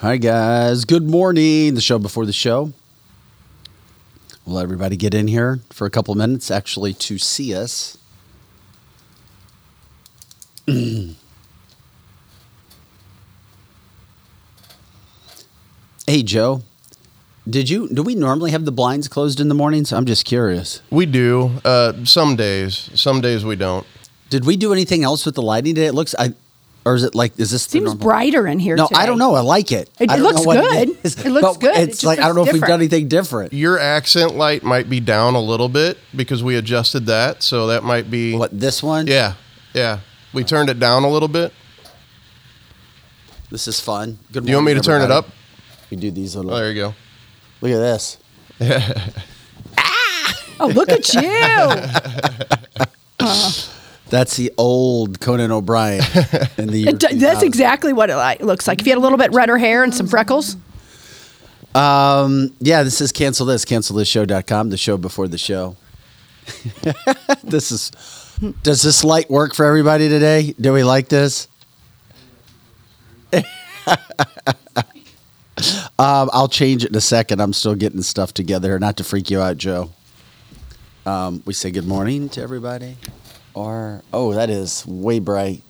Hi, guys. Good morning. The show before the show. We'll let everybody get in here for a couple of minutes, actually, to see us. hey, Joe. Did you? Do we normally have the blinds closed in the mornings? I'm just curious. We do. Uh, some days. Some days we don't. Did we do anything else with the lighting today? It looks, I, or is it like, is this Seems normal- brighter in here. No, today. I don't know. I like it. It- it looks good. is, It looks good. It's just like I don't know looks if we've done anything different. Your accent light might be down a little bit because we adjusted that, so that might be. What this one? Yeah, yeah. We turned it down a little bit. This is fun. Good. Do you want me morning, to turn it up? We do these little. Oh, there you go. Look at this. ah! Oh, look at you! That's the old Conan O'Brien in the d- that's exactly what it looks like. If you had a little bit redder hair and some freckles, Um, yeah, this is cancel this, cancelthisshow.com, the show before the show. this is. Does this light work for everybody today? Do we like this? um, I'll change it in a second. I'm still getting stuff together, not to freak you out, Joe. Um, we say good morning to everybody, or oh, that is way bright.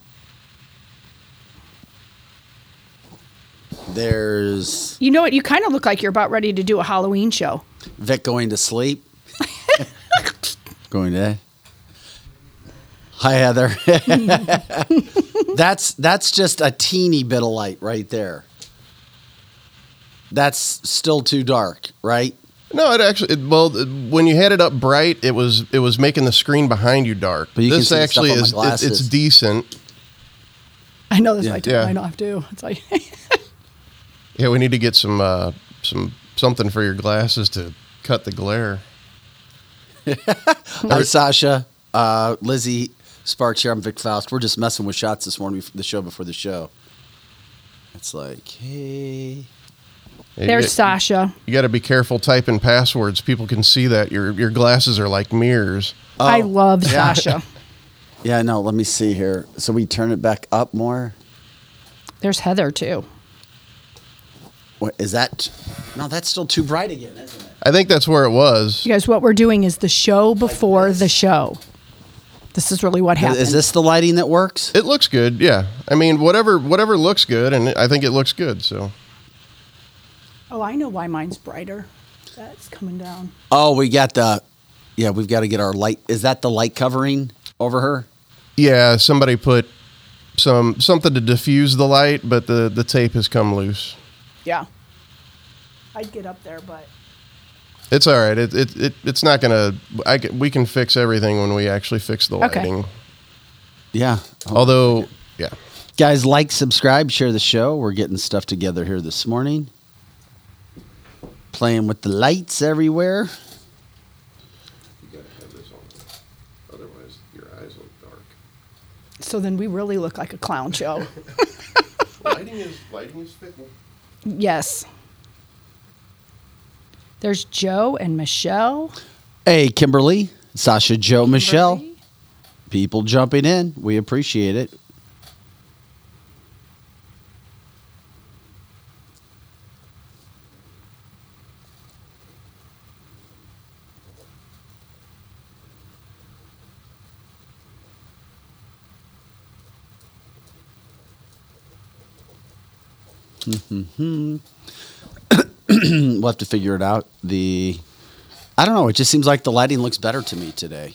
There's you know what? You kind of look like you're about ready to do a Halloween show. Vic going to sleep. going to. Hi Heather. that's that's just a teeny bit of light right there. That's still too dark, right? No, it actually. It, well, when you had it up bright, it was it was making the screen behind you dark. But you can this see the actually stuff on my is it, it's decent. I know this. Yeah. I, do. Yeah. I know I do. It's like Yeah, we need to get some uh, some something for your glasses to cut the glare. Hi Sasha, uh, Lizzie Sparks here. I'm Vic Faust. We're just messing with shots this morning. The show before the show. It's like, hey, Yeah, there's you, Sasha. You got to be careful typing passwords. People can see that your your glasses are like mirrors. I oh, love Oh, yeah. Sasha. yeah, no. Let me see here. So we turn it back up more. There's Heather too. What is that? No, that's still too bright again, isn't it? I think that's where it was. You guys, what we're doing is the show before the show. This is really what happened. Is this the lighting that works? It looks good, yeah. I mean, whatever whatever looks good, and I think it looks good. So oh, I know why mine's brighter. That's coming down. Oh, we got the. Yeah, we've got to get our light. Is that the light covering over her? yeah, somebody put some something to diffuse the light, but the the tape has come loose. Yeah. I'd get up there, but It's all right. It it, it it's not gonna. I can, we can fix everything when we actually fix the Okay. lighting. Yeah. Although, yeah, Guys, like, subscribe, share the show. We're getting stuff together here this morning. Playing with the lights everywhere. you gotta have this on, otherwise your eyes look dark. so then we really look like a clown show. lighting is lighting is fickle. yes. There's Joe and Michelle. Hey, Kimberly, Sasha, Joe, Michelle. People jumping in. We appreciate it. We'll have to figure it out. The I don't know. It just seems like the lighting looks better to me today.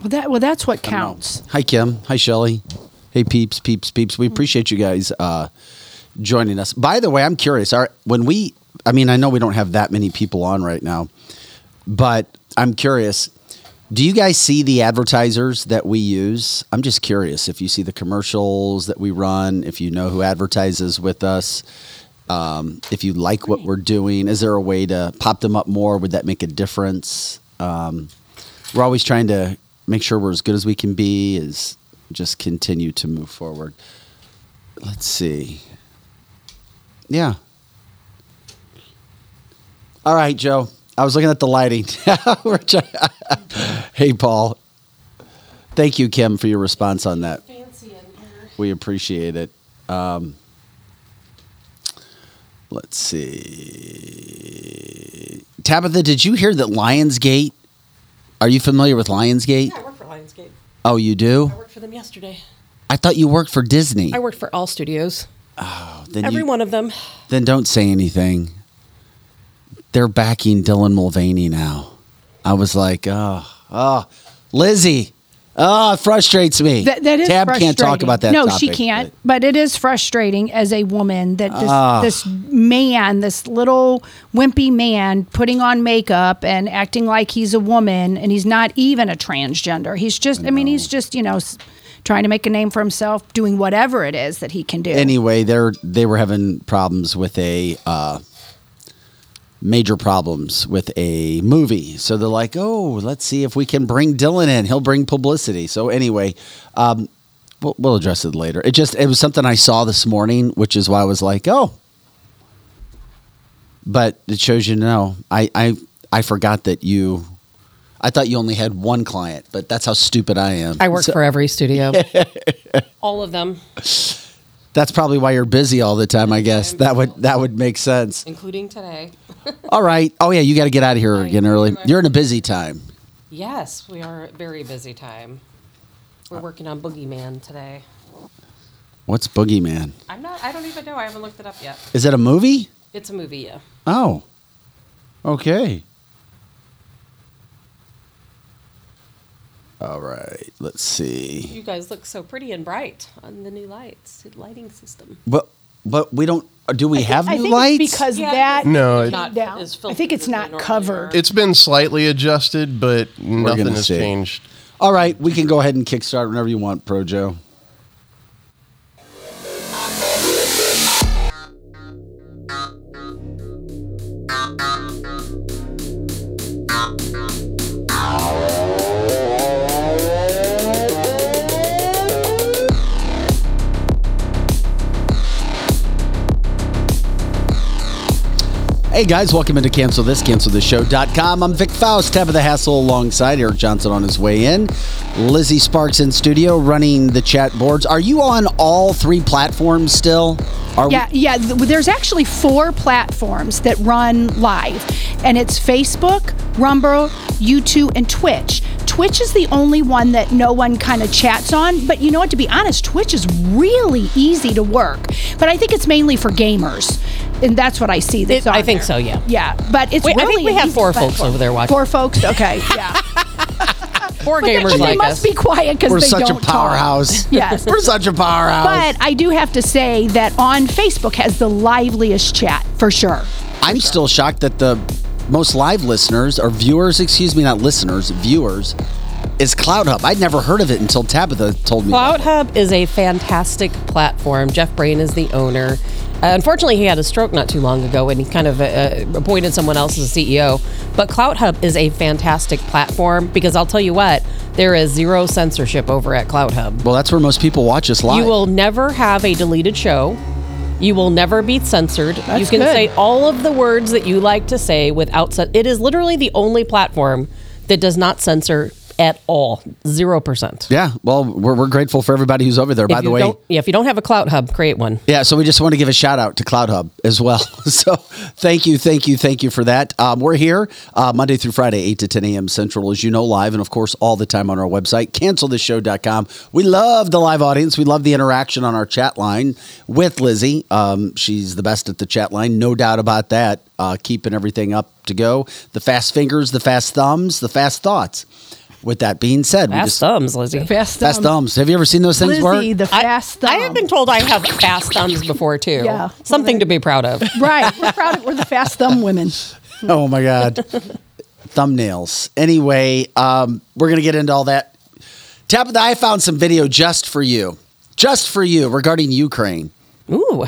Well, that well, that's what I don't know. counts. Hi, Kim. Hi, Shelly. Hey, peeps, peeps, peeps. We appreciate you guys uh, joining us. By the way, I'm curious. Our, when we, I mean, I know we don't have that many people on right now, but I'm curious. Do you guys see the advertisers that we use? I'm just curious if you see the commercials that we run, if you know who advertises with us, um, if you like what we're doing. Is there a way to pop them up more? Would that make a difference? Um, we're always trying to make sure we're as good as we can be is just continue to move forward let's see yeah all right joe i was looking at the lighting hey paul thank you kim for your response on that fancy in here. we appreciate it um, Let's see. Tabitha, did you hear that Lionsgate? Are you familiar with Lionsgate? Yeah, I work for Lionsgate. Oh, you do? I worked for them yesterday. I thought you worked for Disney. I worked for all studios, Oh, then every you- one of them. Then don't say anything. They're backing Dylan Mulvaney now. I was like, oh, oh, Lizzie. Oh, it frustrates me. That, that is Tab can't talk about that. No, she can't. but- But it is frustrating as a woman that this, Ah. this man, this little wimpy man, putting on makeup and acting like he's a woman, and he's not even a transgender. He's just, I, mean, he's just, you know, trying to make a name for himself, doing whatever it is that he can do. anyway, they're they were having problems with a uh, major problems with a movie. So they're like, oh, let's see if we can bring Dylan in. He'll bring publicity. So anyway, um, we'll, we'll address it later. It just it was something I saw this morning, which is why I was like, oh. But it shows you know, I I I forgot that you. I thought you only had one client, but that's how stupid I am. I work So- for every studio, all of them, That's probably why you're busy all the time. I guess that would that would make sense. including today. All right. Oh yeah, you got to get out of here again early. You're in a busy time. Yes, we are at a very busy time. We're uh, working on Boogeyman today. What's Boogeyman? I'm not. I don't even know. I haven't looked it up yet. Is it a movie? It's a movie. Yeah. Oh. Okay. All right. Let's see. You guys look so pretty and bright on the new lights, lighting system. But but we don't. Do we have I new think lights? it's because Yeah, that No, it- Not down. as I think it's as they not normally covered. are. It's been slightly adjusted, but nothing gonna has see. changed. All right, we can go ahead and kickstart whenever you want, Pro Hey guys, welcome into Cancel This, CancelThisShow.com. I'm Vic Faust, Tab of the Hassle alongside Eric Johnson on his way in. Lizzie Sparks in studio running the chat boards. Are you on all three platforms still? Are we- Yeah, yeah. th- There's actually four platforms that run live, and it's Facebook, Rumble, YouTube, and Twitch. Twitch is the only one that no one kind of chats on, but you know what? To be honest, Twitch is really easy to work. But I think it's mainly for gamers, and that's what I see. That's It- I think there. so, yeah. Yeah, but it's Wait, I really think we have easy four folks over there watching. Four folks. Okay, yeah. Four But they- gamers they like must us. be quiet because We're they such a don't talk. powerhouse. Yes. We're such a powerhouse. But I do have to say that on Facebook has the liveliest chat for sure. I'm still shocked that the most live listeners or viewers, excuse me, not listeners, viewers, is CloutHub. I'd never heard of it until Tabitha told me. Cloud about. Hub is a fantastic platform. Jeff Brain is the owner. Uh, unfortunately, he had a stroke not too long ago, and he kind of uh, uh, appointed someone else as CEO. But CloutHub is a fantastic platform because I'll tell you what, there is zero censorship over at CloutHub. Well, that's where most people watch us live. You will never have a deleted show. You will never be censored. you can good. say all of the words that you like to say without. It is literally the only platform that does not censor at all. Zero percent. Yeah, well, we're, we're grateful for everybody who's over there. By the way, don't, yeah, if you don't have a CloutHub, create one. Yeah, so we just want to give a shout out to CloutHub as well. So thank you, thank you, thank you for that. Um, we're here uh, Monday through Friday, 8 to 10 a.m. Central, as you know, live, and of course, all the time on our website, cancelthisshow.com. We love the live audience. We love the interaction on our chat line with Lizzie. Um, she's the best at the chat line, no doubt about that. Uh, keeping everything up to go. The fast fingers, the fast thumbs, the fast thoughts. With that being said, we Fast just thumbs, Lizzie. Fast, fast thumbs. Have you ever seen those things Lizzie, work? the I- fast I, thumb. have been told I have fast thumbs before too. Yeah. something to be proud of. right. We're proud of we're the fast thumb women. Oh my god. Thumbnails. Anyway, um, we're gonna get into all that. Tabitha, I found some video just for you, just for you regarding Ukraine. Ooh,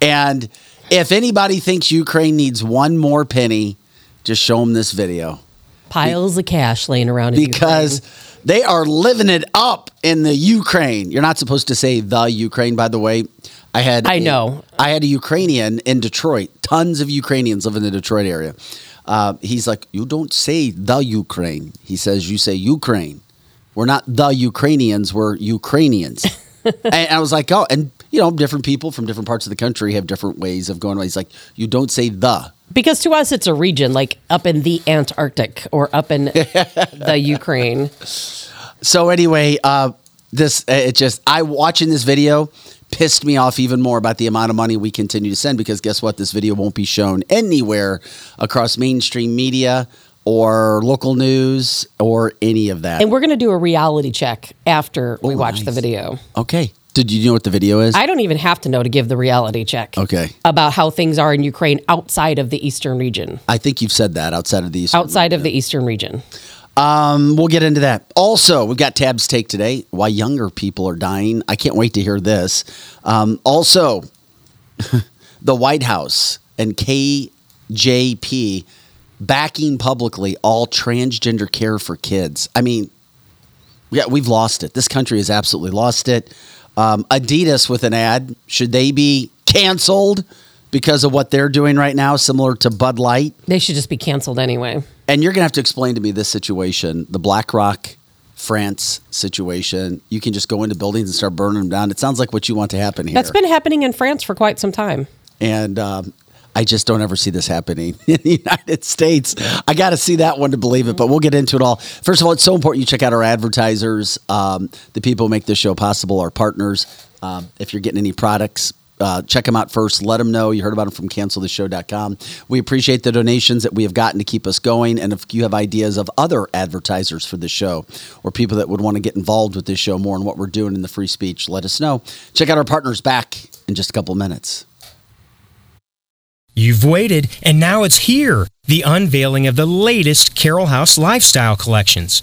And if anybody thinks Ukraine needs one more penny, just show them this video piles of cash laying around in because Ukraine. they are living it up in the Ukraine. You're not supposed to say the Ukraine, by the way. I had I a- know. I had a Ukrainian in Detroit. Tons of Ukrainians live in the Detroit area. Uh, he's like, you don't say the Ukraine. He says you say Ukraine. We're not the Ukrainians. We're Ukrainians. and I was like, oh, and you know, different people from different parts of the country have different ways of going. He's like, you don't say the. Because to us, it's a region, like up in the Antarctic or up in the Ukraine. So anyway, uh, this uh, it just I watching this video pissed me off even more about the amount of money we continue to send because guess what? This video won't be shown anywhere across mainstream media or local news or any of that. And we're going to do a reality check after we Oh, watch the video. okay. Did you know what the video is? I don't even have to know to give the reality check. Okay. About how things are in Ukraine outside of the eastern region. I think you've said that outside of these. Outside of the eastern region. Um, we'll get into that. Also, we've got Tab's take today. Why younger people are dying. I can't wait to hear this. Um, also, the White House and KJP backing publicly all transgender care for kids. I mean, yeah, we've lost it. This country has absolutely lost it. Um, Adidas with an ad. Should they be canceled because of what they're doing right now, similar to Bud Light? They should just be canceled anyway. And you're going to have to explain to me this situation, the BlackRock France situation. You can just go into buildings and start burning them down. It sounds like what you want to happen here. That's been happening in France for quite some time. and um, I just don't ever see this happening in the United States. I got to see that one to believe it, but we'll get into it all. First of all, it's so important you check out our advertisers, um, the people who make this show possible, our partners. Um, if you're getting any products, uh, check them out first. Let them know you heard about them from canceltheshow.com. We appreciate the donations that we have gotten to keep us going. And if you have ideas of other advertisers for the show or people that would want to get involved with this show more and what we're doing in the free speech, let us know. Check out our partners back in just a couple minutes. You've waited, and now it's here the unveiling of the latest Carol House lifestyle collections.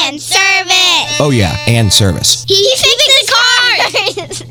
service. Oh, yeah, and service. He fixed the cars.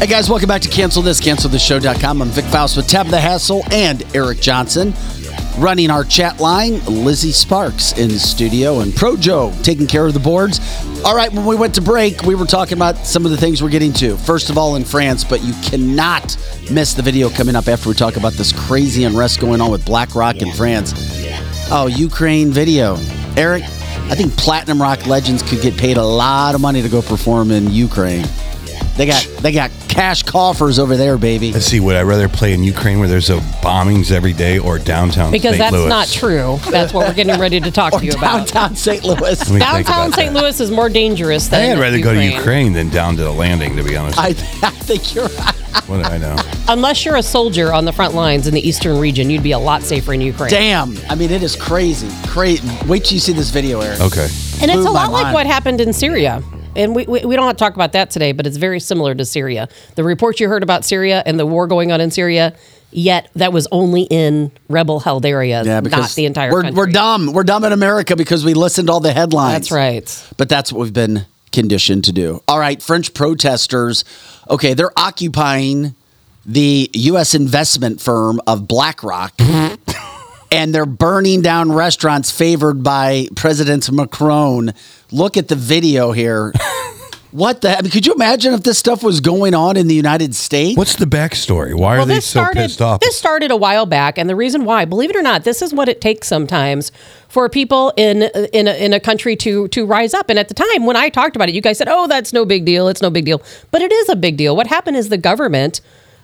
Hey guys, welcome back to Cancel This, CancelThisShow.com. I'm Vic Faust with Tab the Hassle and Eric Johnson. Running our chat line, Lizzie Sparks in the studio and Pro Joe taking care of the boards. All right, when we went to break, we were talking about some of the things we're getting to. First of all, in France, but you cannot miss the video coming up after we talk about this crazy unrest going on with BlackRock in France. Oh, Ukraine video. Eric, I think Platinum Rock Legends could get paid a lot of money to go perform in Ukraine. They got they got cash coffers over there, baby. Let's see. Would I rather play in Ukraine where there's a bombings every day or downtown? St. Land? Because St. that's Louis? not true. That's what we're getting ready to talk to you about. downtown St. Louis. Let me think Downtown St. that. Louis is more dangerous I than think I'd rather Ukraine. go to Ukraine than down to the landing. To be honest, I, I think you're right. what do I know? Unless you're a soldier on the front lines in the eastern region, you'd be a lot safer in Ukraine. Damn. I mean, it is crazy. Crazy. Wait till you see this video, Eric. Okay. And it's Blew a lot like mind. what happened in Syria. And we, we, we don't have to talk about that today, but it's very similar to Syria. The reports you heard about Syria and the war going on in Syria, yet that was only in rebel held areas, Yeah, not the entire we're, country. we're dumb. We're dumb in America because we listened to all the headlines. That's right. But that's what we've been conditioned to do. All right, French protesters, okay, they're occupying the U.S. investment firm of BlackRock. and they're burning down restaurants favored by President Macron. Look at the video here. what the? I mean, could you imagine if this stuff was going on in the United States? What's the backstory? Why are they so started, pissed off? This started a while back, and the reason why, believe it or not, this is what it takes sometimes for people in in a, in a country to to rise up. And at the time when I talked about it, you guys said, "Oh, that's no big deal. It's no big deal," but it is a big deal. What happened is the government.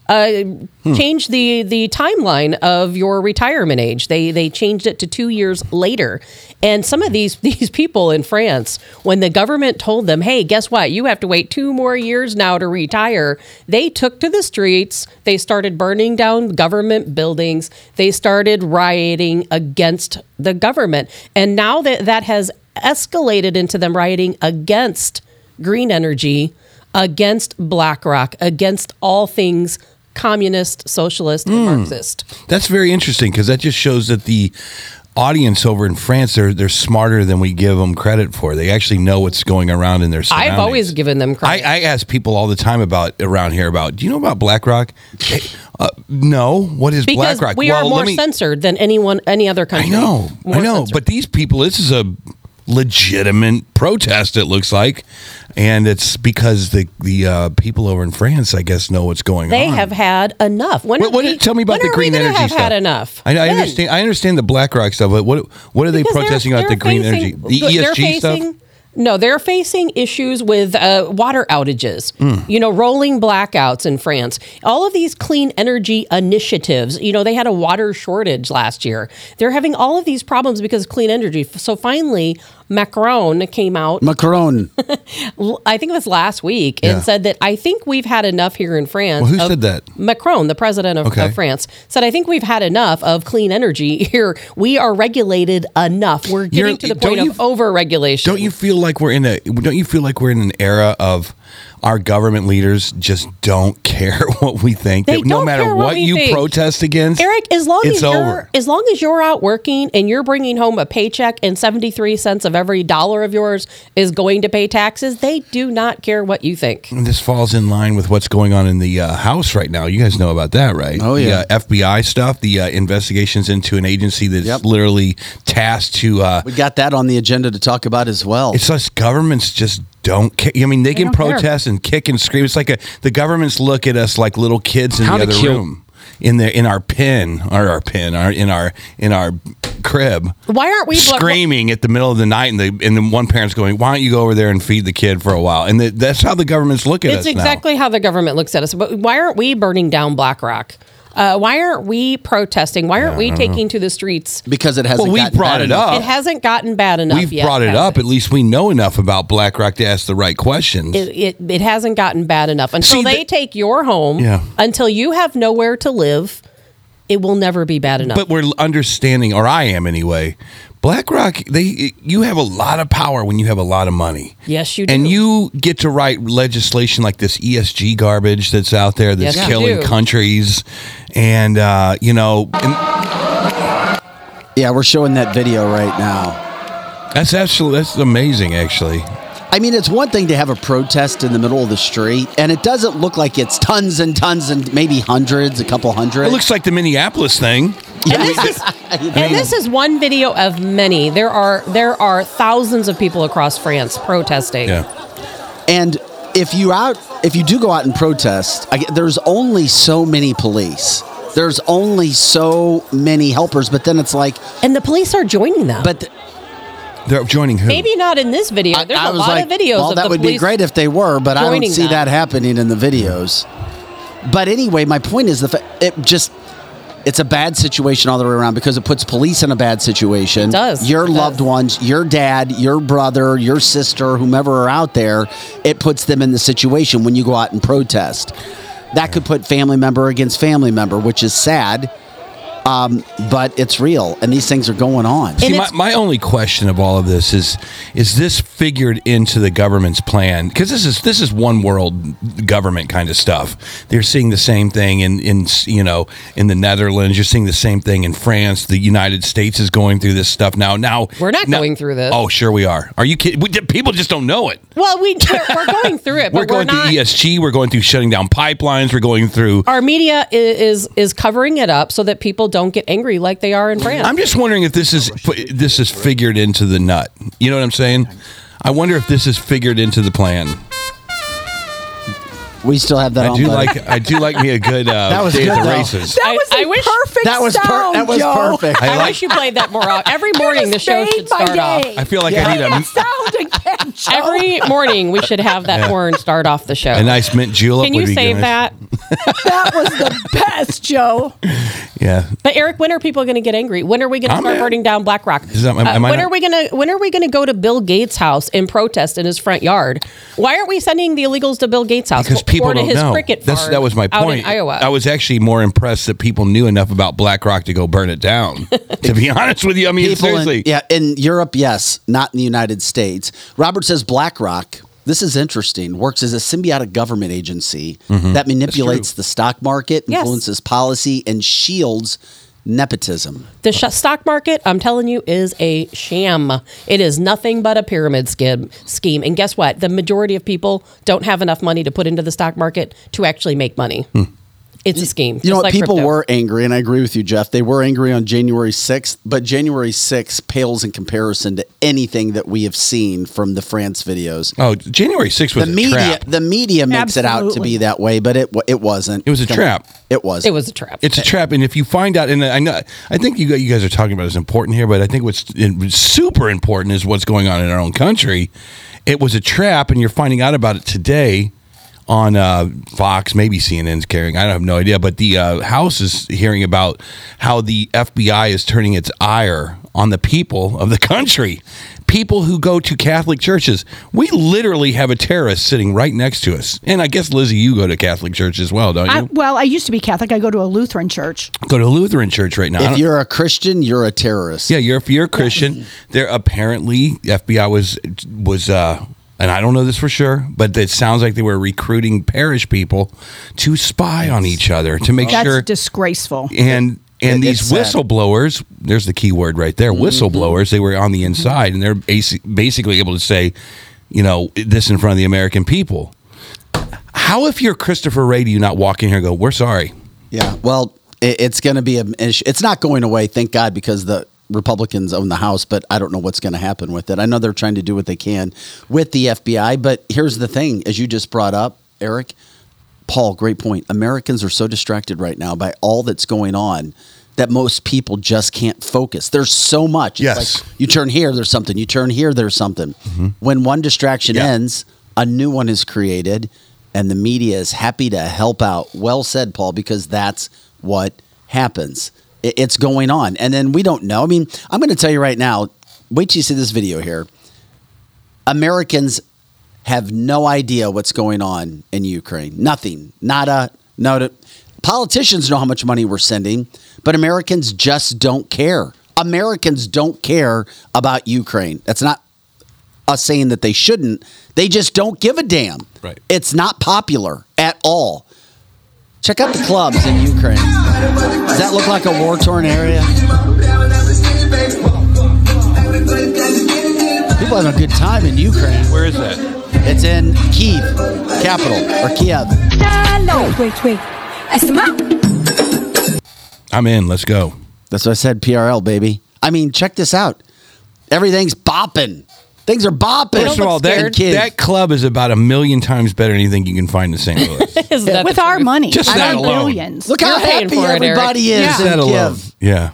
Uh, Hmm. changed the the timeline of your retirement age. They they changed it to two years later, and some of these these people in France, when the government told them, "Hey, guess what? You have to wait two more years now to retire," they took to the streets. They started burning down government buildings. They started rioting against the government, and now that that has escalated into them rioting against green energy, against BlackRock, against all things communist, socialist, and Marxist. That's very interesting because that just shows that the audience over in France they're they're smarter than we give them credit for. They actually know what's going around in their surroundings. I've always given them I, credit. I ask people all the time about around here about. Do you know about BlackRock? Hey, uh, no. What is because BlackRock? we are more me- censored than anyone, any other country. I country. know, More I know, censored. but these people, this is a legitimate protest. It looks like, and it's because the the uh, people over in France, I guess, know what's going they on. They have had enough. When What, what we- tell me about the green energy have stuff? Had enough. I, I understand. I understand the BlackRock stuff, but what what are they Because they're- protesting about the they're green facing- energy, the they're ESG stuff? facing- No, they're facing issues with uh, water outages, Hmm. you know, rolling blackouts in France. All of these clean energy initiatives, you know, they had a water shortage last year. They're having all of these problems because of clean energy. So finally, Macron came out Macron. I think it was last week, and Yeah. said that I think we've had enough here in France. Well, who said that? Macron, the president of, Okay. of France, said I think we've had enough of clean energy here. We are regulated enough. We're getting You're- to the point you- of over regulation. Don't you feel like we're in a? Don't you feel like we're in an era of our government leaders just don't care what we think? They That no don't matter care what, what you think. protest against, Eric, as long it's as you're over. as long as you're out working and you're bringing home a paycheck and 73 cents of every dollar of yours is going to pay taxes, they do not care what you think. And this falls in line with what's going on in the uh, House right now. You guys know about that, right? Oh, yeah. The uh, FBI stuff, the uh, investigations into an agency that's Yep. literally tasked to. Uh, We got that on the agenda to talk about as well. it's us governments just don't care. I mean, they, can don't care. protest and kick and scream. It's like a, the governments look at us like little kids in How the other room. In the in our pen or our pen our in our in our crib, Why aren't we screaming at the middle of the night, and the and then one parent's going, "Why don't you go over there and feed the kid for a while?" And the, that's how the governments look at It's us now. exactly how the government looks at us. But why aren't we burning down BlackRock? Uh, why aren't we protesting? Why aren't we taking to the streets? because it hasn't Well, we've gotten brought bad it enough. up. It hasn't gotten bad enough We've yet. brought it has up. At least we know enough about BlackRock to ask the right questions. It, it, it hasn't gotten bad enough until See, they the- take your home. Yeah. Until you have nowhere to live, it will never be bad enough. but we're understanding, or I am anyway. BlackRock, they you have a lot of power when you have a lot of money. Yes, you do. And you get to write legislation like this ESG garbage that's out there that's Yes, killing countries, and uh, you know, and Yeah, we're showing that video right now. that's absolutely that's amazing. Actually, I mean, it's one thing to have a protest in the middle of the street, and it doesn't look like it's tons and tons and maybe hundreds, a couple hundred. It looks like the Minneapolis thing. yeah, this is- And this is one video of many. There are there are thousands of people across France protesting. Yeah. And if you out, if you do go out and protest, I, there's only so many police. There's only so many helpers, but then it's like, And the police are joining them. but th- They're joining who? maybe not in this video. There's I a was lot like, of videos well, of that the would be great if they were, but I don't see them. that happening in the videos. But anyway, my point is the fa- it just it's a bad situation all the way around because it puts police in a bad situation. It does. Your It loved does. ones, your dad, your brother, your sister, whomever are out there, it puts them in the situation when you go out and protest. That could put family member against family member, which is sad. Um, but it's real, and these things are going on. See, my, my only question of all of this is: is this figured into the government's plan? Because this is this is one world government kind of stuff. They're seeing the same thing in in you know in the Netherlands. You're seeing the same thing in France. The United States is going through this stuff now. Now We're not now- going through this. Oh, sure we are. Are you kidding? We, people just don't know it. Well, we we're, we're going through it, but We're going not, through ESG. We're going through shutting down pipelines. We're going through. Our media is, is is covering it up so that people don't get angry like they are in France. I'm just wondering if this is this is figured into the nut. You know what I'm saying? I wonder if this is figured into the plan. We still have that I on. do buddy. like I do like me a good uh, That was day good, at the though. races. That I- was I a wish- perfect that was per- sound, that was Joe. perfect. I I like- wish you played that more often. Every morning the show should my start off. I feel like Yeah. I need a, Sound again, Joe. Every morning we should have that horn start off the show. a nice mint julep. Can would you be save good. that? that was the best, Joe. Yeah. But Eric, when are people going to get angry? When are we going to start burning down BlackRock? Is that- am- am I when not- are we going to When are we going to go to Bill Gates' house and protest in his front yard? Why aren't we sending the illegals to Bill Gates' house Because or people don't his know. cricket That's, that was my out point. in Iowa? I was actually more impressed that people knew enough about BlackRock to go burn it down. to be honest with you, I mean people seriously. in, yeah in europe yes not in the united states robert says blackrock this is interesting works as a symbiotic government agency Mm-hmm. that manipulates the stock market Yes. influences policy and shields nepotism The sh- stock market, I'm telling you, is a sham. It is nothing but a pyramid scheme. Scheme, and guess what? The majority of people don't have enough money to put into the stock market to actually make money. Hmm. It's a scheme. you know what like people crypto. were angry and i agree with you jeff they were angry on january 6th but january 6th pales in comparison to anything that we have seen from the france videos Oh, January 6th was the a media trap. the media makes it out to be that way but it it wasn't It was a Come on. trap. it was It was a trap. It's a trap, and if you find out, and I know, I think you you guys are talking about is important here, but I think what's super important is what's going on in our own country. It was a trap, and you're finding out about it today on uh, Fox, maybe CNN's carrying. I don't have no idea, but the uh, House is hearing about how the FBI is turning its ire on the people of the country, people who go to Catholic churches. We literally have a terrorist sitting right next to us, and I guess Lizzie, you go to Catholic church as well, don't you? I, well, I used to be Catholic. I go to a Lutheran church. go to Lutheran church right now. If you're a christian you're a terrorist yeah, you're if you're a Christian, there apparently FBI was was uh and I don't know this for sure, but it sounds like they were recruiting parish people to spy on each other to make sure. That's sure disgraceful. and and It- these it's sad. whistleblowers, there's the key word right there, mm-hmm. whistleblowers, they were on the inside and they're basi- basically able to say, you know, this in front of the American people. How if you're Christopher Wray do you not walk in here and go, "We're sorry." Yeah. Well, it, it's going to be an issue. It's not going away, thank God, because the Republicans own the House, but I don't know what's going to happen with it. I know they're trying to do what they can with the FBI, but here's the thing as you just brought up, Eric, Paul, great point. Americans are so distracted right now by all that's going on that most people just can't focus. There's so much. It's Yes. like you turn here, there's something. You turn here, there's something. Mm-hmm. When one distraction Yeah. ends, a new one is created, and the media is happy to help out. Well said, Paul, because that's what happens. It's going on. And then we don't know. I mean, I'm going to tell you right now wait till you see this video here. Americans have no idea what's going on in Ukraine. Nothing. Nada. No. Politicians know how much money we're sending, but Americans just don't care. Americans don't care about Ukraine. That's not us saying that they shouldn't. They just don't give a damn. Right. It's not popular at all. Check out the clubs in Ukraine. Does that look like a war torn area? People People having a good time in Ukraine. Where is that? It's in Kiev, capital, or Kiev. Wait, wait. I'm in. Let's go. That's what I said, PRL, baby. I mean, check this out. Everything's bopping. Things are bopping. First of all, that, that club is about a million times better than anything you can find in St. Louis. Isn't With our truth? money. Just and that our alone. billions. Look how You're paying happy for it, Eric. everybody is Yeah. that alone. Kiev. Yeah.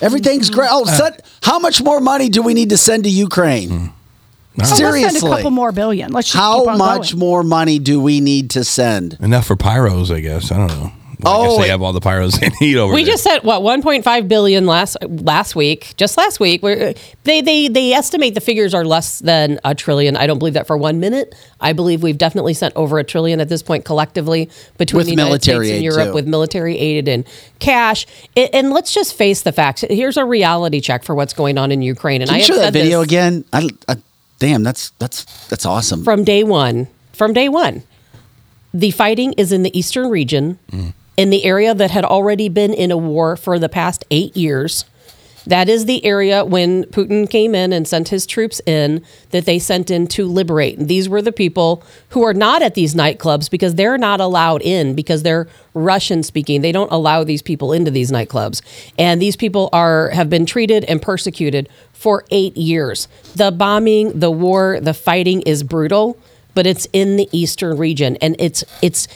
Everything's great. Oh, set, how much more money do we need to send to Ukraine? Hmm. So let's Seriously. send a couple more billion. Let's just keep How on much going. more money do we need to send? Enough for pyros, I guess. I don't know. Well, I Oh, guess they have all the pyros they need over We there. just said what 1.5 billion last last week. Just last week, We're, they they they estimate the figures are less than a trillion. I don't believe that for one minute. I believe we've definitely sent over a trillion at this point collectively between With the United military States and Europe too. with military aid and cash. And, and let's just face the facts. Here's a reality check for what's going on in Ukraine. And Can I you show that video this again? I, I, damn, that's that's that's awesome. from day one. From day one, the fighting is in the eastern region, mm. In the area that had already been in a war for the past eight years. That is the area when Putin came in and sent his troops in that they sent in to liberate. And these were the people who are not at these nightclubs because they're not allowed in because they're Russian speaking. They don't allow these people into these nightclubs. And these people are have been treated and persecuted for 8 years. The bombing, the war, the fighting is brutal, but it's in the eastern region and it's it's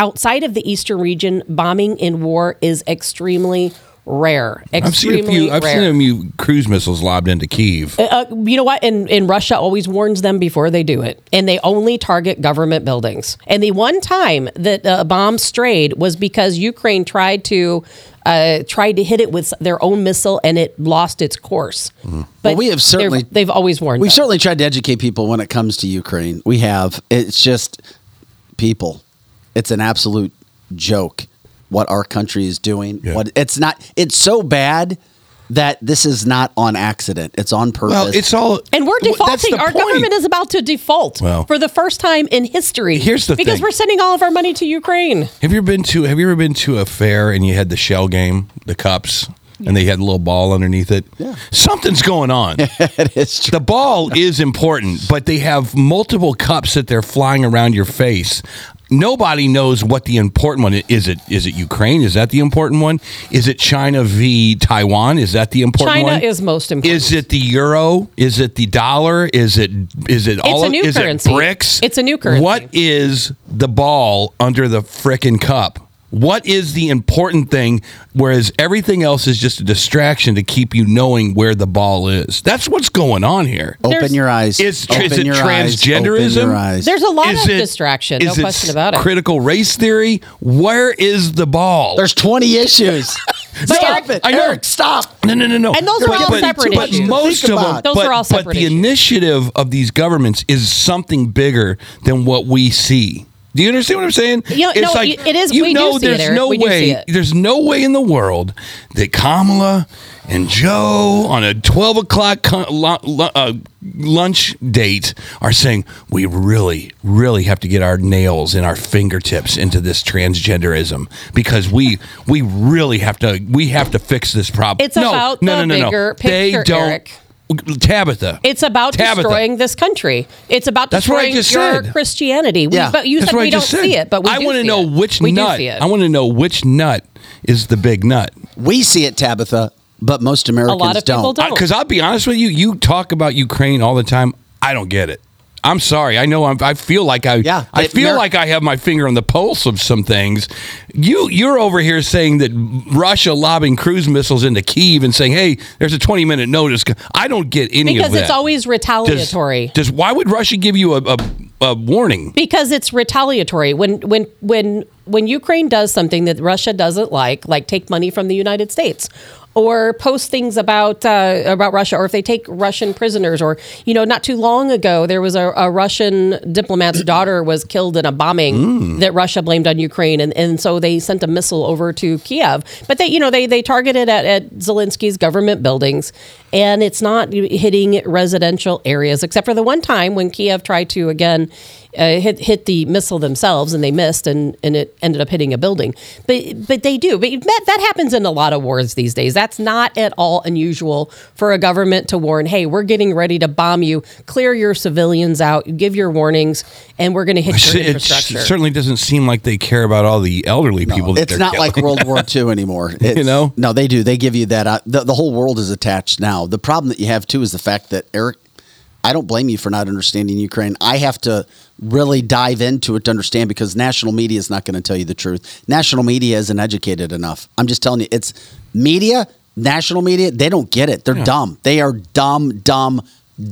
outside of the eastern region, bombing in war is extremely rare. I've seen a few. I've rare. seen a few cruise missiles lobbed into Kiev. Uh, you know what? And, and Russia always warns them before they do it, and they only target government buildings. And the one time that a bomb strayed was because Ukraine tried to uh, tried to hit it with their own missile, and it lost its course. But Mm-hmm. Well, we have they've- certainly- they've always warned. We've them. certainly tried to educate people when it comes to Ukraine. We have. It's just people. It's an absolute joke what our country is doing. Yeah. What it's not. It's so bad that this is not on accident. It's on purpose. Well, it's all. And we're defaulting. Our point. government is about to default Well- for the first time in history. Here's the because thing. we're sending all of our money to Ukraine. Have you ever been to Have you ever been to a fair and you had the shell game, the cups, and they had a little ball underneath it? Yeah. Something's going on. it is true. The ball is important, but they have multiple cups that they're flying around your face. Nobody knows what the important one is. Is it is it Ukraine? Is that the important one? Is it China v Taiwan? Is that the important China one? is most important. Is it the euro? Is it the dollar? Is it is it all a of- new is currency. it bricks? It's a new currency. What is the ball under the frickin' cup? What is the important thing? Whereas everything else is just a distraction to keep you knowing where the ball is. That's what's going on here. Open There's- your eyes. Is- Open is it your eyes. transgenderism? Open your eyes. There's a lot Is of it- distraction, no is it question about it. Critical race theory. Where is the ball? There's 20 issues. stop it. I know. Eric, stop. No, no, no, no. And those are all separate but issues. most of them. Those but, are all but separate the issues. initiative of these governments is something bigger than what we see. Do you understand what I'm saying? You know, no, it is- You we do know, see there's Eric. no We way. There's no way in the world that Kamala and Joe on a 12 o'clock con- lu- lu- uh, lunch date are saying we really, really have to get our nails and our fingertips into this transgenderism because we we really have to we have to fix this problem. It's about the bigger They picture, don't. Eric. Tabitha. It's about Tabitha. destroying this country. It's about That's destroying your said. Christianity. We, Yeah. but you That's said we don't said. see it, but we I want to know it. which we nut. Do see it. I want to know which nut is the big nut. We see it, Tabitha, but most Americans a lot of people don't. Because I'll be honest with you, you talk about Ukraine all the time. I don't get it. I'm sorry. I know. I'm, I feel like I. Yeah, I feel Ameri- like I have my finger on the pulse of some things. You, you're over here saying that Russia lobbing cruise missiles into Kiev and saying, "Hey, there's a 20 minute notice." I don't get any because of that. it's always does, retaliatory. does why would Russia give you a, a, a warning? because it's retaliatory when when when when Ukraine does something that Russia doesn't like, like take money from the United States or post things about uh, about Russia, or if they take Russian prisoners, or you know, not too long ago there was a, a Russian diplomat's daughter was killed in a bombing that Russia blamed on Ukraine, and, and so they sent a missile over to Kiev. But they, you know, they they targeted at, at Zelensky's government buildings, and it's not hitting residential areas, except for the one time when Kiev tried to again uh, hit hit the missile themselves, and they missed, and, and it ended up hitting a building. But but they do. But that, that happens in a lot of wars these days. That's not at all unusual for a government to warn, "Hey, we're getting ready to bomb you. Clear your civilians out. Give your warnings, and we're going to hit your It infrastructure." certainly doesn't seem like they care about all the elderly people. That it's they're not like. World War II anymore. It's, know? No, they do. They give you that. Uh, the, the whole world is attached now. The problem that you have too is the fact that Eric. I don't blame you for not understanding Ukraine. I have to really dive into it to understand because national media is not going to tell you the truth. National media isn't educated enough. I'm just telling you, it's media, national media, they don't get it. They're dumb. They are dumb, dumb,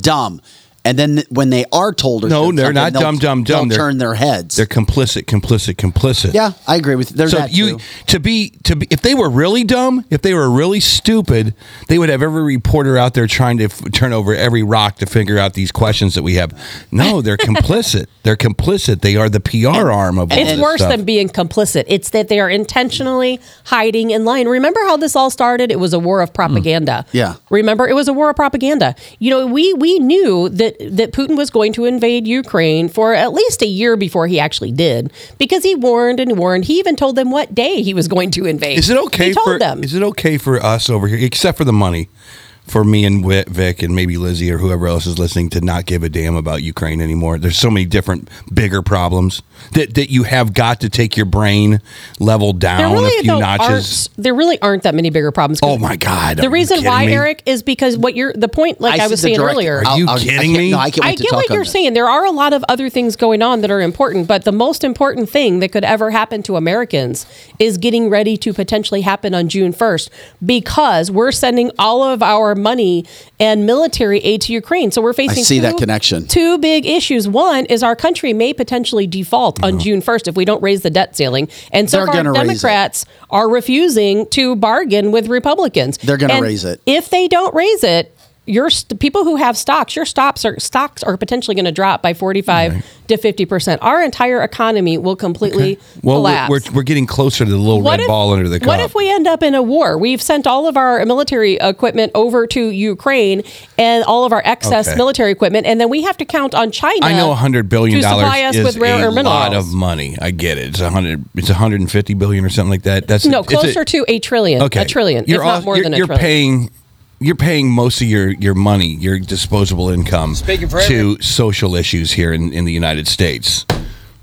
dumb. And then when they are told, or No, they're not they'll- dumb, dumb, they'll dumb. They're- turn their heads. They're complicit, complicit, complicit. yeah, I agree with you. There's So that you too. to be to be if they were really dumb, if they were really stupid, they would have every reporter out there trying to f- turn over every rock to figure out these questions that we have. No, they're complicit. They're complicit. They are the PR arm of all It's this worse stuff. than being complicit. It's that they are intentionally hiding in line. Remember how this all started? It was a war of hmm. propaganda. Yeah. Remember, it was a war of propaganda. You know, we we knew that that Putin was going to invade Ukraine for at least a year before he actually did, because he warned and warned. He even told them what day he was going to invade. Is it okay He told for them. Is it okay for us over here, except for the money, for me and Wi- Vic and maybe Lizzie or whoever else is listening to not give a damn about Ukraine anymore? There's so many different bigger problems that that you have got to take your brain level down really a few though notches. there really aren't that many bigger problems. Oh my God! The reason why, me? Eric, is because what you're the point, like I, see was saying direct- earlier. Are you I kidding can't- me? No, I can't wait I to get talk what you're this. saying. There are a lot of other things going on that are important, but the most important thing that could ever happen to Americans is getting ready to potentially happen on June 1st because we're sending all of our money and military aid to Ukraine. So we're facing see that connection. Two big issues. One is our country may potentially default on June 1st if we don't raise the debt ceiling. And so They're far, gonna raise it. Democrats are refusing to bargain with Republicans. They're gonna raise it. If they don't raise it, your st- people who have stocks, your stocks are stocks are potentially going to drop by 45 to 50 percent. Our entire economy will completely Well, we're, collapse. we're, we're getting closer to the little red ball under the cup. What if we end up in a war? We've sent all of our military equipment over to Ukraine and all of our excess Okay. military equipment, and then we have to count on China. I know hundred billion dollars is with rare a minerals. lot of money. I get it. It's a hundred. It's hundred and fifty billion or something like that. That's no a- closer to a trillion. okay. A trillion, You're if not more you're, than a you're trillion. paying. You're paying most of your, your money, your disposable income, to social issues here in, in the United States.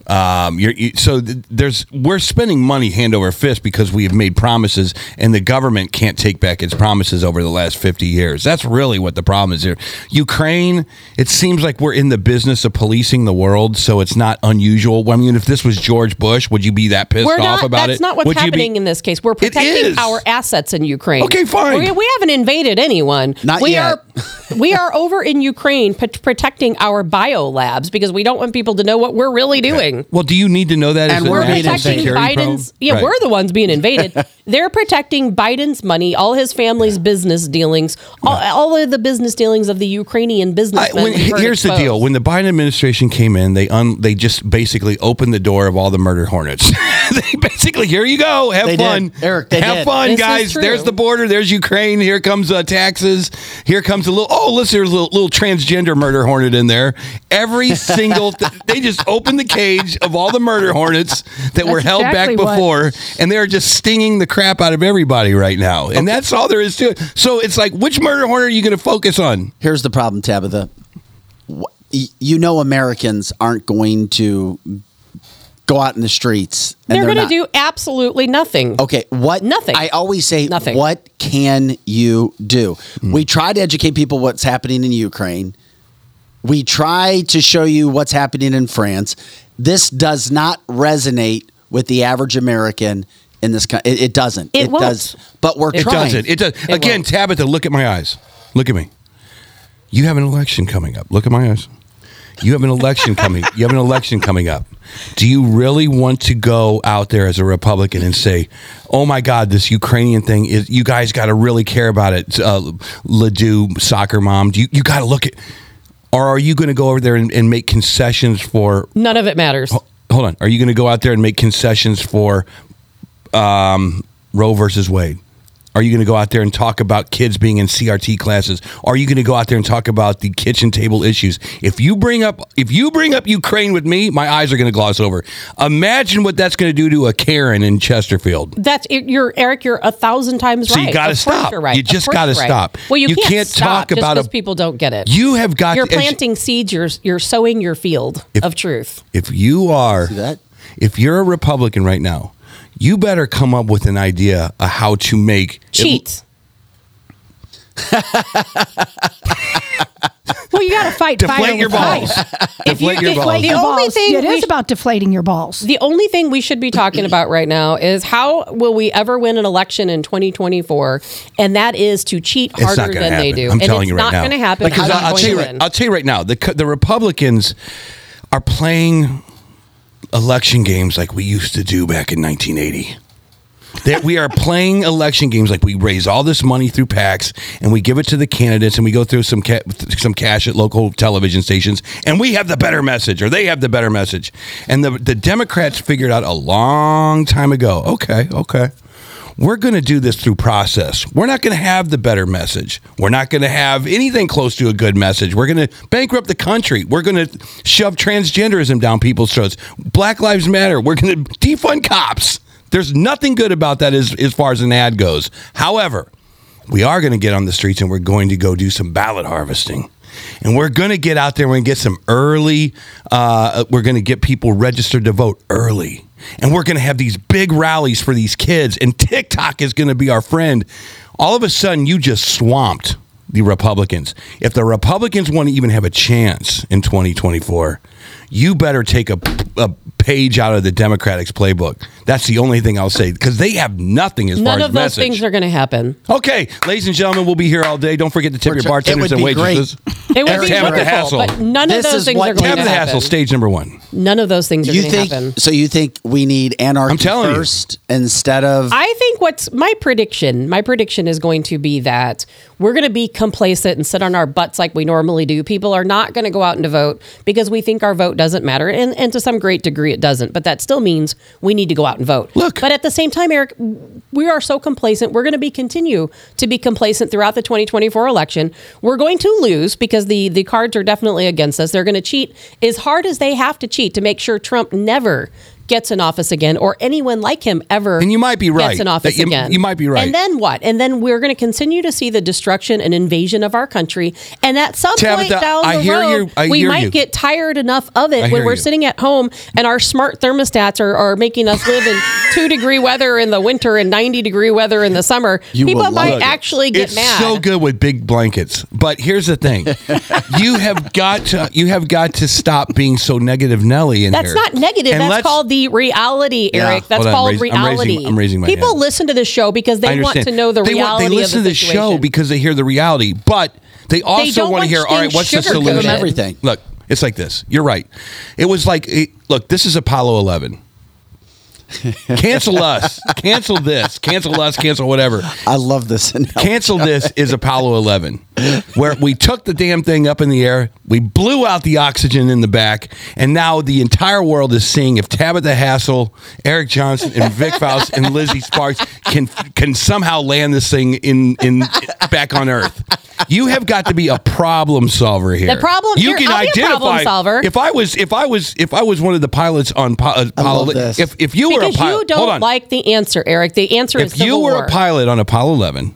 Um, you're, you, so th- there's we're spending money hand over fist because we have made promises, and the government can't take back its promises over the last 50 years. That's really what the problem is here. Ukraine, it seems like we're in the business of policing the world, so it's not unusual. I mean, if this was George Bush, would you be that pissed We're off not. about that's it? not what's Would you be- happening in this case. We're protecting our assets in Ukraine. Okay, fine. We, we haven't invaded anyone. Not we yet. are. we are over in Ukraine p- protecting our bio labs because we don't want people to know what we're really doing. Well, do you need to know that? And we're national protecting security Biden's. probe? Yeah, Right. we're the ones being invaded. They're protecting Biden's money, all his family's business dealings, all, all of the business dealings of the Ukrainian I, businessmen. when, we've here's the deal: when the Biden administration came in, they un, they just basically opened the door of all the murder hornets. they basically, here you go, have They fun, did. Eric, they have did. fun, This guys. There's the border. There's Ukraine. Here comes uh, taxes. Here comes a little. Oh, listen, there's a little, little transgender murder hornet in there. Every single. Th- they just opened the cage of all the murder hornets that were held exactly back what- before, and they're just stinging the crap out of everybody right now. And that's all there is to it. So it's like, which murder hornet are you going to focus on? Here's the problem, Tabitha. You know, Americans aren't going to go out in the streets. And They're, going to do absolutely nothing. Okay, what? Nothing. I always say, Nothing. what can you do? Hmm. We try to educate people what's happening in Ukraine. We try to show you what's happening in France. This does not resonate with the average American in this country. It, it doesn't. It won't. does. But we're trying It trying. doesn't. It does. It Again, won't. Tabitha, look at my eyes. Look at me. You have an election coming up. Look at my eyes. You have an election coming. You have an election coming up. Do you really want to go out there as a Republican and say, "Oh my God, this Ukrainian thing is"? You guys got to really care about it. Uh, Ledoux, soccer mom. Do you you got to look at? Or are you going to go over there and, and make concessions for None of it matters. hold on. Are you going to go out there and make concessions for um, Roe versus Wade? Are you going to go out there and talk about kids being in CRT classes? Are you going to go out there and talk about the kitchen table issues? If you bring up if you bring up Ukraine with me, my eyes are going to gloss over. Imagine what that's going to do to a Karen in Chesterfield. That's you're Eric. You're a thousand times So right. you gotta stop. You're right. You just gotta right. stop. Well, you, You can't, can't stop talk just about a- because people don't get it. You have got You're to- planting seeds. You're you're sowing your field of truth. If you are that? if you're a Republican right now, you better come up with an idea of how to make Cheat. Well, you got to fight fire Deflate your balls. fire. Deflate your balls. Deflate The your only balls. thing it we is sh- about deflating your balls. The only thing we should be talking about right now is how will we ever win an election in 2024, and that is to cheat It's harder than to they do. I'm and telling it's you right not now. going to happen. Because I'll, I'll tell you right. I'll tell you right now, the the Republicans are playing election games like we used to do back in 1980. That we are playing election games like we raise all this money through PACs and we give it to the candidates and we go through some ca- some cash at local television stations and we have the better message or they have the better message. And the the Democrats figured out a long time ago. Okay, okay. We're going to do this through process. We're not going to have the better message. We're not going to have anything close to a good message. We're going to bankrupt the country. We're going to shove transgenderism down people's throats. Black Lives Matter. We're going to defund cops. There's nothing good about that as, as far as an ad goes. However, we are going to get on the streets and we're going to go do some ballot harvesting. And we're going to get out there and get some early, uh, we're going to get people registered to vote early. And we're going to have these big rallies for these kids. And TikTok is going to be our friend. All of a sudden, you just swamped the Republicans. If the Republicans want to even have a chance in 2024, you better take a, a page out of the Democrats' playbook. That's the only thing I'll say because they have nothing as None far of as those message. things are going to happen. Okay, ladies and gentlemen, we'll be here all day. Don't forget to tip We're your t- bartenders it and would be waitresses. It would be Tabitha wonderful, Hassel. but none This of those is things what are going Tabitha to happen. Hassel, stage number one. None of those things are You going to think happen. so? You think we need anarchy I'm telling you. first instead of I think what's my prediction, my prediction is going to be that we're going to be complacent and sit on our butts like we normally do. People are not going to go out and to vote because we think our vote doesn't matter. And, and to some great degree, it doesn't. But that still means we need to go out and vote. Look. But at the same time, Eric, we are so complacent. We're going to be continue to be complacent throughout the 2024 election. We're going to lose because the, the cards are definitely against us. They're going to cheat as hard as they have to cheat to make sure Trump never gets in office again or anyone like him ever And you might be right. gets in office you- again. you might be right. And then what? And then we're going to continue to see the destruction and invasion of our country. And at some Tabitha, point down the I hear road, you. I we might you. get tired enough of I it when we're sitting at home and our smart thermostats are, are making us live in two degree weather in the winter and 90 degree weather in the summer. People might it. actually get it's mad. so good with big blankets. But here's the thing: you have got to you have got to stop being so negative, Nelly. In That's here. not negative. And That's called the reality, Eric. That's Hold on, called I'm raising- I'm reality. raising- I'm raising my People hand. listen to this show because they want to know the they reality Want, they listen of to the the show because they hear the reality, but they also don't want want to hear. All right, what's the solution? Everything. Look, it's like this. You're right. It was like, it, look, this is Apollo 11. cancel us. Cancel this. Cancel us. Cancel whatever. I love this. analogy. Cancel this is Apollo 11, where we took the damn thing up in the air, we blew out the oxygen in the back, and now the entire world is seeing if Tabitha Hassel, Eric Johnson, and Vic Faust and Lizzie Sparks can can somehow land this thing in in back on Earth. You have got to be a problem solver here. The problem- you can I'll be a identify. problem solver. If I was if I was if I was one of the pilots on Po- uh, Apollo, love this. if if you were a pilot, you hold don't on like the answer, Eric. The answer is if you Civil were War. a pilot on Apollo 11,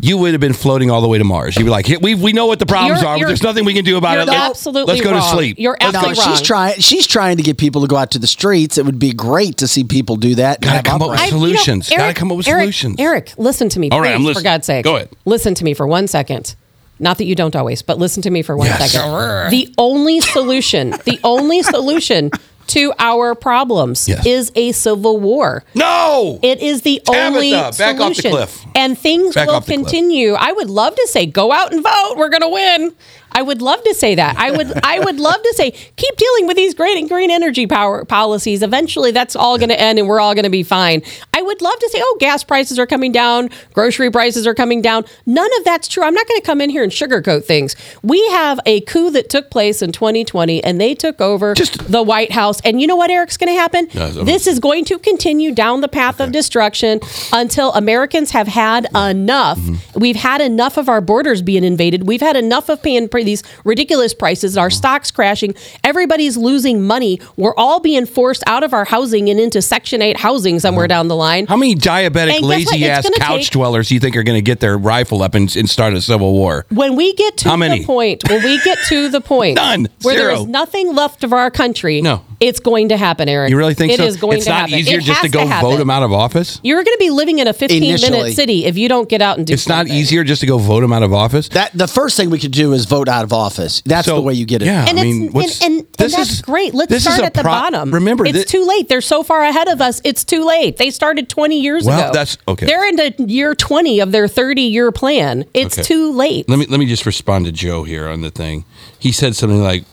you would have been floating all the way to Mars. You'd be like, "Hey, we we know what the problems You're- are, but you're- there's nothing we can do about you're it. Let's- absolutely Let's go wrong. to sleep. You're Let's No, absolutely she's wrong. trying. She's trying to get people to go out to the streets. It would be great to see people do that. Gotta come up with uprisings. I- you know, solutions. Gotta Eric- come up with Eric- solutions. Eric, listen to me, All right, please, I'm for. God's sake. Go ahead. Listen to me for one second. Not that you don't always, but listen to me for one Yes. second. The only solution, the only solution to our problems Yes. is a civil war. no. It is the Tabitha, only back solution. off the cliff. And things Back will the cliff. continue. I would love to say, go out and vote. We're going to win. I would love to say that. I would I would love to say keep dealing with these green and green energy power policies. Eventually that's all going to end and we're all going to be fine. I would love to say oh gas prices are coming down, grocery prices are coming down. None of that's true. I'm not going to come in here and sugarcoat things. We have a coup that took place in 2020 and they took over Just, the White House and you know what Eric's going to happen? So- this is going to continue down the path of destruction until Americans have had enough. Mm-hmm. We've had enough of our borders being invaded. We've had enough of paying for these ridiculous prices, our stocks crashing. Everybody's losing money. We're all being forced out of our housing and into Section 8 housing somewhere down the line. How many diabetic, And guess what? lazy ass couch take- dwellers do you think are going to get their rifle up and, and start a civil war? When we get to How many? the point, when we get to the point None. where there Zero. is nothing left of our country, No. it's going to happen, Eric. You really think It so? is going it's to not easier It just to go happen. vote him out of office. You're going to be living in a 15 Initially. minute city if you don't get out and do it. It's not easier just to go vote him out of office. That the first thing we could do is vote out of office. That's So, the way you get it. yeah. And I mean, what's- and, and, and this that's is- great. Let's this start a at the pro- bottom. remember, it's thi- too late. They're so far ahead of us. It's too late. They started 20 years Well, ago. that's- okay. They're into year 20 of their 30 year plan. It's Okay. too late. Let me let me just respond to Joe here on the thing. He said something like,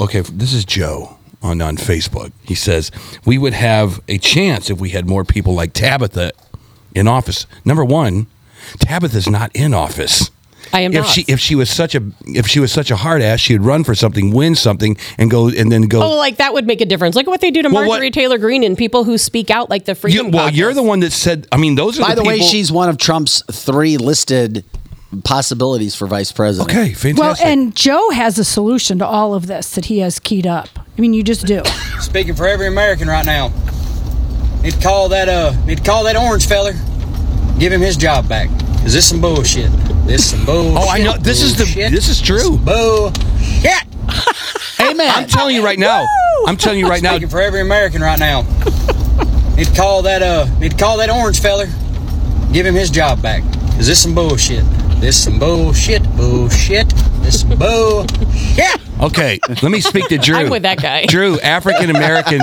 "Okay, this is Joe on on Facebook. He says we would have a chance if we had more people like Tabitha in office. Number one, Tabitha's not in office." I am if not. she if she was such a if she was such a hard ass, she'd run for something, win something, and go and then go. Oh, like that would make a difference. Look at what they do to Well, what- Marjorie Taylor Greene and people who speak out like the You- Freedom well, you're the one that said. I mean, those are By the, way, people- she's one of Trump's three listed possibilities for vice president. okay. Fantastic. Well, and Joe has a solution to all of this that he has keyed up. I mean, you just do. Speaking for every American right now. Need to call that uh need to call that orange feller. Give him his job back. Cause this some bullshit. This is some bullshit. Oh, I know. This is the- this is true. Bullshit. Amen. I'm telling you right now. I'm telling you right now. Speaking for every American right now. need to call that uh need to call that orange feller. Give him his job back. Cause this some bullshit. This some bullshit. Bullshit. This some bullshit. Yeah. Okay, let me speak to Drew. I'm with that guy. Drew, African Americans,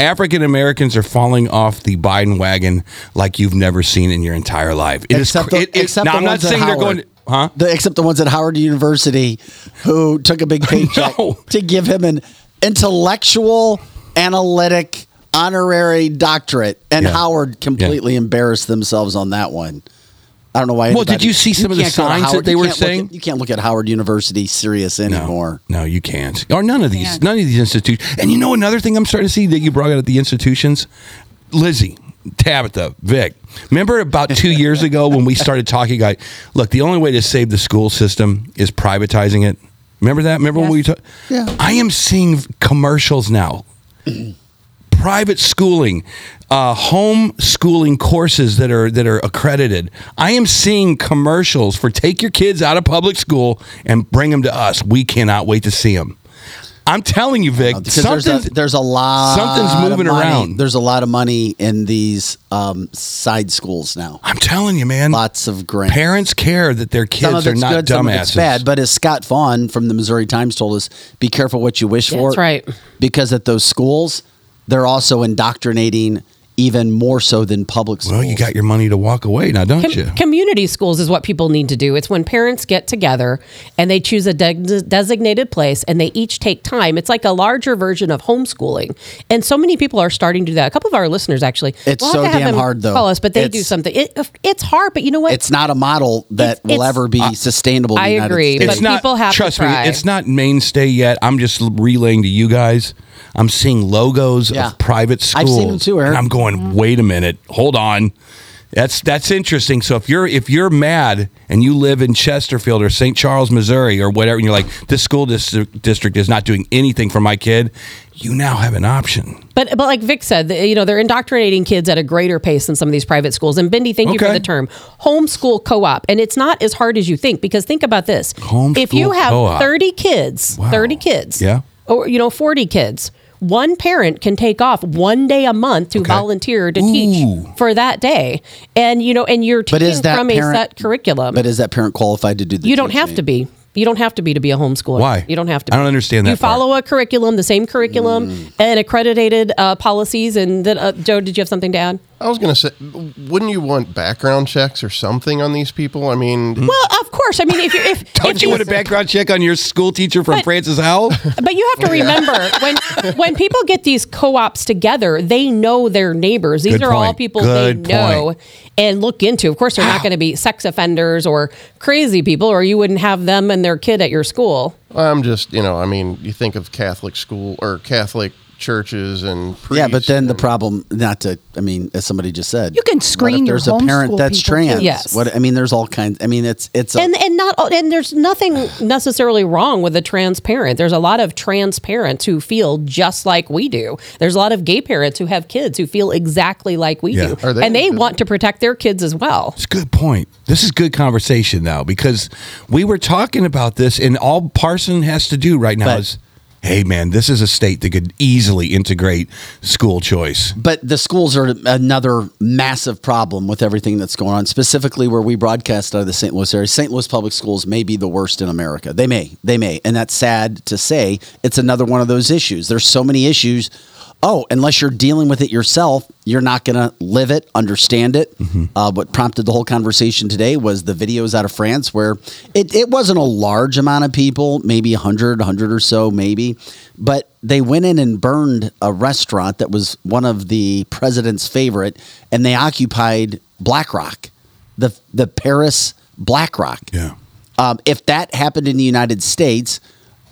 African Americans are falling off the Biden wagon like you've never seen in your entire life. It is Except cr- the- it- it- except now, the I'm not ones at saying they're Howard. going. Huh? The, except the ones at Howard University who took a big paycheck No. to give him an intellectual, analytic, honorary doctorate, and Yeah. Howard completely embarrassed themselves on that one. I don't know why. Well, did you see some of the can't go to signs that they were saying? at- you can't look at Howard University serious anymore. No, you can't. Or none of these, none of these institutions. And you know another thing I'm starting to see that you brought out at the institutions, Lizzie. Tabitha, Vic. Remember about two years ago when we started talking? Like, look, the only way to save the school system is privatizing it. Remember that? Remember when we talked? Yeah. I am seeing commercials now. Private schooling, uh, home schooling courses that are that are accredited. I am seeing commercials for take your kids out of public school and bring them to us. We cannot wait to see them. I'm telling you, Vic, Because there's a, there's a lot. something's of moving money. around. There's a lot of money in these um, side schools now. I'm telling you, man. Lots of grants. Parents care that their some kids of are it's not good, some of it's dumbasses. bad. But as Scott Faughn from the Missouri Times told us, be careful what you wish for. That's right. Because at those schools, they're also indoctrinating even more so than public schools. well, you got your money to walk away now, don't Com- you? community schools is what people need to do. It's when parents get together and they choose a de- designated place and they each take time. It's like a larger version of homeschooling. And so many people are starting to do that. A couple of our listeners actually. It's we'll so have to have damn hard, though. Call us, but they do something. It, uh, it's hard, but you know what? It's not a model that It's- will it's- ever be sustainable. In I the agree, States. but it's not. people have to trust try. me, it's not mainstay yet. I'm just relaying to you guys. I'm seeing logos Yeah. of private schools. I've schools. seen them too, Eric. And I'm going, wait a minute, hold on. That's that's interesting. So if you're if you're mad and you live in Chesterfield or St. Charles, Missouri, or whatever, and you're like, this school district district is not doing anything for my kid, you now have an option. But but like Vic said, you know, they're indoctrinating kids at a greater pace than some of these private schools. And Bindi, thank you for the term homeschool co-op. And it's not as hard as you think because think about this: Homeschool if you have co-op. thirty kids, Wow. thirty kids, Yeah. Or you know, forty kids. One parent can take off one day a month to Okay. volunteer to Ooh. teach for that day, and you know, and you're teaching that from parent- a set curriculum. But is that parent qualified to do the you don't have to be. You don't have to be to be a homeschooler. Why? You don't have to. I don't understand You that part. follow a curriculum, the same curriculum, Mm. and accredited uh, policies. And then, uh, Joe, did you have something to add? I was going to say, wouldn't you want background checks or something on these people? I mean, hmm. Well, of course. I mean, if you're if Don't if you want a background check on your school teacher from But- Francis Howell? But you have to remember when when people get these co-ops together, they know their neighbors. These Good are all people Good they know point. and look into. Of course, they're not going to be sex offenders or crazy people, or you wouldn't have them and their kid at your school. I'm just, you know, I mean, you think of Catholic school or Catholic churches and Yeah, but priests then the problem, not to, I mean, as somebody just said, You can what screen your There's a parent that's people, too. trans. Yes. What I mean, there's all kinds. I mean, it's it's a, and and not and there's nothing necessarily wrong with a transparent. There's a lot of trans parents who feel just like we do. There's a lot of gay parents who have kids who feel exactly like we Yeah. do, Are they- and they want to protect their kids as well. It's a good point. This is good conversation now because we were talking about this, and all Parson has to do right now But- is, hey, man, this is a state that could easily integrate school choice. But the schools are another massive problem with everything that's going on, specifically where we broadcast out of the St. Louis area. St. Louis public schools may be the worst in America. They may, they may. And that's sad to say. It's another one of those issues. There's so many issues. Oh, unless you're dealing with it yourself, you're not going to live it, understand it. Uh, what prompted the whole conversation today was the videos out of France where it, it wasn't a large amount of people, maybe 100, 100 or so, maybe. But they went in and burned a restaurant that was one of the president's favorite, and they occupied BlackRock, the, the Paris BlackRock. Yeah. Um, if that happened in the United States,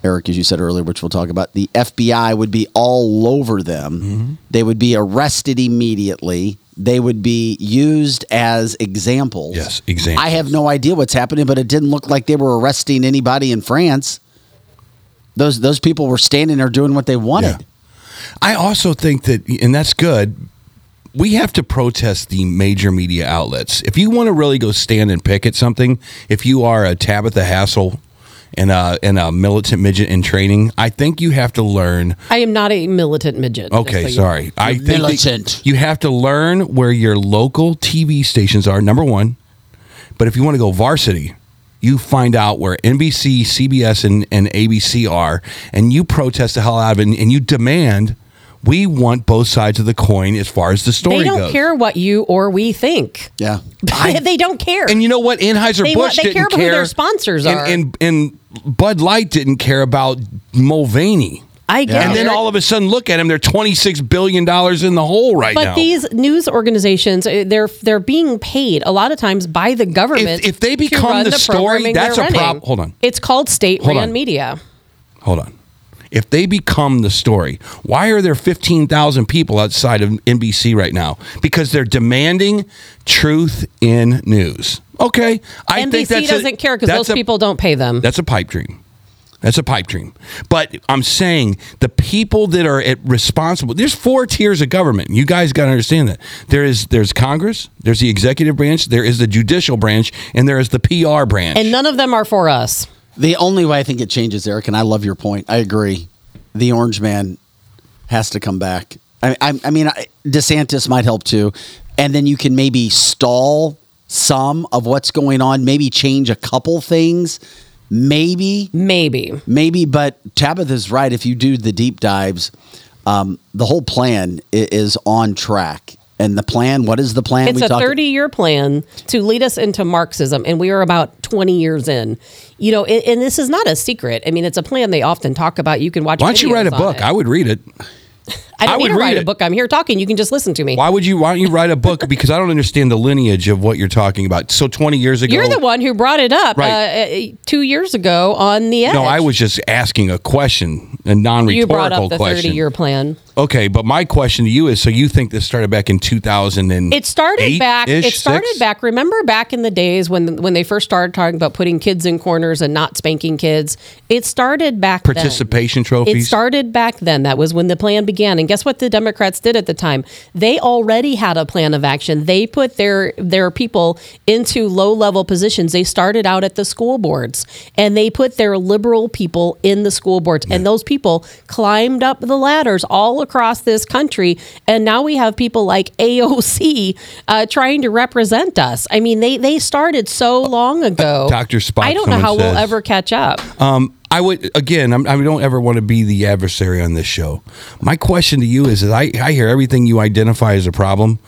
Eric, as you said earlier, which we'll talk about, the FBI would be all over them. Mm-hmm. They would be arrested immediately. They would be used as examples. Yes, examples. I have no idea what's happening, but it didn't look like they were arresting anybody in France. Those those people were standing there doing what they wanted. Yeah. I also think that, and that's good. We have to protest the major media outlets. If you want to really go stand and pick at something, if you are a Tabitha Hassel and a, and a militant midget in training, I think you have to learn I am not a militant midget. just so Okay, you- sorry. I think that militant. you have to learn where your local TV stations are. Number one, but if you want to go varsity, you find out where NBC, CBS, and, and ABC are, and you protest the hell out of it, and, and you demand. We want both sides of the coin as far as the story They don't goes. care what you or we think. Yeah. they don't care. And you know what? Anheuser They Busch they didn't care about who their sponsors and, and and Bud Light didn't care about Mulvaney. I get it. And then all of a sudden, look at him. They're twenty six billion dollars in the hole right now. but now. these news organizations, uh, they're they're being paid a lot of times by the government. If- if they to become run the story, programming that's they're a prob- running. hold on. It's called state Hold ran on. media. hold on. If they become the story, why are there 15,000 people outside of NBC right now? Because they're demanding truth in news. Okay. I NBC think that's doesn't care because those a- people don't pay them. That's a pipe dream. That's a pipe dream. But I'm saying the people that are at responsible. There's four tiers of government. You guys got to understand that. There is there's Congress, there's the executive branch, there is the judicial branch, and there is the PR branch. and none of them are for us. The only way I think it changes, Eric, and I love your point. I agree. The Orange Man has to come back. I, I, I mean, I, DeSantis might help too, and then you can maybe stall some of what's going on. Maybe change a couple things. Maybe, Maybe. maybe. But Tabitha's right. If you do the deep dives, um, the whole plan is on track. And the plan, what is the plan? It's We a 30 year plan to lead us into Marxism, and we are about 20 years in. You know, and, and this is not a secret. I mean, it's a plan they often talk about. You can watch. Why don't you write a book? it. I would read it. I don't I need would to write a book. I'm here talking. You can just listen to me. Why would you? Why don't you write a book? Because I don't understand the lineage of what you're talking about. So 20 years ago, You're the one who brought it up Right. uh, uh, two years ago on the edge. No, I was just asking a question, a non-rhetorical question. You brought up the question. 30 year plan. Okay, but my question to you is: So you think this started back in 2000? And It started back. It started back. Remember back in the days when when they first started talking about putting kids in corners and not spanking kids. It started back. then. Participation trophy. It started back then. That was when the plan began. And guess what the Democrats did at the time? They already had a plan of action. They put their their people into low level positions. They started out at the school boards and they put their liberal people in the school boards. And those people climbed up the ladders all across this country. And now we have people like AOC uh, trying to represent us. I mean, they they started so long ago. Dr. Spock, I don't know someone how we'll ever catch up. Um, I would again. I'm, I don't ever want to be the adversary on this show. My question to you is: is I, I hear everything you identify as a problem.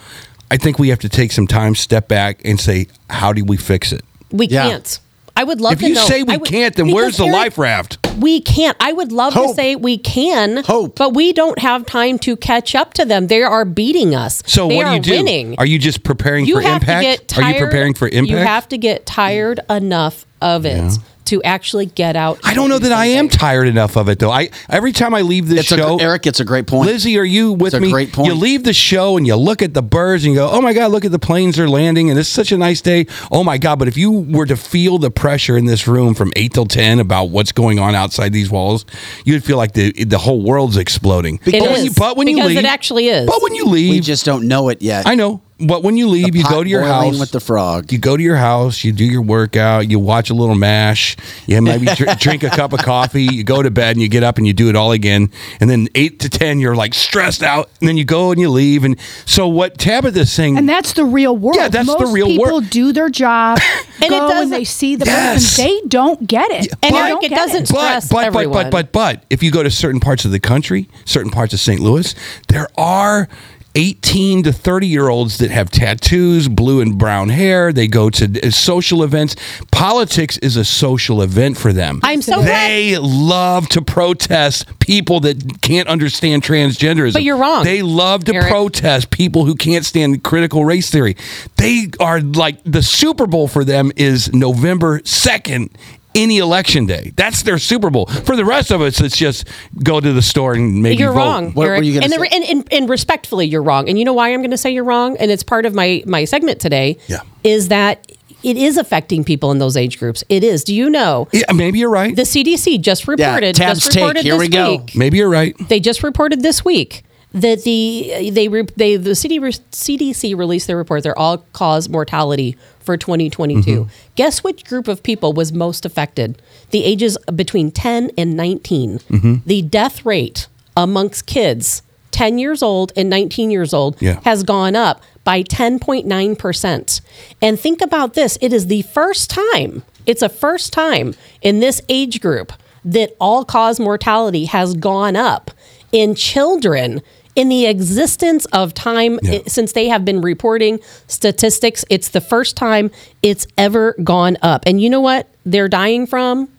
I think we have to take some time, step back, and say, how do we fix it? We Yeah. can't. I would love to know. If to you know. say we would- can't, then where's the life raft? We can't. I would love to say we can, Hope. but we don't have time to catch up to them. They are beating us. So they what do are you do? winning. Are you just preparing you for have impact? to get tired. Are you preparing for impact? You have to get tired enough of it to actually get out. I don't know and do that I am tired enough of it though. I every time I leave this It's a, show, Eric, it's a great point. Lizzie, are you with It's a me? great point. You leave the show and you look at the birds and you go, "Oh my god, look at the planes are landing and it's such a nice day." Oh my god, but if you were to feel the pressure in this room from 8 till 10 about what's going on outside these walls, you'd feel like the the whole world's exploding. It but is, when you but when you because leave, it actually is. But when you leave, we just don't know it yet. I know. But when you leave, you go to your house with the frog. You go to your house, you do your workout, you watch a little mash, you maybe dr- drink a cup of coffee, you go to bed, and you get up and you do it all again. And then eight to ten, you're like stressed out, and then you go and you leave. And so what Tabitha's saying, And that's the real world. Yeah, that's the Most real people world. do their job, And it go doesn't- and they see the Yes. person. They don't get it. And They Eric, don't it doesn't but stress but, but everyone. but but but if you go to certain parts of the country, certain parts of St. Louis, there are 18 to 30 year olds that have tattoos, blue and brown hair. They go to uh, social events. Politics is a social event for them. I'm so glad- They love to protest people that can't understand transgenderism. But you're wrong, They love to Eric. protest people who can't stand critical race theory. They are like the Super Bowl for them is November 2nd any election day. That's their Super Bowl. For the rest of us, it's just go to the store and maybe you're vote. wrong, What were Eric. you gonna and, say? the- and, and, and respectfully, you're wrong. And you know why I'm going to say you're wrong? And it's part of my my segment today. Yeah. Is that it is affecting people in those age groups. It is. Do you know? Yeah, maybe you're right. The CDC just reported. Yeah, Tab's just take. Here this we go. week. maybe you're right. They just reported this week that the they they the CD, CDC released their report. Their all cause mortality for 2022. Mm-hmm. Guess which group of people was most affected? The ages between 10 and 19. Mm-hmm. The death rate amongst kids 10 years old and 19 years old Yeah. has gone up by 10.9%. And think about this it is the first time, it's a first time in this age group that all cause mortality has gone up in children in the existence of time Yeah. i- since they have been reporting statistics. It's the first time it's ever gone up. And you know what they're dying from?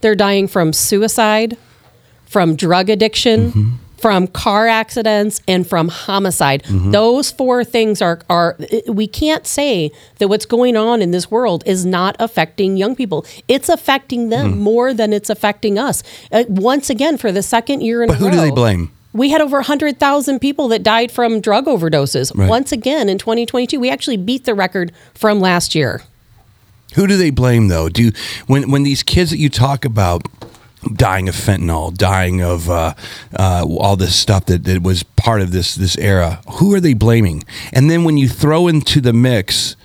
They're dying from suicide, from drug addiction, Mm-hmm. from car accidents, and from homicide. Mm-hmm. Those four things are are we can't say that what's going on in this world is not affecting young people. It's affecting them Mm-hmm. more than it's affecting us. Uh, once again, for the second year in But a who row. do they blame? We had over 100,000 people that died from drug overdoses. Right. Once again in 2022, we actually beat the record from last year. Who do they blame though? Do when when these kids that you talk about dying of fentanyl, dying of uh, uh, all this stuff that, that was part of this this era, who are they blaming? And then when you throw into the mix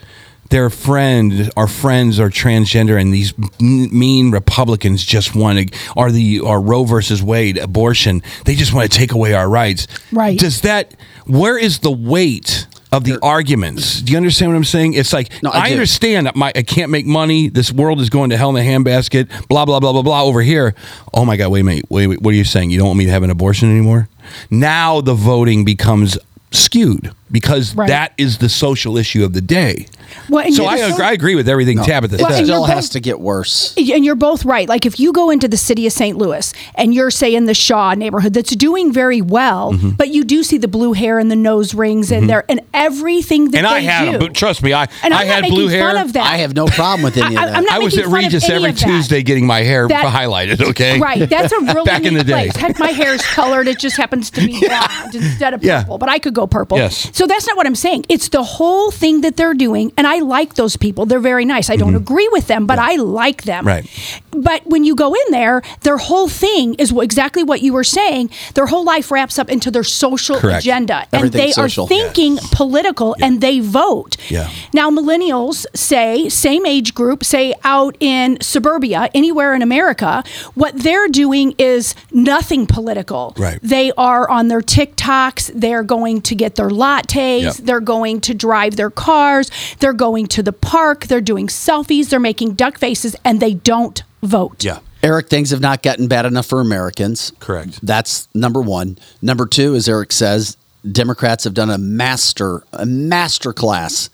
their friend our friends are transgender and these mean republicans just want to are the are roe versus wade abortion they just want to take away our rights Right. does that where is the weight of the arguments do you understand what i'm saying it's like No, I I, understand that my I can't make money. This world is going to hell in a handbasket. Blah blah blah blah blah. Over here, oh my god, wait a minute, wait, wait, what are you saying? You don't want me to have an abortion anymore? Now the voting becomes skewed because Right. that is the social issue of the day. Well, So I, so- ag- I agree with everything Tabitha It Well, and said. you're still both- has to get worse. and you're both right. Like if you go into the city of St. Louis and you're say in the Shaw neighborhood that's doing very well, Mm-hmm. but you do see the blue hair and the nose rings and there and everything that And I they had do. them, but trust me, I and I I'm not had making blue hair. Fun of that. I have no problem with any of I- that. I'm not I was making at fun of Regis any every of that. Tuesday getting my hair That- highlighted. Okay, Right, that's a really Back in the day. place. Heck, my hair is colored; it just happens to be blonde instead of Yeah. purple. But I could go purple. Yes. So that's not what I'm saying. It's the whole thing that they're doing, and I like those people. They're very nice. I don't agree with them, but I like them. Mm-hmm. Right. But when you go in there, their whole thing is exactly what you were saying. Their whole life wraps up into their social Correct. agenda, and they social. are thinking political, and they vote. Yeah. Now, millennials say, same age group, say out in suburbia, anywhere in America, what they're doing is nothing political. Right. They are on their TikToks, they're going to get their lattes, Yep. they're going to drive their cars, they're going to the park, they're doing selfies, they're making duck faces, and they don't vote. yeah. Eric, things have not gotten bad enough for Americans. Correct. That's number one. Number two, as Eric says, Democrats have done a master a master class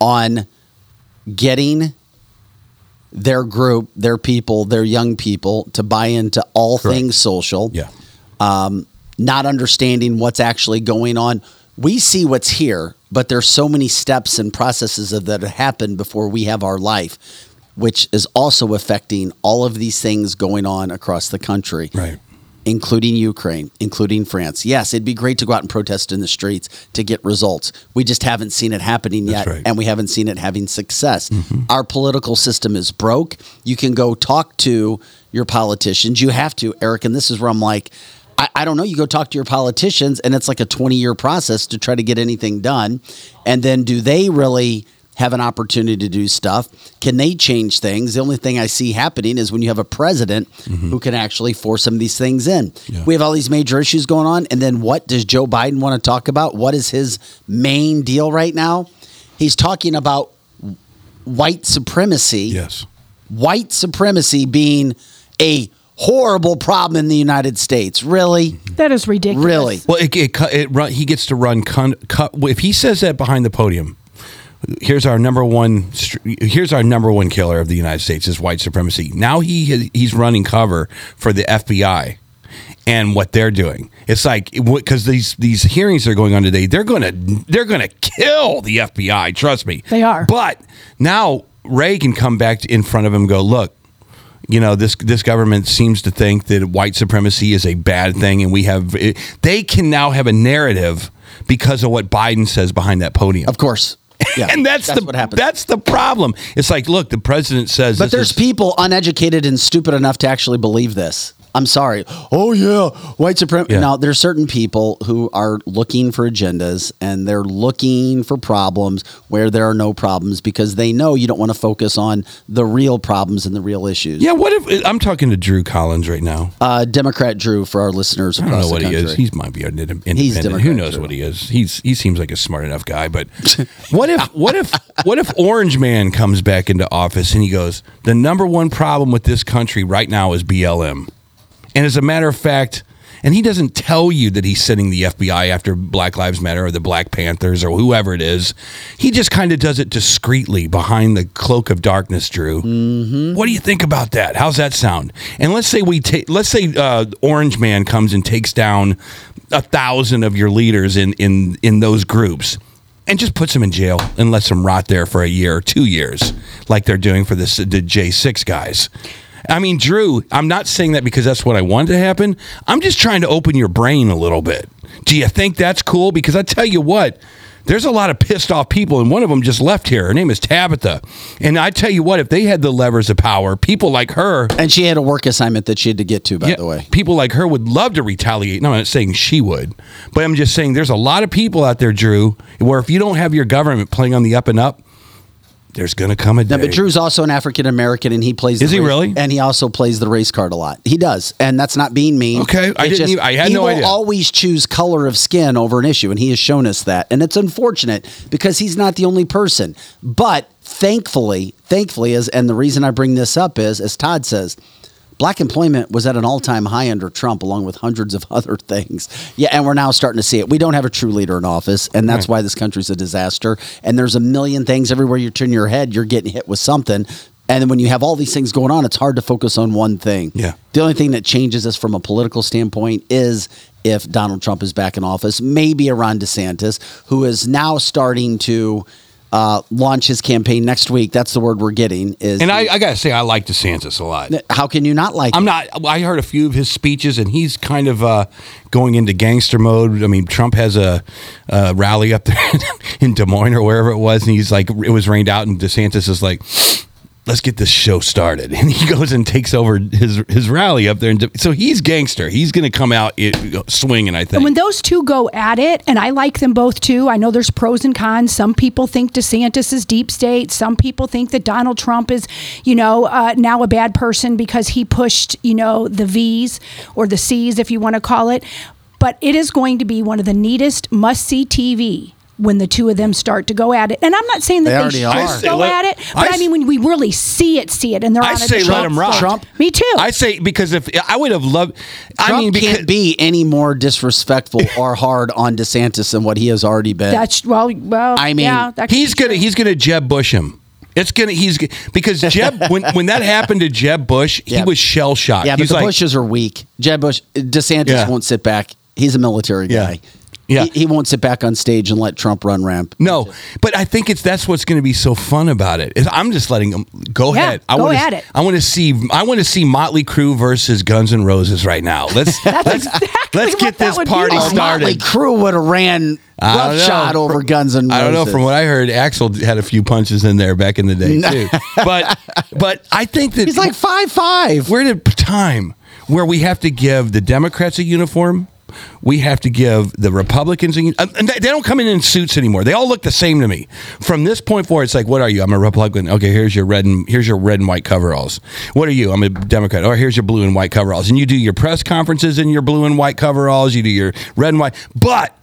on getting their group, their people, their young people to buy into all things social. Yeah. Um, not understanding what's actually going on. We see what's here, but there's so many steps and processes of that happen before we have our life, which is also affecting all of these things going on across the country. Right. Including Ukraine, including France. Yes, it'd be great to go out and protest in the streets to get results. We just haven't seen it happening yet, right. Mm-hmm. and we haven't seen it having success. Our political system is broke. You can go talk to your politicians. You have to, Eric, and this is where I'm like, I, I don't know. You go talk to your politicians, and it's like a 20 year process to try to get anything done. And then do they really have an opportunity to do stuff? Can they change things? The only thing I see happening is when you have a president mm-hmm. who can actually force some of these things in. We have all these major issues going on. And then what does Joe Biden want to talk about? What is his main deal right now? He's talking about white supremacy. Yes. White supremacy being a horrible problem in the United States. Really? Mm-hmm. That is ridiculous. Really? Well, it, it, cu- it run, he gets to run. Con, cut, if he says that behind the podium, here's our number one. Here's our number one killer of the United States is white supremacy. Now he he's running cover for the FBI and what they're doing. It's like because these these hearings are going on today. They're gonna they're gonna kill the FBI. Trust me. They are. But now Wray can come back in front of him and go, look, you know this this government seems to think that white supremacy is a bad thing, and we have it, they can now have a narrative because of what Biden says behind that podium. Of course. Yeah. and that's, That's the what happens. That's the problem. It's like, look, the president says, But there's is- people uneducated and stupid enough to actually believe this. I'm sorry. Oh yeah, white supremacy. Yeah. Now there's certain people who are looking for agendas and they're looking for problems where there are no problems because they know you don't want to focus on the real problems and the real issues. Yeah, what if I'm talking to Drew Collins right now? Uh, Democrat Drew for our listeners I don't know what he is. He might be an independent. He's Democrat Who knows Drew. what he is? He's he seems like a smart enough guy. But what if what if what if Orange Man comes back into office and he goes, the number one problem with this country right now is BLM, and as a matter of fact. And he doesn't tell you that he's sending the FBI after Black Lives Matter or the Black Panthers or whoever it is. He just kind of does it discreetly behind the cloak of darkness, Drew. Mm-hmm. What do you think about that? How's that sound? And let's say we take, let's say uh, Orange Man comes and takes down a thousand of your leaders in in in those groups, and just puts them in jail and lets them rot there for a year or two years, like they're doing for this the J six guys. I mean, Drew, I'm not saying that because that's what I want to happen. I'm just trying to open your brain a little bit. Do you think that's cool? Because I tell you what, there's a lot of pissed off people, and one of them just left here. Her name is Tabitha. And I tell you what, if they had the levers of power, people like her. and she had a work assignment that she had to get to, by Yeah, the way. People like her would love to retaliate. No, I'm not saying she would, but I'm just saying there's a lot of people out there, Drew, where if you don't have your government playing on the up and up, there's going to come a day. No, but Drew's also an African American, and he plays. Is the he race- really? And he also plays the race card a lot. He does, and that's not being mean. Okay, I It's didn't even- I had he no will idea. Always choose color of skin over an issue, and he has shown us that. And it's unfortunate because he's not the only person. But thankfully, thankfully, is and the reason I bring this up is, as Todd says. Black employment was at an all-time high under Trump, along with hundreds of other things. Yeah, and we're now starting to see it. We don't have a true leader in office, and that's why this country's a disaster. And there's a million things everywhere you turn your head, you're getting hit with something. And then when you have all these things going on, it's hard to focus on one thing. Yeah. The only thing that changes us from a political standpoint is if Donald Trump is back in office, maybe a Ron DeSantis, who is now starting to uh, launch his campaign next week. That's the word we're getting. Is and I, I got to say, I like DeSantis a lot. how can you not like? I'm not. I heard a few of his speeches, and he's kind of uh, going into gangster mode. I mean, Trump has a, a rally up there in Des Moines or wherever it was, and he's like, it was rained out, and DeSantis is like, "Let's get this show started," and he goes and takes over his his rally up there, and so he's gangster. He's going to come out it, swinging. I think. And when those two go at it, and I like them both too, I know there's pros and cons. Some people think DeSantis is deep state. Some people think that Donald Trump is, you know, uh, now a bad person because he pushed, you know, the V's or the C's, if you want to call it. But it is going to be one of the neatest must see TV when the two of them start to go at it. And I'm not saying that already they, are. should I go let- at it, I but I, s- mean when we really see it, see it, and they're I on a say let Trump 'em rock. Trump- Me too. I say because if I would have loved, I Trump mean, because can't be any more disrespectful or hard on DeSantis than what he has already been. That's well, well. I mean, yeah, that he's gonna he's gonna Jeb Bush him. It's gonna he's g- because Jeb when when that happened to Jeb Bush, he was shell shocked. yeah, but he's the like, Bushes are weak. Jeb Bush, DeSantis Yeah. won't sit back. He's a military Yeah. guy. Yeah. He, he won't sit back on stage and let Trump run ramp. No, but I think it's that's what's going to be so fun about it. is I'm just letting him go Yeah, ahead. I go wanna, at it. I want to see. I want to see Motley Crue versus Guns N' Roses right now. Let's let's, exactly let's get this party like. Oh, started. Motley Crue would have ran I don't know. roughshod over Guns and Roses. I don't know. From what I heard, Axl had a few punches in there back in the day too. but but I think that He's like five five. we're at a time where we have to give the Democrats a uniform. We have to give the Republicans, and they don't come in in suits anymore. They all look the same to me. From this point forward, it's like, what are you? I'm a Republican. Okay, here's your red and here's your red and white coveralls. What are you? I'm a Democrat. Oh, here's your blue and white coveralls. And you do your press conferences in your blue and white coveralls. You do your red and white. But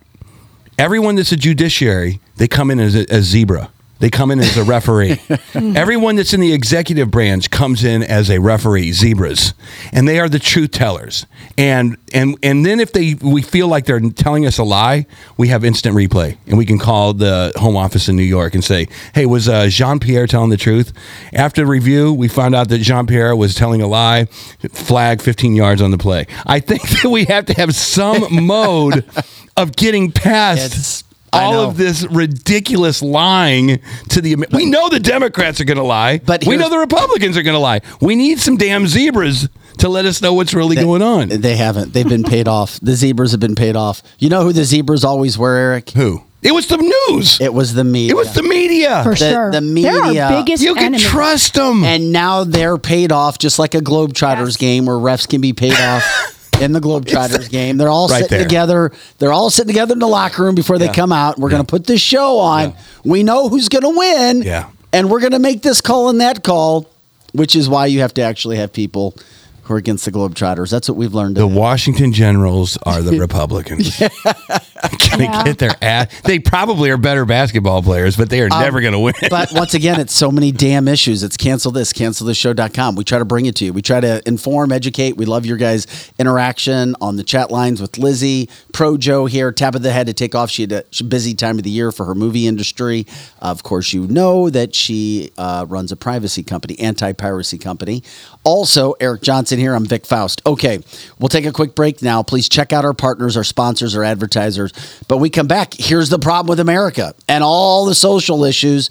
everyone that's a judiciary, they come in as a zebra. They come in as a referee. Everyone that's in the executive branch comes in as a referee, zebras, and they are the truth tellers. And and and then if they we feel like they're telling us a lie, we have instant replay, and we can call the home office in New York and say, "Hey, was uh, Jean Pierre telling the truth?" After review, we found out that Jean Pierre was telling a lie. Flag 15 yards on the play. I think that we have to have some mode of getting past It's- all of this ridiculous lying to the. We know the Democrats are going to lie, But we know the Republicans are going to lie. We need some damn zebras to let us know what's really going on. They haven't. They've been paid off. The zebras have been paid off. You know who the zebras always were, Eric? Who? It was the news. It was the media. It was the media. for the- sure. the They're media- our biggest you can enemy. trust them. and now they're paid off just like a Globetrotters game where refs can be paid off in the Globetrotters game. They're all Right sitting there. together. They're all sitting together in the locker room before they come out. We're going to put this show on. We know who's going to win. Yeah. And we're going to make this call and that call, which is why you have to actually have people who are against the Globetrotters. That's what we've learned. the. Washington Generals are the Republicans. Can Yeah. they get their ass? They probably are better basketball players, but they are never going to win. but once again, it's so many damn issues. It's cancel this, cancel this show.com. We try to bring it to you. We try to inform, educate. We love your guys' interaction on the chat lines with Lizzie, Pro Joe here. Tabitha had to take off. She had a busy time of the year for her movie industry. of course, you know that she uh, runs a privacy company, anti piracy company. Also, Eric Johnson here. I'm Vic Faust. Okay, we'll take a quick break now. Please check out our partners, our sponsors, our advertisers. But we come back. Here's the problem with America and all the social issues.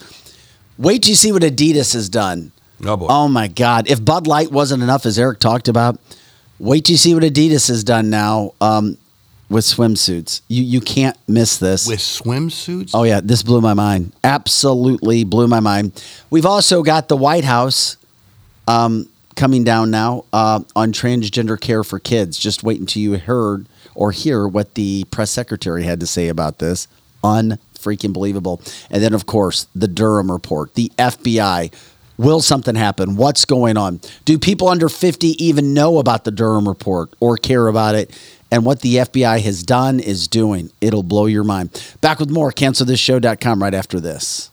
Wait till you see what Adidas has done. Oh, boy. Oh my God! If Bud Light wasn't enough, as Eric talked about, wait till you see what Adidas has done now um, with swimsuits. You you can't miss this. With swimsuits? Oh yeah, this blew my mind. Absolutely blew my mind. We've also got the White House um, coming down now uh, on transgender care for kids. Just wait until you heard or hear what the press secretary had to say about this. Unfreaking believable. And then, of course, the Durham report, the FBI. Will something happen? What's going on? Do people under 50 even know about the Durham report or care about it? And what the FBI has done is doing. It'll blow your mind. Back with more. CancelThisShow.com right after this.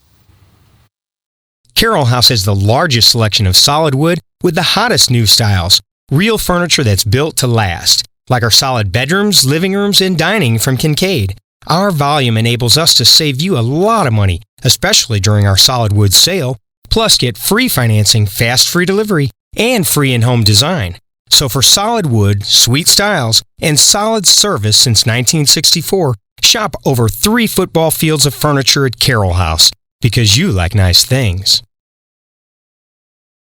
Carol House has the largest selection of solid wood with the hottest new styles. Real furniture that's built to last, like our solid bedrooms, living rooms, and dining from Kincaid. Our volume enables us to save you a lot of money, especially during our solid wood sale. Plus, get free financing, fast free delivery, and free in home design. So, for solid wood, sweet styles, and solid service since 1964, shop over three football fields of furniture at Carol House because you like nice things.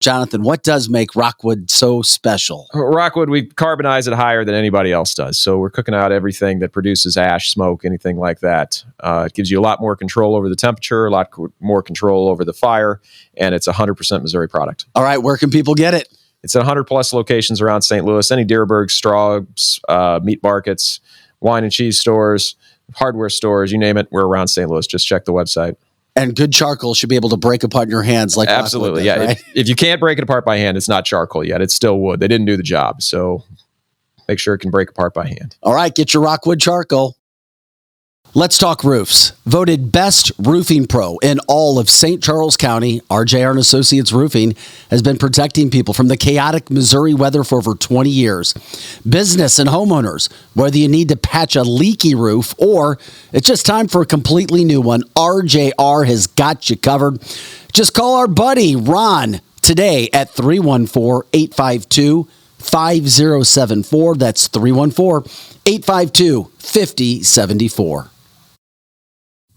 Jonathan, what does make Rockwood so special? Rockwood, we carbonize it higher than anybody else does. So we're cooking out everything that produces ash, smoke, anything like that. Uh, it gives you a lot more control over the temperature, a lot co- more control over the fire, and it's a 100% Missouri product. All right, where can people get it? It's at 100 plus locations around St. Louis, any Dierberg, Straub's, uh, meat markets, wine and cheese stores, hardware stores, you name it, we're around St. Louis. Just check the website. And good charcoal should be able to break apart in your hands like Absolutely, does, yeah. right? If, if you can't break it apart by hand, it's not charcoal yet. It's still wood. They didn't do the job, so make sure it can break apart by hand. All right, get your Rockwood charcoal. Let's talk roofs. Voted best roofing pro in all of St. Charles County, RJR and Associates Roofing has been protecting people from the chaotic Missouri weather for over 20 years. Business and homeowners, whether you need to patch a leaky roof or it's just time for a completely new one, RJR has got you covered. Just call our buddy Ron today at 314 852 5074. That's 314 852 5074.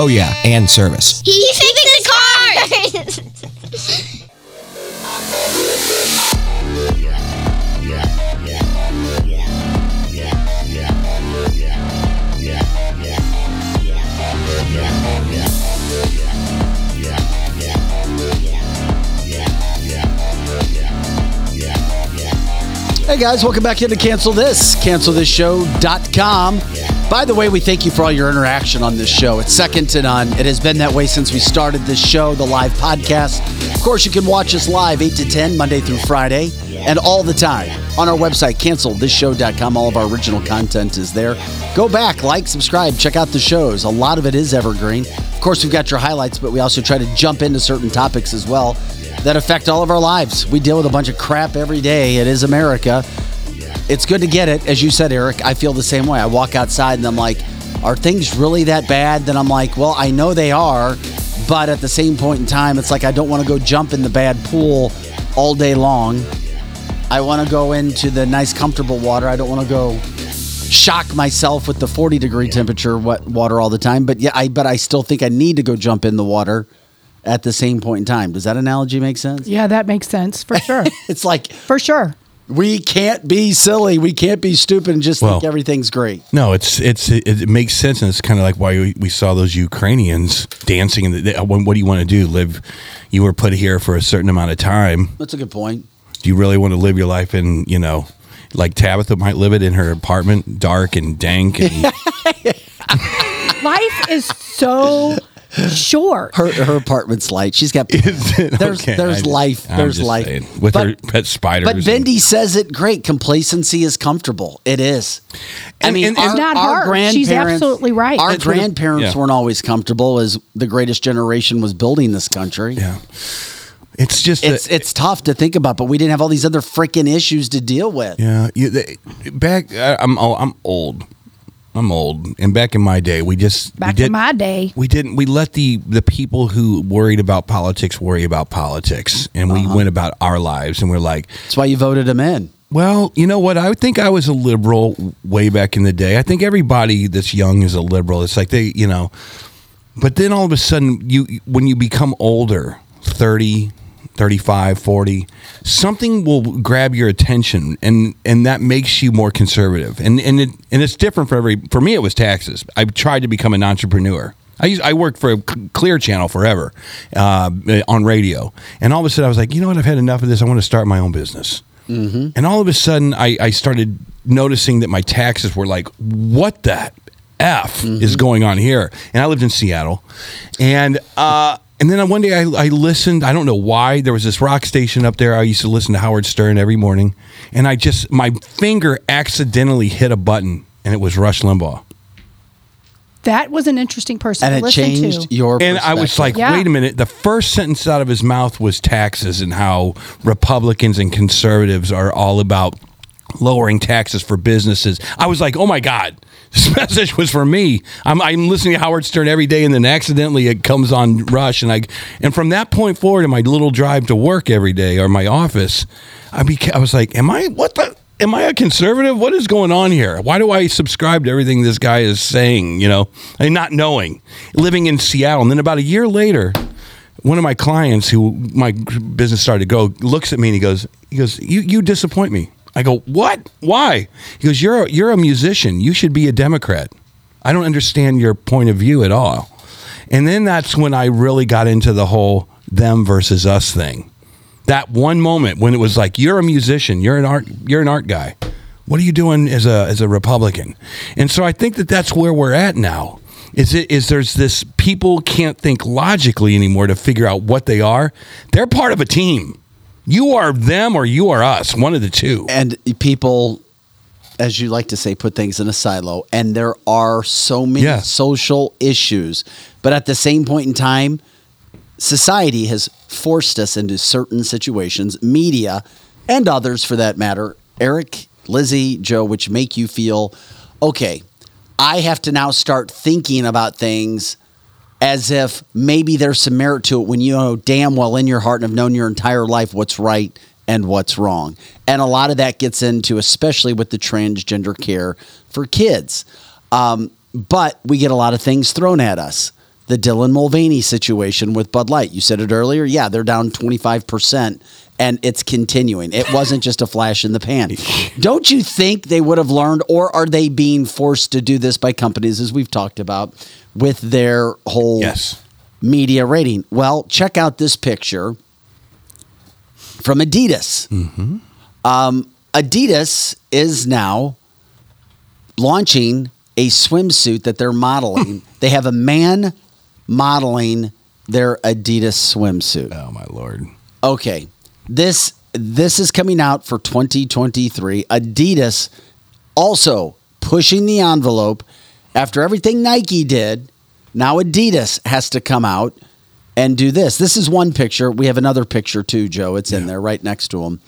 Oh, yeah, and service. He fixed the cars. Hey guys, welcome back into Cancel This, cancelthisshow.com. By the way, we thank you for all your interaction on this show. It's second to none. It has been that way since we started this show, the live podcast. Of course, you can watch us live 8 to 10, Monday through Friday, and all the time on our website, cancelthisshow.com. All of our original content is there. Go back, like, subscribe, check out the shows. A lot of it is evergreen. Of course, we've got your highlights, but we also try to jump into certain topics as well that affect all of our lives. We deal with a bunch of crap every day. It is America. It's good to get it. As you said, Eric, I feel the same way. I walk outside and I'm like, are things really that bad? Then I'm like, well, I know they are, but at the same point in time, it's like I don't want to go jump in the bad pool all day long. I want to go into the nice, comfortable water. I don't want to go shock myself with the 40 degree temperature wet water all the time. But yeah, I but I still think I need to go jump in the water at the same point in time. Does that analogy make sense? Yeah, that makes sense for sure. it's like for sure. We can't be silly. We can't be stupid and just think everything's great. No, it's it's it, it makes sense, and it's kind of like why we, we saw those Ukrainians dancing. In the, uh, what do you want to do? Live? You were put here for a certain amount of time. That's a good point. Do you really want to live your life in you know, like Tabitha might live it in her apartment, dark and dank, and Life is so short. Her her apartment's light. She's got there's Okay, there's I- life. I'm There's life saying, with But- her pet spiders. But and- Bendy says it great. Complacency is comfortable. It is. I mean, and- our, It's not our hard. She's absolutely right. Our That's what it- grandparents Yeah. weren't always comfortable as the greatest generation was building this country. Yeah. It's just it's it's tough to think about, but we didn't have all these other freaking issues to deal with. Yeah, you, they, back. I, I'm oh, I'm old. I'm old, and back in my day, we just we Back did, in my day. we didn't. We let the the people who worried about politics worry about politics, and we uh-huh. went about our lives, and we're like, That's why you voted him in. well, you know what? I would think I was a liberal way back in the day. I think everybody that's young is a liberal. It's like they, you know, but then all of a sudden, you when you become older, 30, 35, 40, something will grab your attention and and that makes you more conservative. And and it and it's different for every for me it was taxes. I tried to become an entrepreneur. I used, I worked for Clear Channel forever uh, on radio, and all of a sudden I was like, you know what? I've had enough of this. I want to start my own business. Mm-hmm. And all of a sudden, I, I started noticing that my taxes were like, what the F is going on here? And I lived in Seattle. And, uh, and then one day I, I listened. I don't know why. There was this rock station up there. I used to listen to Howard Stern every morning. And I just, my finger accidentally hit a button and it was Rush Limbaugh. That was an interesting person And to it listen changed to. your And I was like, Yeah. wait a minute. The first sentence out of his mouth was taxes and how Republicans and conservatives are all about lowering taxes for businesses. I was like, oh my God, this message was for me. I'm, I'm listening to Howard Stern every day, and then accidentally it comes on Rush, and I and from that point forward, in my little drive to work every day or my office, I beca- I was like, am I what the. Am I a conservative? What is going on here? Why do I subscribe to everything this guy is saying? You know, and not knowing, living in Seattle, and then about a year later, one of my clients who my business started to go looks at me and he goes, he goes, you you disappoint me. I go, what? Why? He goes, you're a, you're a musician. You should be a Democrat. I don't understand your point of view at all. And then that's when I really got into the whole them versus us thing. That one moment when it was like, you're a musician, you're an art, you're an art guy. What are you doing as a as a Republican? And so I think that that's where we're at now. Is it is there's this people can't think logically anymore to figure out what they are. They're part of a team. You are them or you are us, one of the two. and people as you like to say put things in a silo and there are so many Yeah. social issues but at the same point in time society has forced us into certain situations media and others for that matter eric lizzie joe which make you feel okay i have to now start thinking about things as if maybe there's some merit to it when you know damn well in your heart and have known your entire life what's right and what's wrong. And a lot of that gets into, especially with the transgender care for kids. Um, but we get a lot of things thrown at us. The Dylan Mulvaney situation with Bud Light. You said it earlier. Yeah, they're down 25%, and it's continuing. It wasn't just a flash in the pan. Don't you think they would have learned, or are they being forced to do this by companies, as we've talked about, with their whole Yes. media rating? Well, check out this picture from Adidas. Um, Adidas is now launching a swimsuit that they're modeling. they have a man modeling their Adidas swimsuit. Oh my lord. Okay. This this is coming out for 2023. Adidas also pushing the envelope after everything Nike did. Now Adidas has to come out and do this. This is one picture. We have another picture too, Joe. It's in there right next to him.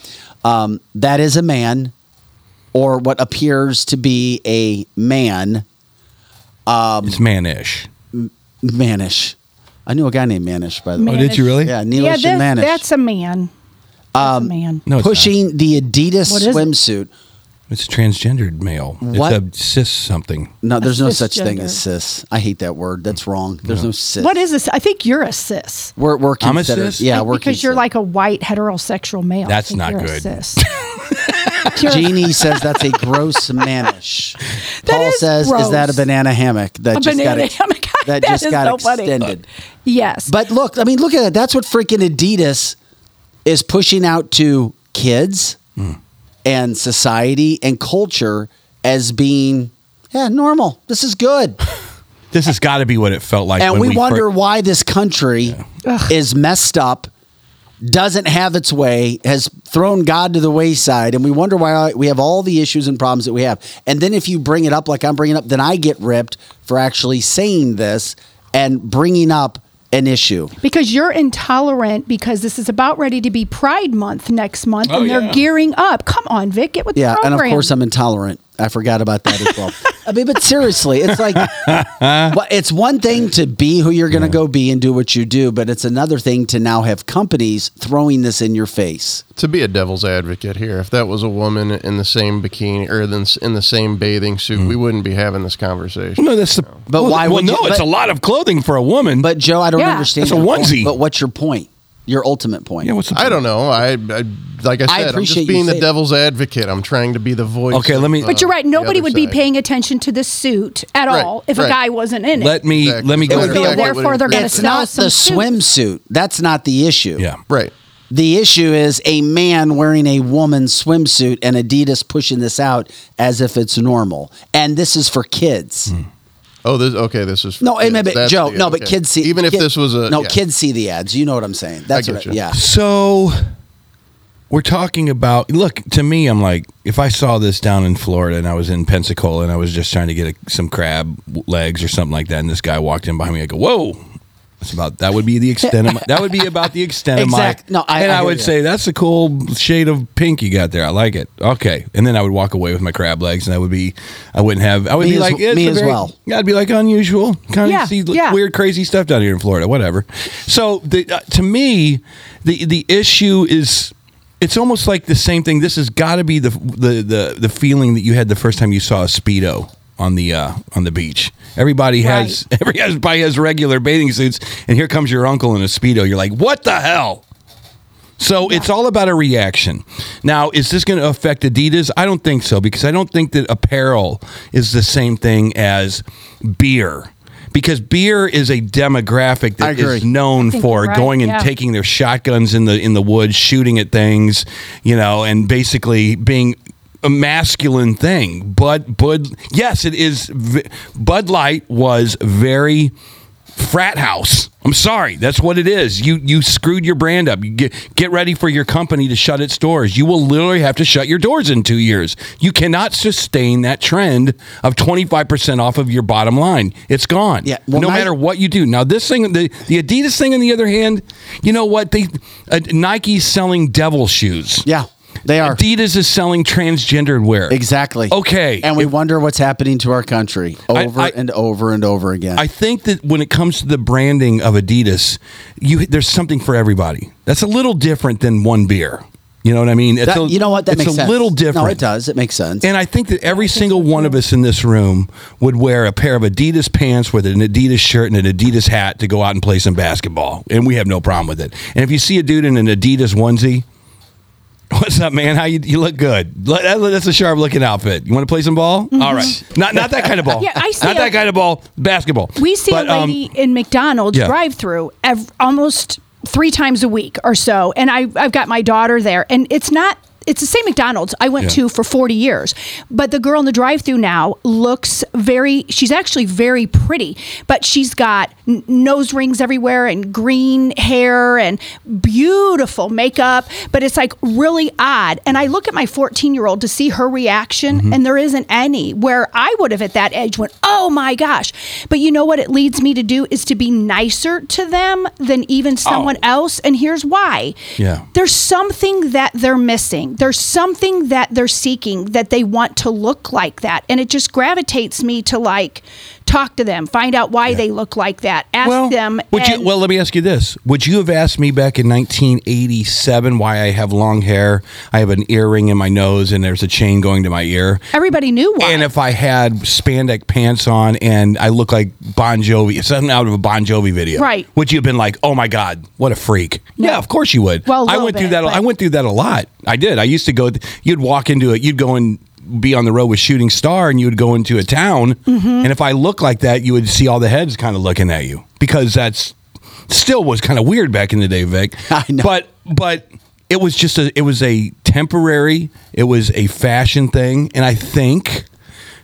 Um, that is a man or what appears to be a man. Um, It's manish. Manish. I knew a guy named Manish, by the way. Oh, did you really? Yeah, yeah, Neelish that- Manish. that's a man. That's a man. No, it's pushing the Adidas What is it? Swimsuit. It's a transgendered male. What? It's a cis something. No, there's A no such thing as cis. I hate that word. That's wrong. There's no cis. What is this? I think you're a cis. We're we're I'm a considered. cis? Yeah, we're because you're considered- like a white heterosexual male. I That's think not you're a good. cis. You're- Jeannie says that's a gross manish. That Paul is says, "Is that a gross. banana hammock that A just banana got hammock. that That just is got so funny. extended?" yes. But look, I mean, look at that. That's what freaking Adidas is pushing out to kids Hmm. And society and culture as being yeah normal. This is good. This has got to be what it felt like. and when we, fir- wonder why this country is messed up, doesn't have its way, has thrown God to the wayside, and we wonder why we have all the issues and problems that we have. And then if you bring it up like I'm bringing up, then I get ripped for actually saying this and bringing up an issue. because you're intolerant because this is about ready to be Pride Month next month Oh, and they're yeah. gearing up. Come on, Vic, get with Yeah, the and of course I'm intolerant. I forgot about that as well. I mean, but seriously, it's like it's one thing to be who you're going to go be and do what you do, but it's another thing to now have companies throwing this in your face. to be a devil's advocate here, if that was a woman in the same bikini or in the same bathing suit, hmm. we wouldn't be having this conversation. No, that's the. But well, why well, would no, you- it's but- a lot of clothing for a woman. But Joe, I don't Yeah. understand. It's a your point. onesie. But what's your point? Your ultimate point? yeah, what's the point? I don't know. I, I like I I said, I'm appreciate just being the saying- devil's advocate. I'm trying to be the voice. Okay, let me- of, But you're uh, right. Nobody other would be paying attention to the suit at Right, all if right. a guy wasn't in it. let me Exactly. let me It go. would be so a- therefore, they're going to it's sell not some the suits. swimsuit. That's not the issue. yeah. Right. The issue is a man wearing a woman's swimsuit and Adidas pushing this out as if it's normal. And this is for kids. Oh, this okay. This is No, kids. but, but That's Joe, the- no, but kids see. Even if kid- this was a no, yeah. kids see the ads. You know what I'm saying? That's get what. I- you. yeah. So we're talking about look to me i'm like if i saw this down in florida and i was in pensacola and i was just trying to get a, some crab legs or something like that and this guy walked in behind me i go whoa that's about that would be the extent of my, that would be about the extent Exact- of my no, I- and I i, would you. say that's a cool shade of pink you got there i like it okay and then i would walk away with my crab legs and i would be i wouldn't have i would Me be as- like it's me as well. yeah i'd be like unusual kind Yeah, of see yeah. weird crazy stuff down here in florida whatever so the, uh, to me the the issue is it's almost like the same thing. This has got to be the, the the the feeling that you had the first time you saw a speedo on the uh, on the beach. Everybody has everybody has regular bathing suits, and here comes your uncle in a speedo. You're like, what the hell? So it's all about a reaction. Now, is this going to affect Adidas? I don't think so because I don't think that apparel is the same thing as beer. Because beer is a demographic I that agree. is known for right, going and yeah. taking their shotguns in the in the woods, shooting at things, you know, and basically being a masculine thing. Bud Bud yes, it is Bud Light was very frat house. I'm sorry, that's what it is. You you screwed your brand up. You get get ready for your company to shut its doors. You will literally have to shut your doors in 2 years. You cannot sustain that trend of 25% off of your bottom line. It's gone. Yeah, well, no my- matter what you do. Now this thing the the Adidas thing on the other hand, you know what? They uh, Nike's selling devil shoes. Yeah, they are. Adidas is selling transgendered wear. Exactly. Okay. And we wonder what's happening to our country I- over I- and over and over again. I think that when it comes to the branding of Adidas, you there's something for everybody. That's a little different than one beer. You know what I mean? It's That- a, you know what? That it's makes a sense. little different. No, it does. It makes sense. And I think that every single one of us in this room would wear a pair of Adidas pants with an Adidas shirt and an Adidas hat to go out and play some basketball, and we have no problem with it. And if you see a dude in an Adidas onesie, what's up, man? How you you look good? That's a sharp looking outfit. You want to play some ball? All right, not not that kind of ball. Mm-hmm. Yeah, I see not a- that kind of ball. Basketball. We see But, a um, lady in McDonald's yeah. drive-through ev- almost three times a week or so, and I, I've got my daughter there, and it's not. It's the same McDonald's I went Yeah. to for 40 years. But the girl in the drive through now looks very, she's actually very pretty, but she's got n- nose rings everywhere and green hair and beautiful makeup. But it's like really odd. And I look at my 14 year old to see her reaction, Mm-hmm. and there isn't any where I would have at that age went, oh my gosh. But you know what it leads me to do is to be nicer to them than even someone else. And here's why Yeah. there's something that they're missing. There's something that they're seeking that they want to look like that. And it just gravitates me to like talk to them, find out why they look like that, ask them. Would you? Well, let me ask you this: Would you have asked me back in 1987 why I have long hair? I have an earring in my nose, and there's a chain going to my ear. everybody knew why. And if I had spandex pants on and I look like Bon Jovi, something out of a Bon Jovi video, Right. Would you have been like, "Oh my God, what a freak"? Yeah, of course you would. Well, I went through that. but- I went through that a lot. I did. I used to go. You'd walk into it. You'd go and be on the road with Shooting Star, and you would go into a town, Mm-hmm. and if I looked like that, you would see all the heads kind of looking at you because that's still was kind of weird back in the day, Vic. I know. But but it was just a it was a temporary, it was a fashion thing, and I think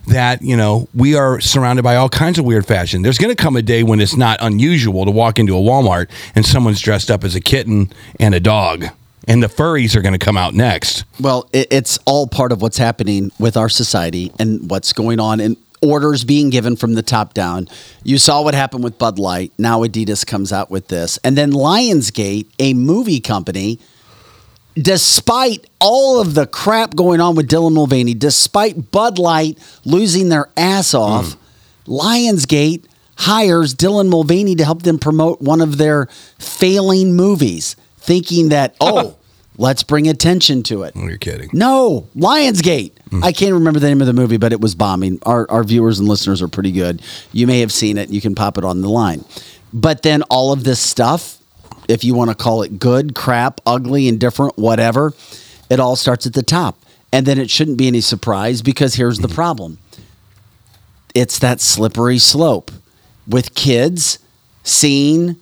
that you know we are surrounded by all kinds of weird fashion. There's going to come a day when it's not unusual to walk into a Walmart and someone's dressed up as a kitten and a dog, and the furries are going to come out next. Well, it, it's all part of what's happening with our society and what's going on and orders being given from the top down. You saw what happened with Bud Light. Now Adidas comes out with this. And then Lionsgate, a movie company, despite all of the crap going on with Dylan Mulvaney, despite Bud Light losing their ass hmm. off, Lionsgate hires Dylan Mulvaney to help them promote one of their failing movies, thinking that, oh, let's bring attention to it. Oh, you're kidding. No, Lionsgate. Mm. I can't remember the name of the movie, but it was bombing. Our, our viewers and listeners are pretty good. You may have seen it. You can pop it on the line. But then all of this stuff, if you want to call it good, crap, ugly, indifferent, whatever, it all starts at the top. And then it shouldn't be any surprise because here's the mm-hmm. problem it's that slippery slope with kids seeing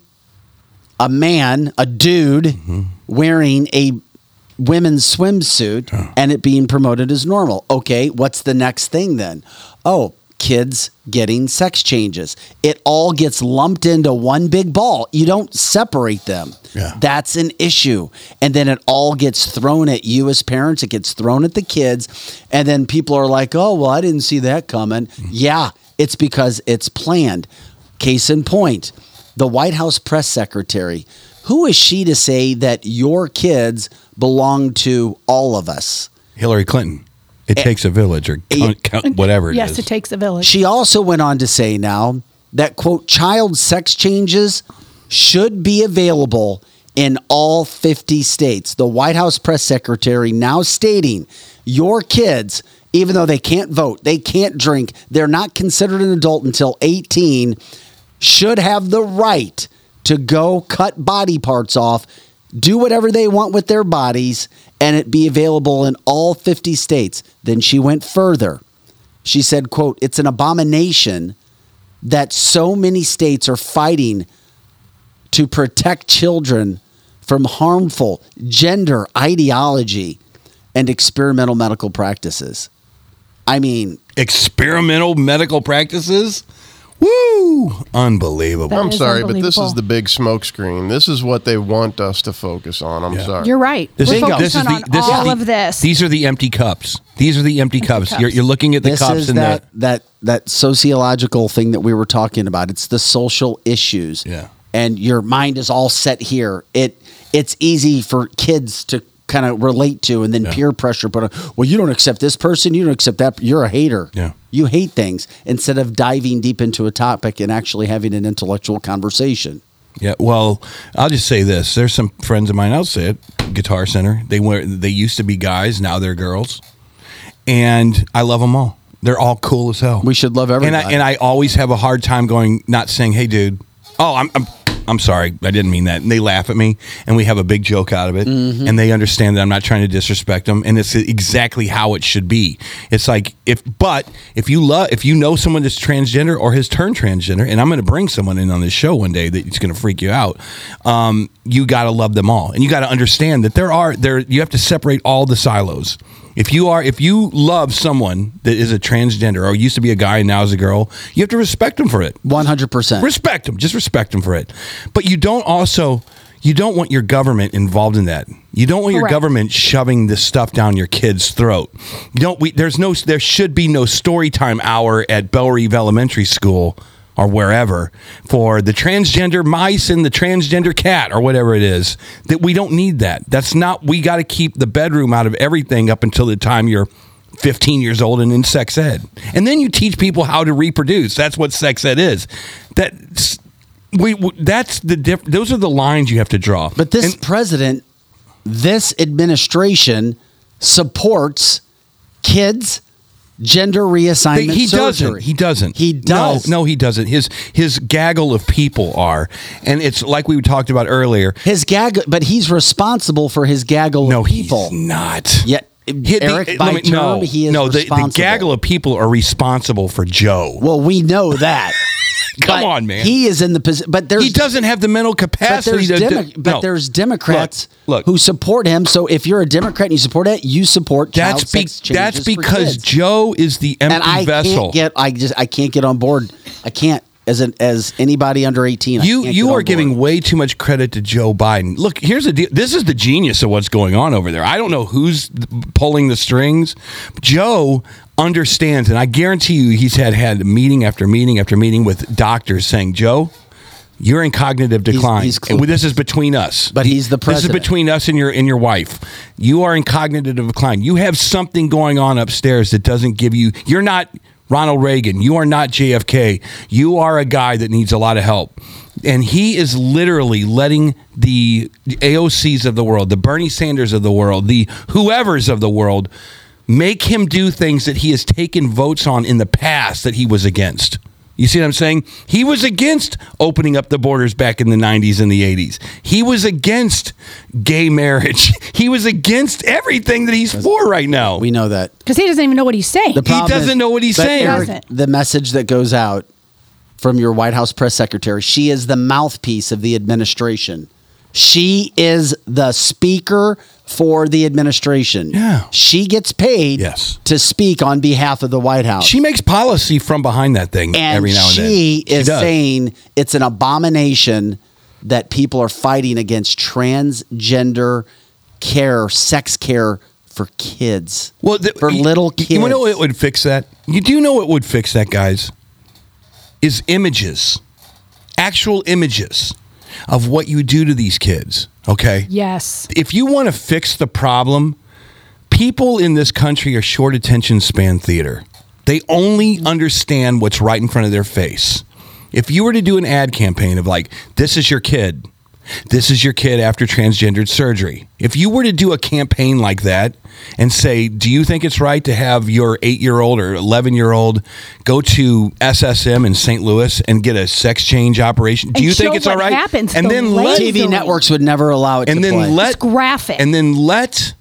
a man, a dude, wearing a women's swimsuit and it being promoted as normal. Okay, what's the next thing then? Oh, kids getting sex changes. It all gets lumped into one big ball. You don't separate them. Yeah. That's an issue. And then it all gets thrown at you as parents, it gets thrown at the kids. And then people are like, oh, well, I didn't see that coming. Mm-hmm. Yeah, it's because it's planned. Case in point, the White House press secretary. Who is she to say that your kids belong to all of us? Hillary Clinton. It Eh, takes a village or count, count, whatever it is. yes, it takes a village. She also went on to say now that, quote, child sex changes should be available in all 50 states. The White House press secretary now stating your kids, even though they can't vote, they can't drink, they're not considered an adult until 18, should have the right to go cut body parts off, do whatever they want with their bodies, and it be available in all 50 states. Then she went further. She said, quote, it's an abomination that so many states are fighting to protect children from harmful gender ideology and experimental medical practices. I mean, experimental medical practices. Woo! Unbelievable. I'm sorry, but this is the big smokescreen. This is what they want us to focus on. I'm sorry. You're right. This We're is, focusing this is the, on this all is the, of this. These are the empty cups. These are the empty, cups. cups. You're, you're looking at the this cups is and that, the that that sociological thing that we were talking about. It's the social issues. Yeah. And your mind is all set here. It it's easy for kids to kind of relate to and then peer pressure but uh, well you don't accept this person you don't accept that you're a hater Yeah. You hate things instead of diving deep into a topic and actually having an intellectual conversation Yeah, well, I'll just say this: there's some friends of mine. I'll say it. Guitar Center. They were. They used to be guys. Now they're girls, and I love them all. They're all cool as hell. we should love everybody and I and I always have a hard time going, not saying, "Hey, dude." Oh, I'm. I'm I'm sorry, I didn't mean that. And they laugh at me, and we have a big joke out of it. Mm-hmm. And they understand that I'm not trying to disrespect them, and it's exactly how it should be. It's like if, but if you love, if you know someone that's transgender or has turned transgender, and I'm going to bring someone in on this show one day that's going to freak you out. Um, you got to love them all, and you got to understand that there are there. You have to separate all the silos. If you are, if you love someone that is a transgender or used to be a guy and now is a girl, you have to respect them for it. 100% Respect them. Just respect them for it. But you don't also, you don't want your government involved in that. You don't want your government shoving this stuff down your kid's throat. You don't. We, there's no. There should be no story time hour at Bellerive Elementary School or wherever for the transgender mice and the transgender cat or whatever it is. That we don't need that. That's not. We got to keep the bedroom out of everything up until the time you're 15 years old and in sex ed. And then you teach people how to reproduce. That's what sex ed is. That's we, that's the diff, those are the lines you have to draw. But this president, this administration supports kids gender reassignment he surgery. doesn't. He doesn't. He does. No, no, he doesn't. His his gaggle of people are, and it's like we talked about earlier. His gag, but he's responsible for his gaggle No, of people. he's not. Yet, the- Eric, by me- term, no, he is no. The, the gaggle of people are responsible for Joe. Well, we know that. Come But on, man. He is in the position, but there's he doesn't have the mental But capacity there's, to. Demo- do, but no. there's Democrats Look, look. who support him. So if you're a Democrat and you support it, you support That's be, that's because. Joe is the empty and I vessel. can't get. I just I can't get on board. I can't as an as anybody under eighteen. You you are giving way too much credit to Joe Biden. Look, here's the deal. This is the genius of what's going on over there. I don't know who's pulling the strings. Joe understands, and I guarantee you, he's had had meeting after meeting after meeting with doctors saying, Joe. You're in cognitive decline. he's And this is between us. But he's the president. This is between us and your and your wife. You are in cognitive decline. You have something going on upstairs that doesn't give you. You're not Ronald Reagan. You are not JFK. You are a guy that needs a lot of help. And he is literally letting the AOCs of the world, the Bernie Sanders of the world, the whoever's of the world, make him do things that he has taken votes on in the past that he was against. You see what I'm saying? He was against opening up the borders back in the 90s and the 80s. He was against gay marriage. He was against everything that he's for right now. We know that. Because he doesn't even know what he's saying. The problem doesn't is- know what he's but saying. Eric, Doesn't. the message that goes out from your White House press secretary, she is the mouthpiece of the administration. She is the speaker for the administration. Yeah. She gets paid Yes. to speak on behalf of the White House. She makes policy from behind that thing and every now and then. she is does. saying it's an abomination that people are fighting against transgender care, sex care for kids. well, the, for little kids. You know what would fix that? You do know what would fix that, guys? Is images, actual images of what you do to these kids. Okay. Yes. if you want to fix the problem, people in this country are short attention span theater. They only understand what's right in front of their face. If you were to do an ad campaign of like, this is your kid, this is your kid after transgendered surgery. If you were to do a campaign like that and say, do you think it's right to have your eight year old or 11 year old go to SSM in St. Louis and get a sex change operation? Do And you think it's all right? happens, and the then let TV networks would never allow it and to then play. let It's graphic. and then let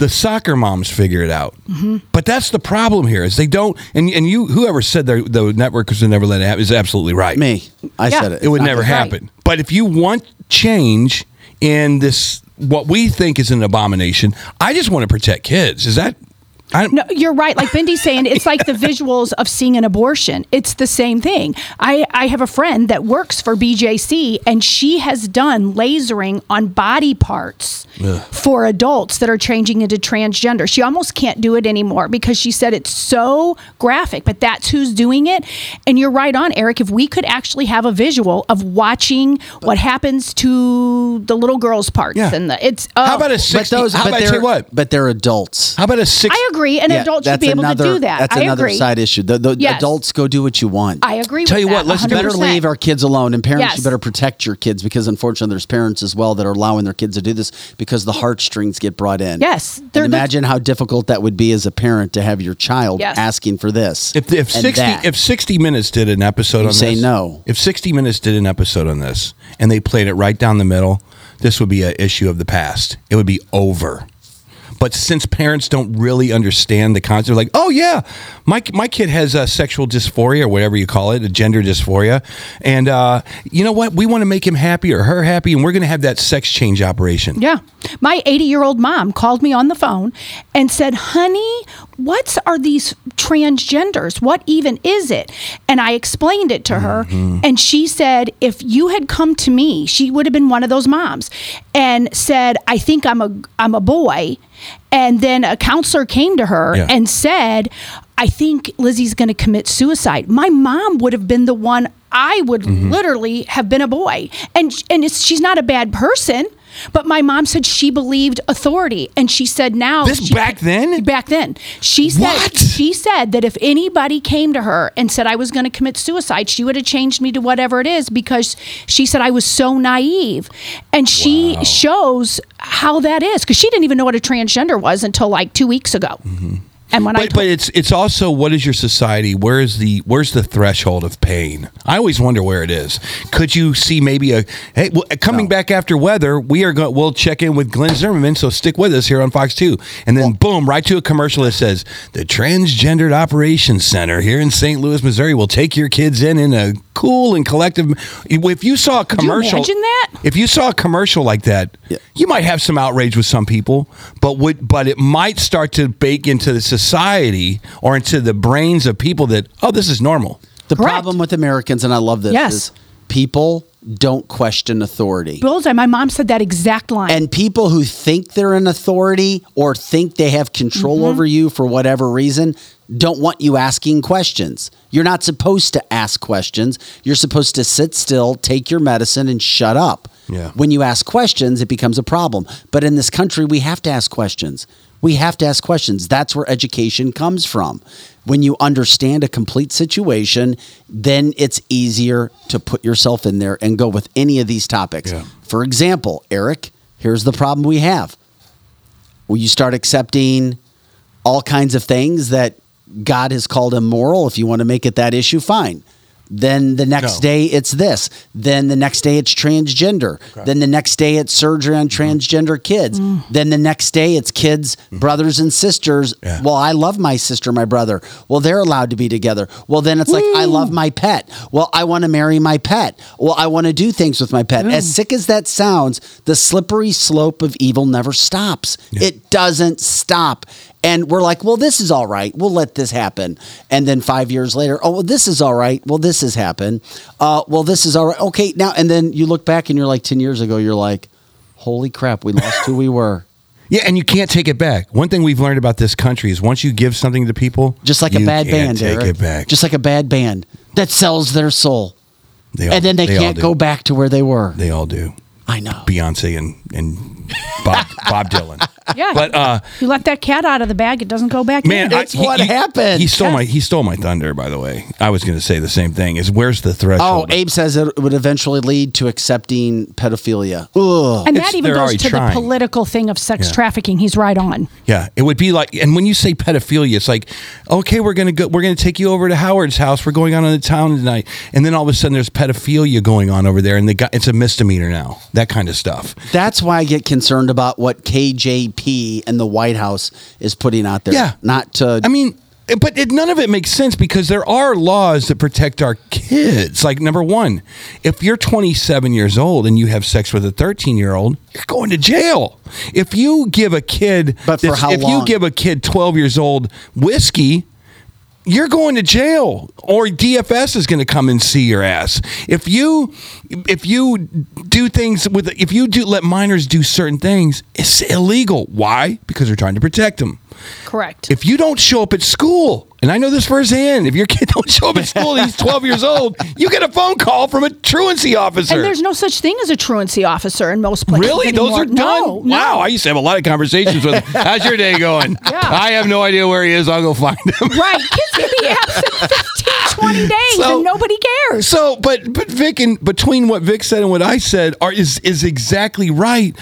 the soccer moms figure it out. Mm-hmm. But that's the problem here is they don't. And and you whoever said the the networkers would never let it happen is absolutely right. Me, I Yeah. said it. it would never not- happen. But if you want change in this, what we think is an abomination, I just want to protect kids. Is that? I, No, you're right. Like Bendy's saying, it's like the visuals of seeing an abortion. It's the same thing. I, I have a friend that works for BJC, and she has done lasering on body parts for adults that are changing into transgender. She almost can't do it anymore because she said it's so graphic, but that's who's doing it. And you're right on, Eric. If we could actually have a visual of watching what happens to the little girls' parts, Yeah. and the, it's oh, how about a But those, how but about I they're, tell you what? But they're adults. How about a six? I agree. An Yeah, adult should be able another, to do that. That's I another agree. side issue. The, the Yes. adults go do what you want. I agree. Tell with you that, what, let's 100%. better leave our kids alone. And parents, Yes. you better protect your kids because unfortunately, there's parents as well that are allowing their kids to do this because the heartstrings get brought in. Yes, And they're the- imagine how difficult that would be as a parent to have your child Yes. asking for this. If, if sixty that. if sixty minutes did an episode You on say this, no. If sixty minutes did an episode on this and they played it right down the middle, this would be an issue of the past. It would be over. But since parents don't really understand the concept, like, oh yeah, my my kid has a sexual dysphoria or whatever you call it, a gender dysphoria, and uh, you know what? We want to make him happy or her happy, and we're going to have that sex change operation. Yeah. My 80 year old mom called me on the phone and said, Honey, what are these transgenders? What even is it? And I explained it to her. Mm-hmm. And she said, If you had come to me, she would have been one of those moms and said, I think I'm a, I'm a boy. And then a counselor came to her Yeah. and said, I think Lizzie's going to commit suicide. My mom would have been the one. I would Mm-hmm. literally have been a boy, and and it's, she's not a bad person. But my mom said she believed authority, and she said now This she- back then? Back then, she said What? she said that if anybody came to her and said I was going to commit suicide, she would have changed me to whatever it is because she said I was so naive, and she shows how that is because she didn't even know what a transgender was until like two weeks ago. Mm-hmm. And when I But, but it's it's also what is your society? Where is the where's the threshold of pain? I always wonder where it is. Could you see maybe a hey well, coming back after weather? We are going. We'll check in with Glenn Zimmerman. So stick with us here on Fox Two, and then boom, right to a commercial that says the Transgendered Operations Center here in St. Louis, Missouri, will take your kids in in a cool and collective. If you saw a you commercial, imagine that? if you saw a commercial like that, you might have some outrage with some people, but would but it might start to bake into the society or into the brains of people that oh, this is normal. the problem with Americans, and I love this, Yes. is people don't question authority. bullseye, my mom said that exact line. And people who think they're an authority or think they have control Mm-hmm. over you for whatever reason don't want you asking questions. You're not supposed to ask questions. You're supposed to sit still, take your medicine, and shut up. Yeah. When you ask questions, it becomes a problem. But in this country, we have to ask questions. We have to ask questions. That's where education comes from. When you understand a complete situation, then it's easier to put yourself in there and go with any of these topics. Yeah. For example, Eric, here's the problem we have. Will you start accepting all kinds of things that God has called immoral? If you want to make it that issue, fine. Then the next No. day it's this. Then the next day it's transgender. Then the next day it's surgery on Mm-hmm. transgender kids. Mm. Then the next day it's kids, mm-hmm. brothers and sisters. Well, I love my sister, my brother. Well, they're allowed to be together. Well, then it's like I love my pet. Well, I want to marry my pet. Well, I want to do things with my pet. As mm. sick as that sounds, the slippery slope of evil never stops. It doesn't stop. And we're like, well, this is all right. We'll let this happen. And then five years later, oh, well, this is all right. Well, this has happened. Uh, well, this is all right. Okay, now, and then you look back and you're like, 10 years ago, you're like, holy crap, we lost who we were. Yeah, and you can't take it back. One thing we've learned about this country is once you give something to people, Just like a bad band, take Eric. it back. Just like a bad band that sells their soul. They all- and then they, they can't go back to where they were. They all do. I know. Beyonce and and Bob Bob Dylan. Yeah. But uh, you let that cat out of the bag, it doesn't go back man, in. I- he- he- He stole my he stole my thunder. By the way, I was going to say the same thing. Is where's the threshold? Oh, threshold? Abe says it would eventually lead to accepting pedophilia. Ugh. and that even goes to the political thing of sex Yeah. trafficking. He's right on. Yeah, it would be like, and when you say pedophilia, it's like, okay, we're gonna go, we're gonna take you over to Howard's house. We're going on in the town tonight, and then all of a sudden there's pedophilia going on over there, and the guy, it's a misdemeanor now. That kind of stuff. That's why I get concerned about what KJP and the White House is putting out there. Yeah. Not to. I mean, but it, none of it makes sense because there are laws that protect our kids. Like number one, if you're 27 years old and you have sex with a 13 year old, you're going to jail. If you give a kid, But for how if long? you give a kid 12 years old whiskey. You're going to jail, or DFS is going to come and see your ass. If you, if you do things with, if you do let minors do certain things, it's illegal. Why? Because they're trying to protect them. Correct. If you don't show up at school, and I know this firsthand, if your kid don't show up at school and he's 12 years old, you get a phone call from a truancy officer. And there's no such thing as a truancy officer in most places. Really? Those anymore. are done? No, no. Wow. I used to have a lot of conversations with him. How's your day going? Yeah. I have no idea where he is. I'll go find him. Right. Kids can be absent 15, 20 days So- and nobody cares. So, but but Vic and between what Vic said and what I said are is is exactly right.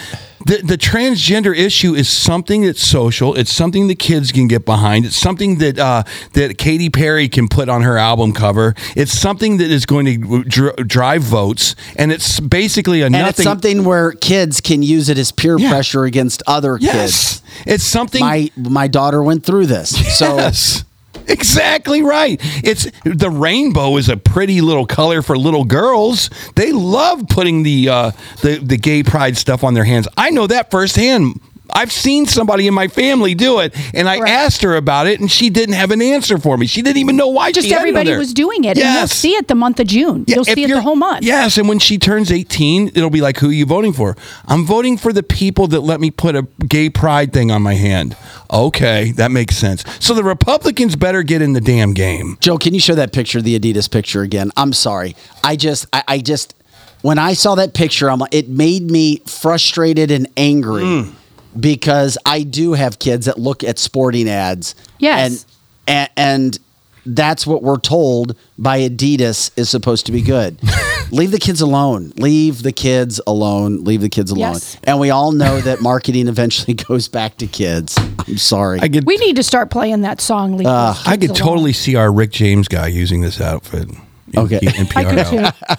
The the transgender issue is something that's social. It's something the kids can get behind. It's something that uh, that Katy Perry can put on her album cover. It's something that is going to dr- drive votes, and it's basically a and nothing. it's something where kids can use it as peer pressure against other Yes. kids. It's something. My my daughter went through this. So Yes. Exactly right. It's the rainbow is a pretty little color for little girls. They love putting the uh, the the gay pride stuff on their hands. I know that firsthand. I've seen somebody in my family do it, and I asked her about it, and she didn't have an answer for me. She didn't even know why. Just she had it everybody there. was doing it. And you'll Yes. see it the month of June. Yeah, you'll if see it you're- the whole month. Yes, and when she turns 18, it'll be like, who are you voting for? I'm voting for the people that let me put a gay pride thing on my hand. Okay, that makes sense. So the Republicans better get in the damn game. Joe, can you show that picture, the Adidas picture again? I'm sorry. I just, I, I just, when I saw that picture, I'm like, it made me frustrated and angry Mm. Because I do have kids that look at sporting ads. Yes. And, and, and that's what we're told by Adidas is supposed to be good. Leave the kids alone. Leave the kids alone. Leave the kids alone. Yes. And we all know that marketing eventually goes back to kids. I'm sorry. I could, We need to start playing that song. Leave Uh, those I could alone. totally see our Rick James guy using this outfit. Okay. In I could out. too.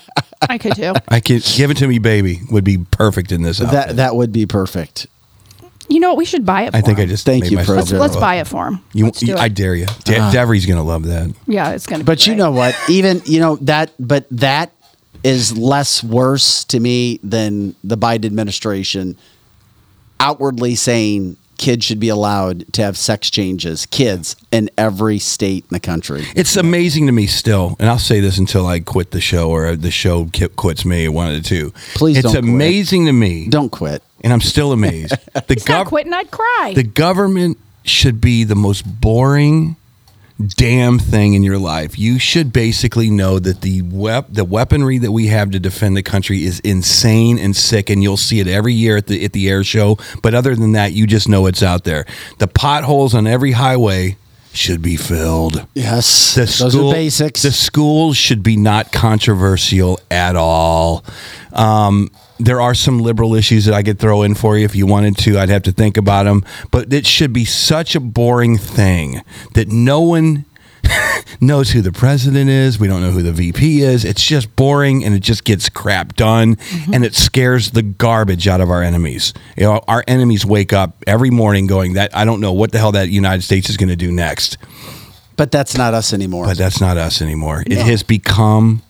I could too. I could give it to me, baby. Would be perfect in this outfit. that that would be perfect. You know what? We should buy it. For I think I just Thank made you, myself Let's, Pro let's buy it for him. You, Let's do I it. dare you. De- uh-huh. Devery's gonna love that. Yeah, it's gonna. Be But you great. know what? Even you know that, but that is less worse to me than the Biden administration outwardly saying kids should be allowed to have sex changes. Kids in every state in the country. It's amazing to me still, and I'll say this until I quit the show or the show ki- quits me. One of the two. Please It's don't quit. amazing to me, Don't quit. And I'm still amazed. The gov- quitting. I'd cry. the government should be the most boring damn thing in your life. You should basically know that the wep- the weaponry that we have to defend the country is insane and sick and you'll see it every year at the at the air show, but other than that, you just know it's out there. The potholes on every highway should be filled. Yes, The those school- are basics. The schools should be not controversial at all. Um, there are some liberal issues that I could throw in for you if you wanted to. I'd have to think about them, but it should be such a boring thing that no one. knows who the president is. We don't know who the VP is. It's just boring and it just gets crap done mm-hmm. and it scares the garbage out of our enemies. You know, our enemies wake up every morning going that I don't know what the hell that United States is going to do next. But that's not us anymore. But that's not us anymore. It has become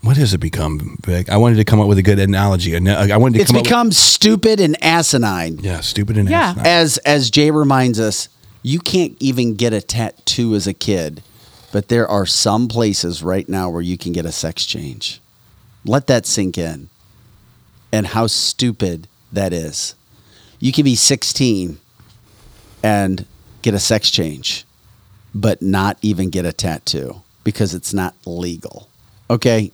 what has it become, Vic? I wanted to come up with a good analogy. I wanted to it's come up become stupid and asinine. with, yeah, stupid and Yeah. asinine. As as Jay reminds us, you can't even get a tattoo as a kid, but there are some places right now where you can get a sex change. Let that sink in. And how stupid that is. You can be 16 and get a sex change, but not even get a tattoo because it's not legal. Okay?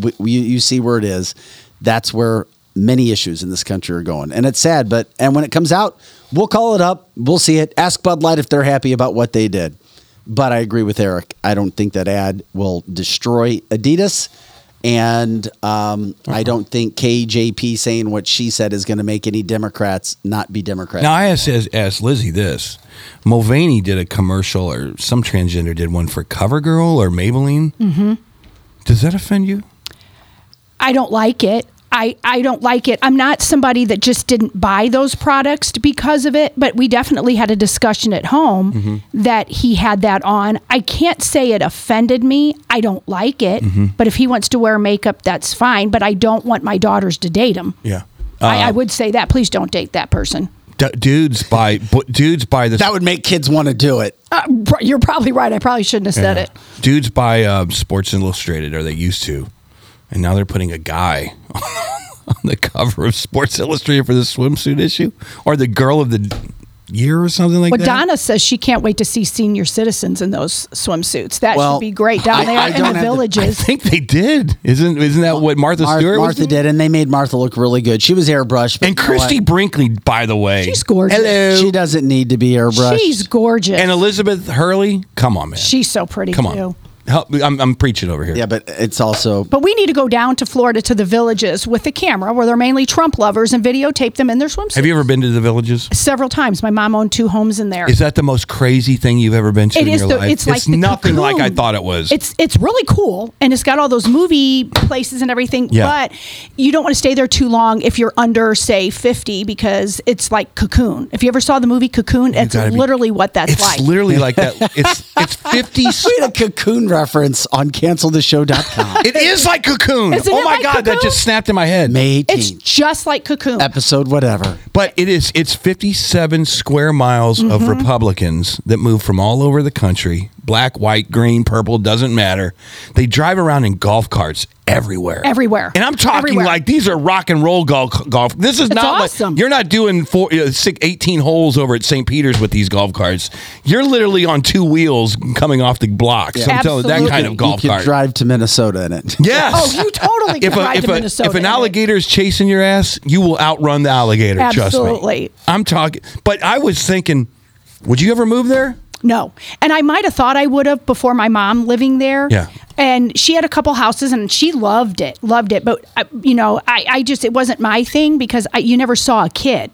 We, we, you see where it is. That's where many issues in this country are going. And it's sad, but and when it comes out, we'll call it up. We'll see it. Ask Bud Light if they're happy about what they did. But I agree with Eric. I don't think that ad will destroy Adidas. And um, I don't think KJP saying what she said is going to make any Democrats not be Democrats. Now I asked, asked, asked Lizzie this: Mulvaney did a commercial, or some transgender did one for CoverGirl or Maybelline. Mm-hmm. Does that offend you? I don't like it. I, I don't like it. I'm not somebody that just didn't buy those products because of it, but we definitely had a discussion at home Mm-hmm. that he had that on. I can't say it offended me. I don't like it, Mm-hmm. but if he wants to wear makeup, that's fine. But I don't want my daughters to date him. Yeah. I, I Uh, would say that. Please don't date that person. d- dudes buy bu- dudes buy this. That would make kids want to do it. Uh, you're probably right. I probably shouldn't have said Yeah. it. Dudes buy uh, Sports Illustrated, or they used to, and now they're putting a guy on the cover of Sports Illustrated for the swimsuit issue, or the girl of the year, or something like well, that. Donna says she can't wait to see senior citizens in those swimsuits. That Well, should be great down there I in don't the have the- I villages. think they did. Isn't isn't that what Martha Mar- Stewart was Martha doing? did, and they made Martha look really good. She was airbrushed. but And you know Christie what? Brinkley, by the way, She's gorgeous. Hello. She doesn't need to be airbrushed. She's gorgeous. and Elizabeth Hurley. Come on, man. She's so pretty Come on. Too. Help, I'm, I'm preaching over here. yeah, but it's also But we need to go down to Florida to the villages with the camera where they're mainly Trump lovers and videotape them in their swimsuits. Have you ever been to the villages? Several times. My mom owned two homes in there. Is that the most crazy thing you've ever been to It in is your the- life? it's like the nothing like I thought it was. It's it's really cool and it's got all those movie places and everything. Yeah. But you don't want to stay there too long if you're under say 50 because it's like Cocoon. If you ever saw the movie Cocoon, it's gotta be- literally what that's it's like. It's literally like that. It's it's 50. we had a cocoon reference on canceltheshow.com. It is like Cocoon. Isn't oh it my like god, that Cocoon? just snapped in my head. May 18th, it's just like Cocoon. episode whatever. But it is it's 57 square miles of Mm-hmm. Republicans that move from all over the country, black, white, green, purple, doesn't matter. They drive around in golf carts everywhere. Everywhere. And I'm talking Everywhere. like these are rock and roll golf golf. This is It's not awesome. like you're not doing four, uh, six, 18 holes over at St. Peter's with these golf carts. You're literally on two wheels coming off the blocks. I'm telling you, that kind of golf you could cart. drive to Minnesota in it. Yes. Oh, you totally if could a, ride if, to a, Minnesota if an alligator is chasing your ass, you will outrun the alligator. Trust me. Absolutely. I'm talking, but I was thinking, would you ever move there? No. And I might have thought I would have before my mom living there. Yeah. And she had a couple houses and she loved it, loved it. But, I, you know, I, I just, it wasn't my thing because I, you never saw a kid.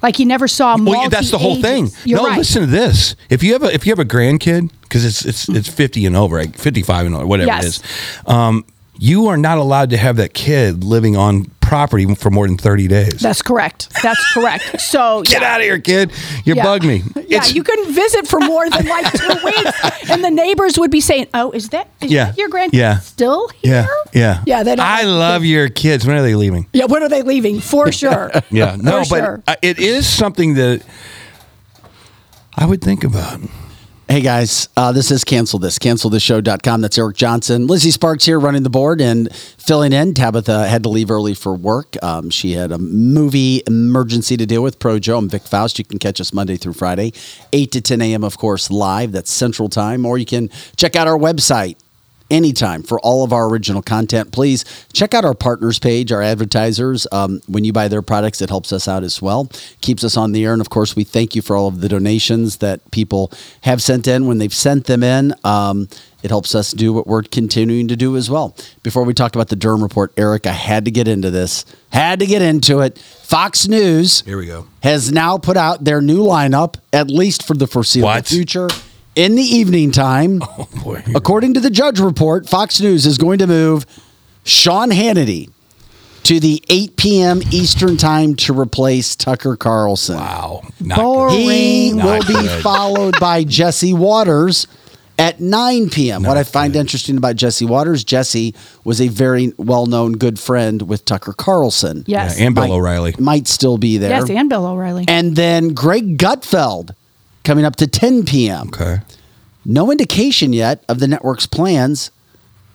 Like you never saw Well, that's the whole thing. You're no, right. listen to this. If you have a if you have a grandkid, because it's it's it's 50 and over, like 55 and over, whatever Yes. it is, um, you are not allowed to have that kid living on property for more than 30 days. That's correct. That's correct. So Get yeah. out of here, kid! You Yeah. bug me. Yeah, It's- you couldn't visit for more than like two weeks, and the neighbors would be saying, "Oh, is that is Yeah. that your grandkid Yeah. still here?" yeah, yeah, Yeah, I love your kids. When are they leaving? Yeah, when are they leaving? For sure. Yeah, no, For but sure. it is something that I would think about. Hey guys, uh, this is Cancel This, cancelthisshow.com. That's Eric Johnson. Lizzie Sparks here running the board and filling in. Tabitha had to leave early for work. Um, she had a movie emergency to deal with. Pro Joe, I'm Vic Faust. You can catch us Monday through Friday, 8 to 10 a.m., of course, live. That's Central Time. Or you can check out our website anytime for all of our original content. Please check out our partners page, our advertisers. Um, when you buy their products, it helps us out as well, keeps us on the air. And of course, we thank you for all of the donations that people have sent in. When they've sent them in, um, it helps us do what we're continuing to do as well. Before we talked about the Durham report, Eric, I had to get into this. Had to get into it. Fox News Here we go. has now put out their new lineup, at least for the foreseeable What? future. In the evening time, oh, according to the Drudge Report, Fox News is going to move Sean Hannity to the 8 p.m. Eastern time to replace Tucker Carlson. Wow. He Not will be followed by Jesse Watters at 9 p.m. what I find interesting about Jesse Watters, Jesse was a very well-known good friend with Tucker Carlson. Yes. Yeah, and Bill Might- O'Reilly. Might still be there. Yes, and Bill O'Reilly. And then Greg Gutfeld coming up to 10 p.m. Okay. No indication yet of the network's plans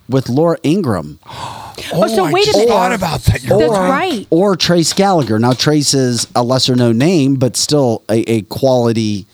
with Laura Ingraham. Oh, so oh, wait a minute. thought about that. You're That's or, right. Or Trace Gallagher. Now, Trace is a lesser known name, but still a, a quality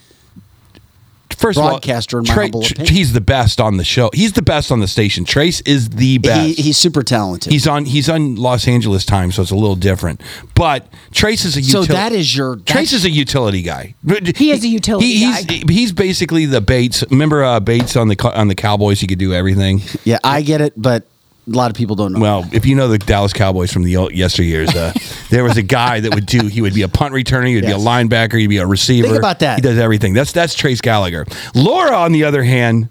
First broadcaster, of in all, my Tra- humble Tr- opinion. he's the best on the show. He's the best on the station. Trace is the best. He, he's super talented. He's on he's on Los Angeles time, so it's a little different. But Trace is a So utility. that is your- Trace is a utility guy. He is a utility he's, guy. He's basically the Bates. Remember uh, Bates on the on the Cowboys? He could do everything. yeah, I get it, but a lot of people don't know. Well, if you know the Dallas Cowboys from the old yesteryears, uh, there was a guy that would do. He would be a punt returner. He'd Yes. be a linebacker. He'd be a receiver. Think about that. He does everything. That's that's Trace Gallagher. Laura, on the other hand,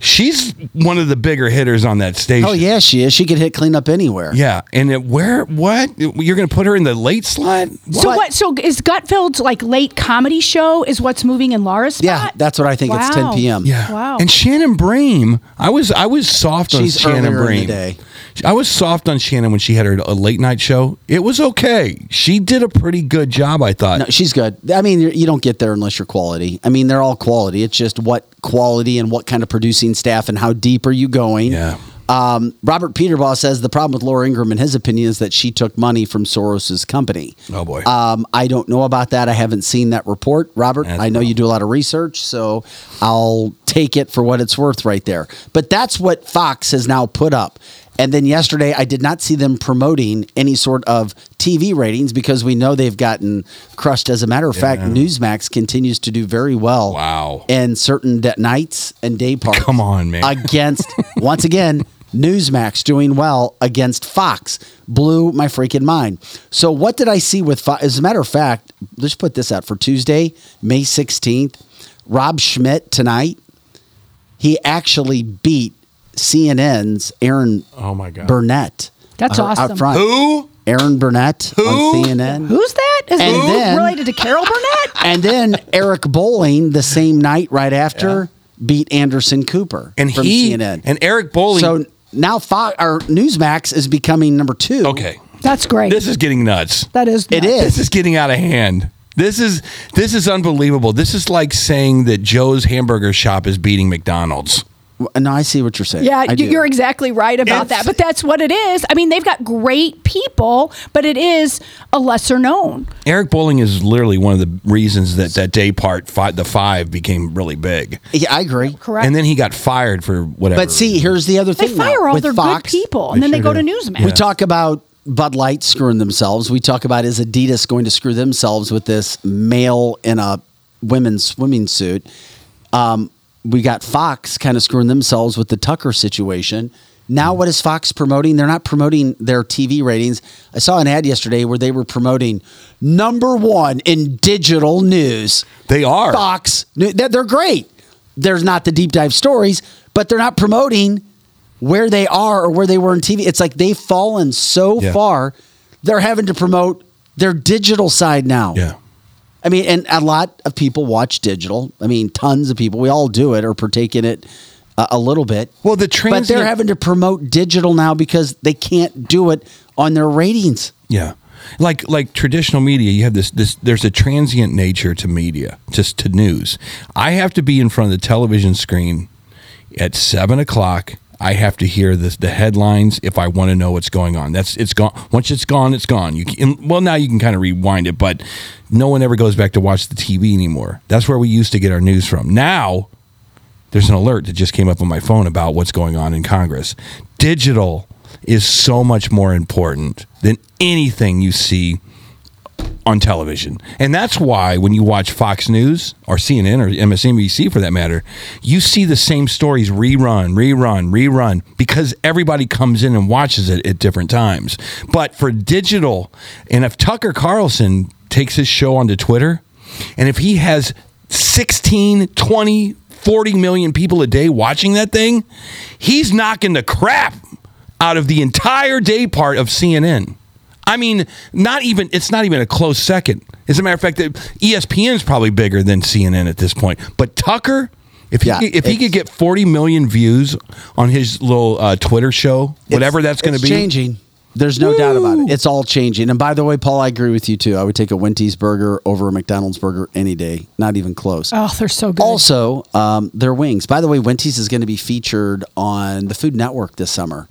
she's one of the bigger hitters on that station. oh, yeah, she is. She could hit cleanup anywhere. Yeah, and it, where what you're going to put her in the late slot? So what? So is Gutfeld's like late comedy show is what's moving in Laura's spot? Yeah, that's what I think. It's 10 p.m. Yeah. Wow. And Shannon Bream, I was I was soft on She's Shannon earlier in Bream. I was soft on Shannon when she had her a late night show. It was okay. She did a pretty good job, I thought. No, she's good. I mean, you don't get there unless you're quality. I mean, they're all quality. It's just what quality and what kind of producing staff and how deep are you going. Yeah. Um, Robert Peterbaugh says the problem with Laura Ingraham, in his opinion, is that she took money from Soros's company. Oh boy. Um, I don't know about that. I haven't seen that report, Robert. That's I know you do a lot of research, so I'll take it for what it's worth right there. But that's what Fox has now put up. And then yesterday, I did not see them promoting any sort of TV ratings because we know they've gotten crushed. As a matter of fact, Newsmax continues to do very well. Wow. In certain de- nights and day parts. Come on, man. Against, once again, Newsmax doing well against Fox blew my freaking mind. So what did I see with Fox? As a matter of fact, let's put this out for Tuesday, May 16th. Rob Schmitt tonight, he actually beat CNN's Erin oh my god. Burnett. That's uh, awesome. Out front. Who? Erin Burnett Who? on CNN. Who's that? Is And he then- related to Carol Burnett? And then Eric Bolling the same night right after beat Anderson Cooper And from he CNN. and Eric Bolling. So now Fox or Newsmax is becoming number two. okay. That's great. This is getting nuts. that is. It nuts. is. This is getting out of hand. This is this is unbelievable. This is like saying that Joe's hamburger shop is beating McDonald's. No, I see what you're saying. Yeah, I you- do. you're exactly right about It's- that. But that's what it is. I mean, they've got great people, but it is a lesser known. Eric Bolling is literally one of the reasons that that day part five, the five became really big. Yeah, I agree. Correct. And then he got fired for whatever. But see, here's the other thing. They fire all With their Fox, good people, and then they sure go to do. Newsmax. We talk about Bud Light screwing themselves. We talk about is Adidas going to screw themselves with this male in a women's swimming suit. Um, we got Fox kind of screwing themselves with the Tucker situation. Now, what is Fox promoting? They're not promoting their TV ratings. I saw an ad yesterday where they were promoting number one in digital news. They are. Fox. They're great. There's not the deep dive stories, but they're not promoting where they are or where they were in TV. It's like they've fallen so Yeah. far, they're having to promote their digital side now. Yeah. I mean, and a lot of people watch digital. I mean, tons of people. We all do it or partake in it uh, a little bit. Well, the but they're having to promote digital now because they can't do it on their ratings. Yeah. Like like traditional media, you have this this there's a transient nature to media, just to news. I have to be in front of the television screen at seven o'clock. I have to hear the the headlines if I want to know what's going on. That's it's gone. Once it's gone, it's gone. You can, well now you can kind of rewind it, but no one ever goes back to watch the TV anymore. That's where we used to get our news from. Now there's an alert that just came up on my phone about what's going on in Congress. Digital is so much more important than anything you see on television. And that's why when you watch Fox News or CNN or MSNBC for that matter, you see the same stories rerun, rerun, rerun because everybody comes in and watches it at different times. But for digital, and if Tucker Carlson takes his show onto Twitter, and if he has 16, 20, 40 million people a day watching that thing, he's knocking the crap out of the entire day part of CNN. I mean, not even it's not even a close second. As a matter of fact, ESPN is probably bigger than CNN at this point. But Tucker, if he Yeah, could- if he could get 40 million views on his little uh, Twitter show, whatever that's going to be, changing. There's no doubt about it. It's all changing. And by the way, Paul, I agree with you too. I would take a Wendy's burger over a McDonald's burger any day. Not even close. Oh, they're so good. Also, um, their wings. By the way, Wendy's is going to be featured on the Food Network this summer.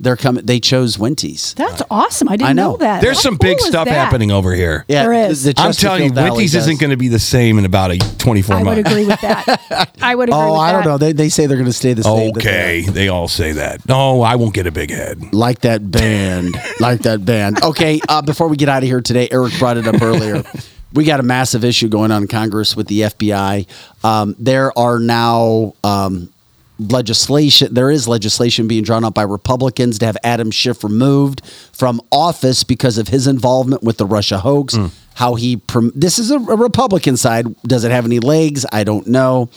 They're coming. They chose Wendy's. That's awesome. I didn't I know. know. that. There's How some big cool is stuff that? happening over here. Yeah, There is. the- the I'm telling you, Chesterfield Valley Wendy's does. isn't going to be the same in about a 24 I would months. agree with that. I would agree Oh, with I don't that. know. They, they say they're going to stay the same. but they- Okay, they all say that. No, I won't get a big head. like that band, like that band. Okay, uh, before we get out of here today, Eric brought it up earlier. We got a massive issue going on in Congress with the FBI. Um, there are now um, legislation. There is legislation being drawn up by Republicans to have Adam Schiff removed from office because of his involvement with the Russia hoax. How he this is a, a Republican side. Does it have any legs? I don't know.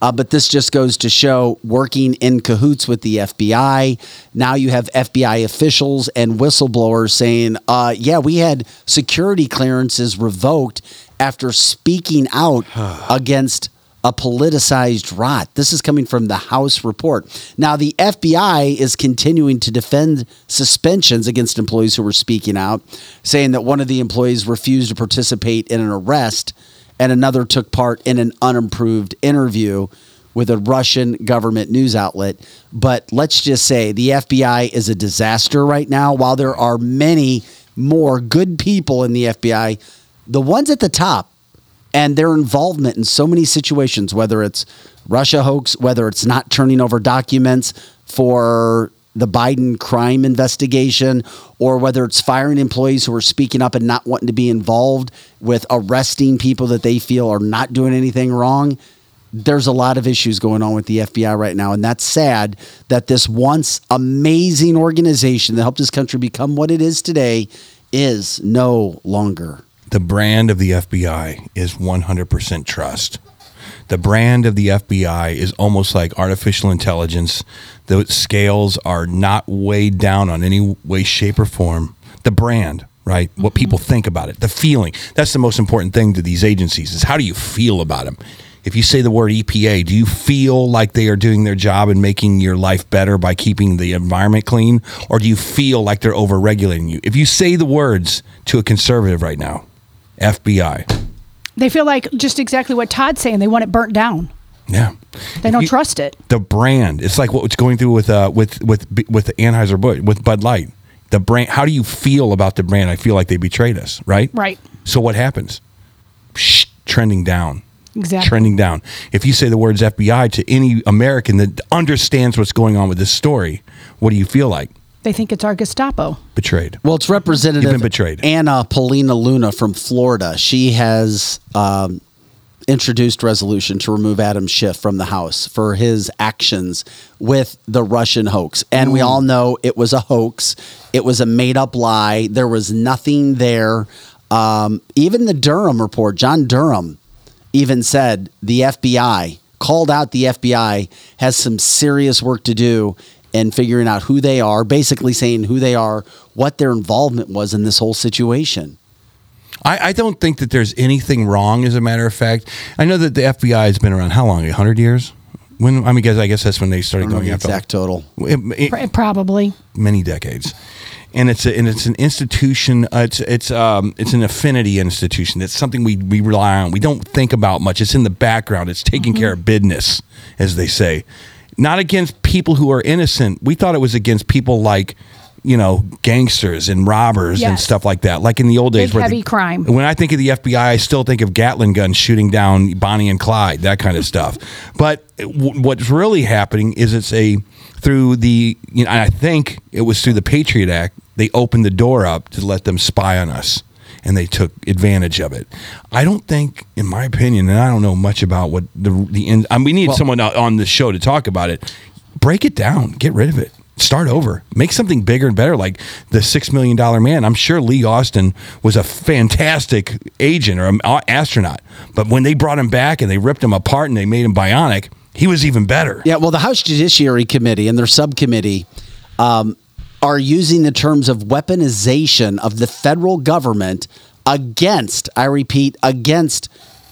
Uh, but this just goes to show working in cahoots with the FBI. Now you have FBI officials and whistleblowers saying, uh, yeah, we had security clearances revoked after speaking out against a politicized rot. This is coming from the House report. Now, the FBI is continuing to defend suspensions against employees who were speaking out, saying that one of the employees refused to participate in an arrest and another took part in an unimproved interview with a Russian government news outlet. But let's just say the FBI is a disaster right now. While there are many more good people in the FBI, the ones at the top and their involvement in so many situations, whether it's Russia hoax, whether it's not turning over documents for the Biden crime investigation, or whether it's firing employees who are speaking up and not wanting to be involved with arresting people that they feel are not doing anything wrong. There's a lot of issues going on with the FBI right now, and that's sad that this once amazing organization that helped this country become what it is today is no longer. The brand of the FBI is 100% trust. The brand of the FBI is almost like artificial intelligence. The scales are not weighed down on any way, shape, or form. The brand, right? What mm-hmm. people think about it, the feeling. That's the most important thing to these agencies is how do you feel about them? If you say the word EPA, do you feel like they are doing their job and making your life better by keeping the environment clean? Or do you feel like they're overregulating you? If you say the words to a conservative right now, FBI, They feel like just exactly what Todd's saying. They want it burnt down. yeah. They don't trust it. the brand. It's like what's going through with uh with with with Anheuser Busch with Bud Light. The brand. How do you feel about the brand? I feel like they betrayed us, right? Right. So what happens? Psh, trending down. Exactly. Trending down. If you say the words FBI to any American that understands what's going on with this story, what do you feel like? They think it's our Gestapo. Betrayed. Well, it's Representative You've been betrayed. Anna Paulina Luna from Florida. She has um, introduced resolution to remove Adam Schiff from the House for his actions with the Russian hoax. And we all know it was a hoax. It was a made up lie. There was nothing there. Um, even the Durham report, John Durham, even said the FBI called out the FBI has some serious work to do in figuring out who they are, basically saying who they are, what their involvement was in this whole situation. I, I don't think that there's anything wrong. As a matter of fact, I know that the FBI has been around how long? hundred years. When I mean, guess I guess that's when they started I don't know going the after exact total. It- it- Pr- Probably. many decades. And it's a, and it's an institution. Uh, it's it's um it's an affinity institution. It's something we, we rely on. We don't think about much. It's in the background. It's taking care of business, as they say. Not against people who are innocent. We thought it was against people like, you know, gangsters and robbers and stuff like that. Like in the old days, Big, where heavy the- crime. when I think of the FBI, I still think of Gatling guns shooting down Bonnie and Clyde, that kind of stuff. But w- what's really happening is it's a through the you know I think it was through the Patriot Act they opened the door up to let them spy on us. And they took advantage of it. I don't think, in my opinion, and I don't know much about what the the. In, I mean, we need Well- someone on on the show to talk about it. Break it down. Get rid of it start over make something bigger and better like the six million dollar man i'm sure lee austin was a fantastic agent or an astronaut but when they brought him back and they ripped him apart and they made him bionic He was even better. Yeah, well, the House Judiciary Committee and their subcommittee um, are using the terms of weaponization of the federal government against, I repeat, against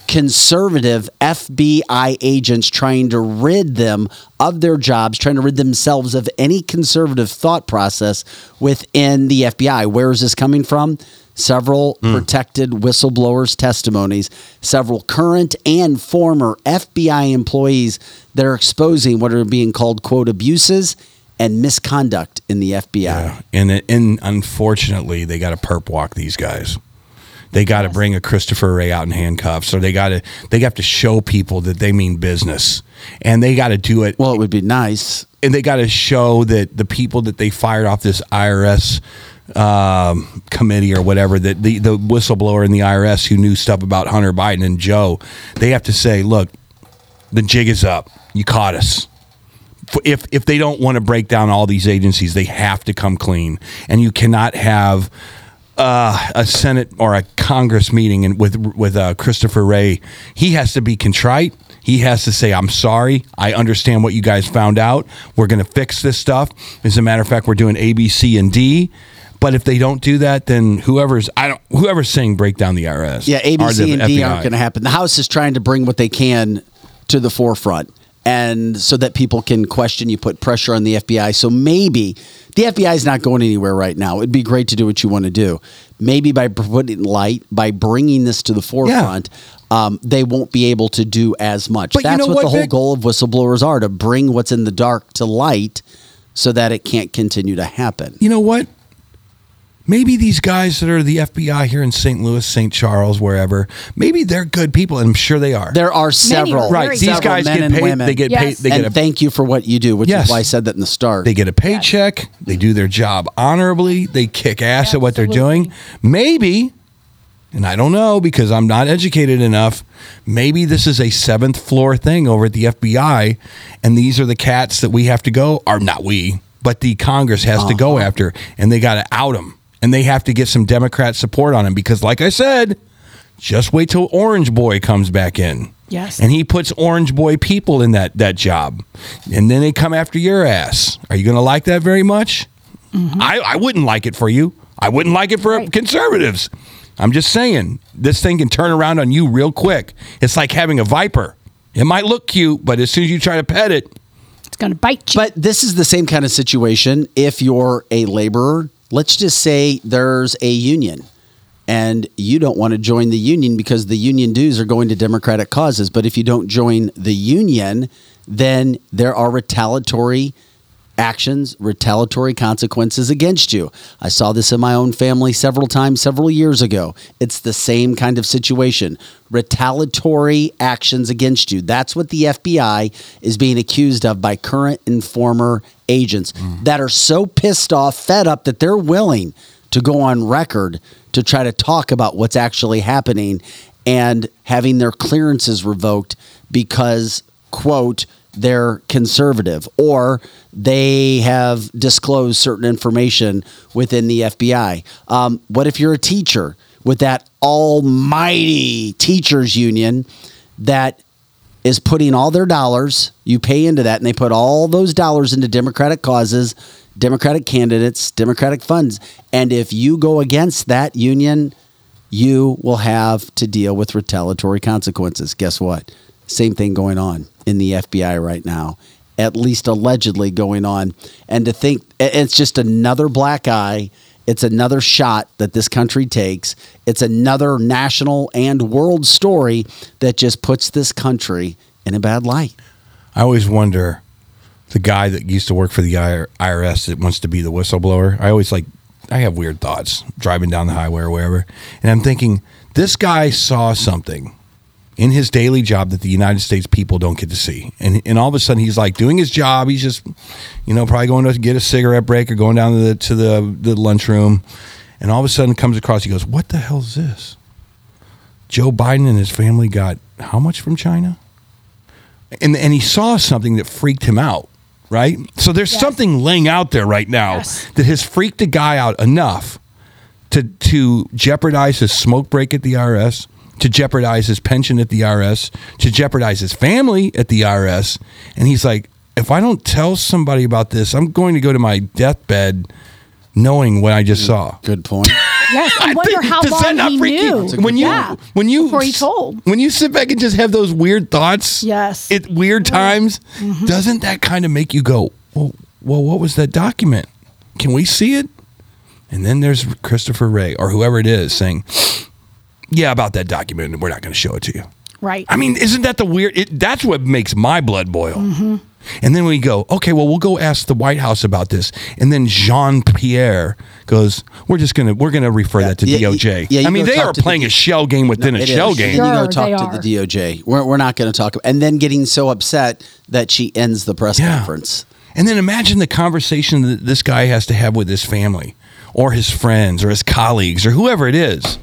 conservative FBI agents trying to rid them of their jobs, trying to rid themselves of any conservative thought process within the FBI. Where is this coming from? Several hmm. protected whistleblowers' testimonies, several current and former FBI employees that are exposing what are being called, quote, abuses and misconduct in the FBI. Yeah. And and unfortunately, they got to perp walk these guys. They got to bring a Christopher Wray out in handcuffs, or they got to they have to show people that they mean business, and they got to do it. Well, it would be nice, and they got to show that the people that they fired off this IRS um, committee or whatever that the the whistleblower in the IRS who knew stuff about Hunter Biden and Joe, they have to say, look, the jig is up. You caught us if if they don't want to break down all these agencies, they have to come clean, and you cannot have uh, a Senate or a Congress meeting and with with uh, Christopher Wray. He has to be contrite. He has to say, "I'm sorry. I understand what you guys found out. We're going to fix this stuff." As a matter of fact, we're doing A, B, C, and D. But if they don't do that, then whoever's I don't whoever's saying break down the IRS, Yeah, A, B, C, or C, the and D aren't going to happen. The House is trying to bring what they can to the forefront. And so that people can question you, put pressure on the FBI. So maybe the FBI is not going anywhere right now. It'd be great to do what you want to do. Maybe by putting light, by bringing this to the forefront, um, they won't be able to do as much. But you That's know what, what, the whole goal of whistleblowers are to bring what's in the dark to light so that it can't continue to happen. you know what? Maybe these guys that are the FBI here in St. Louis, St. Charles, wherever, maybe they're good people, and I'm sure they are. There are several, right. These several guys men get and paid. women. They get paid. They and get a thank you for what you do, which Yes. is why I said that in the start. They get a paycheck. They do their job honorably. They kick ass at what they're doing. Maybe, and I don't know because I'm not educated enough, maybe this is a seventh floor thing over at the FBI, and these are the cats that we have to go, or not we, but the Congress has to go uh-huh. after, and they got to out them. And they have to get some Democrat support on him because, like I said, just wait till Orange Boy comes back in. Yes. And he puts Orange Boy people in that that job. And then they come after your ass. Are you going to like that very much? Mm-hmm. I, I wouldn't like it for you. I wouldn't like it for conservatives. I'm just saying, this thing can turn around on you real quick. It's like having a viper. It might look cute, but as soon as you try to pet it, It's going to bite you. But this is the same kind of situation if you're a laborer. Let's just say there's a union and you don't want to join the union because the union dues are going to Democratic causes. But if you don't join the union, then there are retaliatory actions, retaliatory consequences against you. I saw this in my own family several times several years ago. It's the same kind of situation. Retaliatory actions against you. That's what the FBI is being accused of by current and former agents that are so pissed off, fed up that they're willing to go on record to try to talk about what's actually happening and having their clearances revoked because quote they're conservative or they have disclosed certain information within the FBI. Um, what if you're a teacher with that almighty teachers union that is putting all their dollars, you pay into that, and they put all those dollars into Democratic causes, Democratic candidates, Democratic funds. And if you go against that union, you will have to deal with retaliatory consequences. Guess what? Same thing going on in the FBI right now, at least allegedly going on. And to think it's just another black eye, it's another shot that this country takes, it's another national and world story that just puts this country in a bad light. I always wonder the guy that used to work for the IRS that wants to be the whistleblower. I always like, I have weird thoughts driving down the highway or wherever. And I'm thinking, this guy saw something in his daily job that the United States people don't get to see. And, and all of a sudden he's like doing his job. He's just, you know, probably going to get a cigarette break or going down to the, to the, the lunchroom. And all of a sudden comes across, he goes, what the hell is this? Joe Biden and his family got how much from China? and and he saw something that freaked him out, right? So there's something laying out there right now that has freaked a guy out enough to to jeopardize his smoke break at the IRS, to jeopardize his pension at the IRS, to jeopardize his family at the IRS. And he's like, if I don't tell somebody about this, I'm going to go to my deathbed knowing what I just saw. Good point. Yes, I wonder how Does that long not he freak you? knew. When you yeah. when you Before he told. when you sit back and just have those weird thoughts, Yes. at weird times, Mm-hmm. doesn't that kind of make you go, well, well, what was that document? Can we see it? And then there's Christopher Wray or whoever it is saying, yeah, about that document, we're not going to show it to you. Right. I mean, isn't that the weird? It, that's what makes my blood boil. Mm-hmm. And then we go, okay, well, we'll go ask the White House about this. And then Jean Pierre goes, we're just gonna we're gonna refer that to Yeah, DOJ. yeah, you I mean, they are to the playing D- a shell game within a It shell is. game. And you go talk to are. the DOJ. We're, we're not going to talk. And then getting so upset that she ends the press Yeah. conference. And then imagine the conversation that this guy has to have with his family or his friends or his colleagues or whoever it is.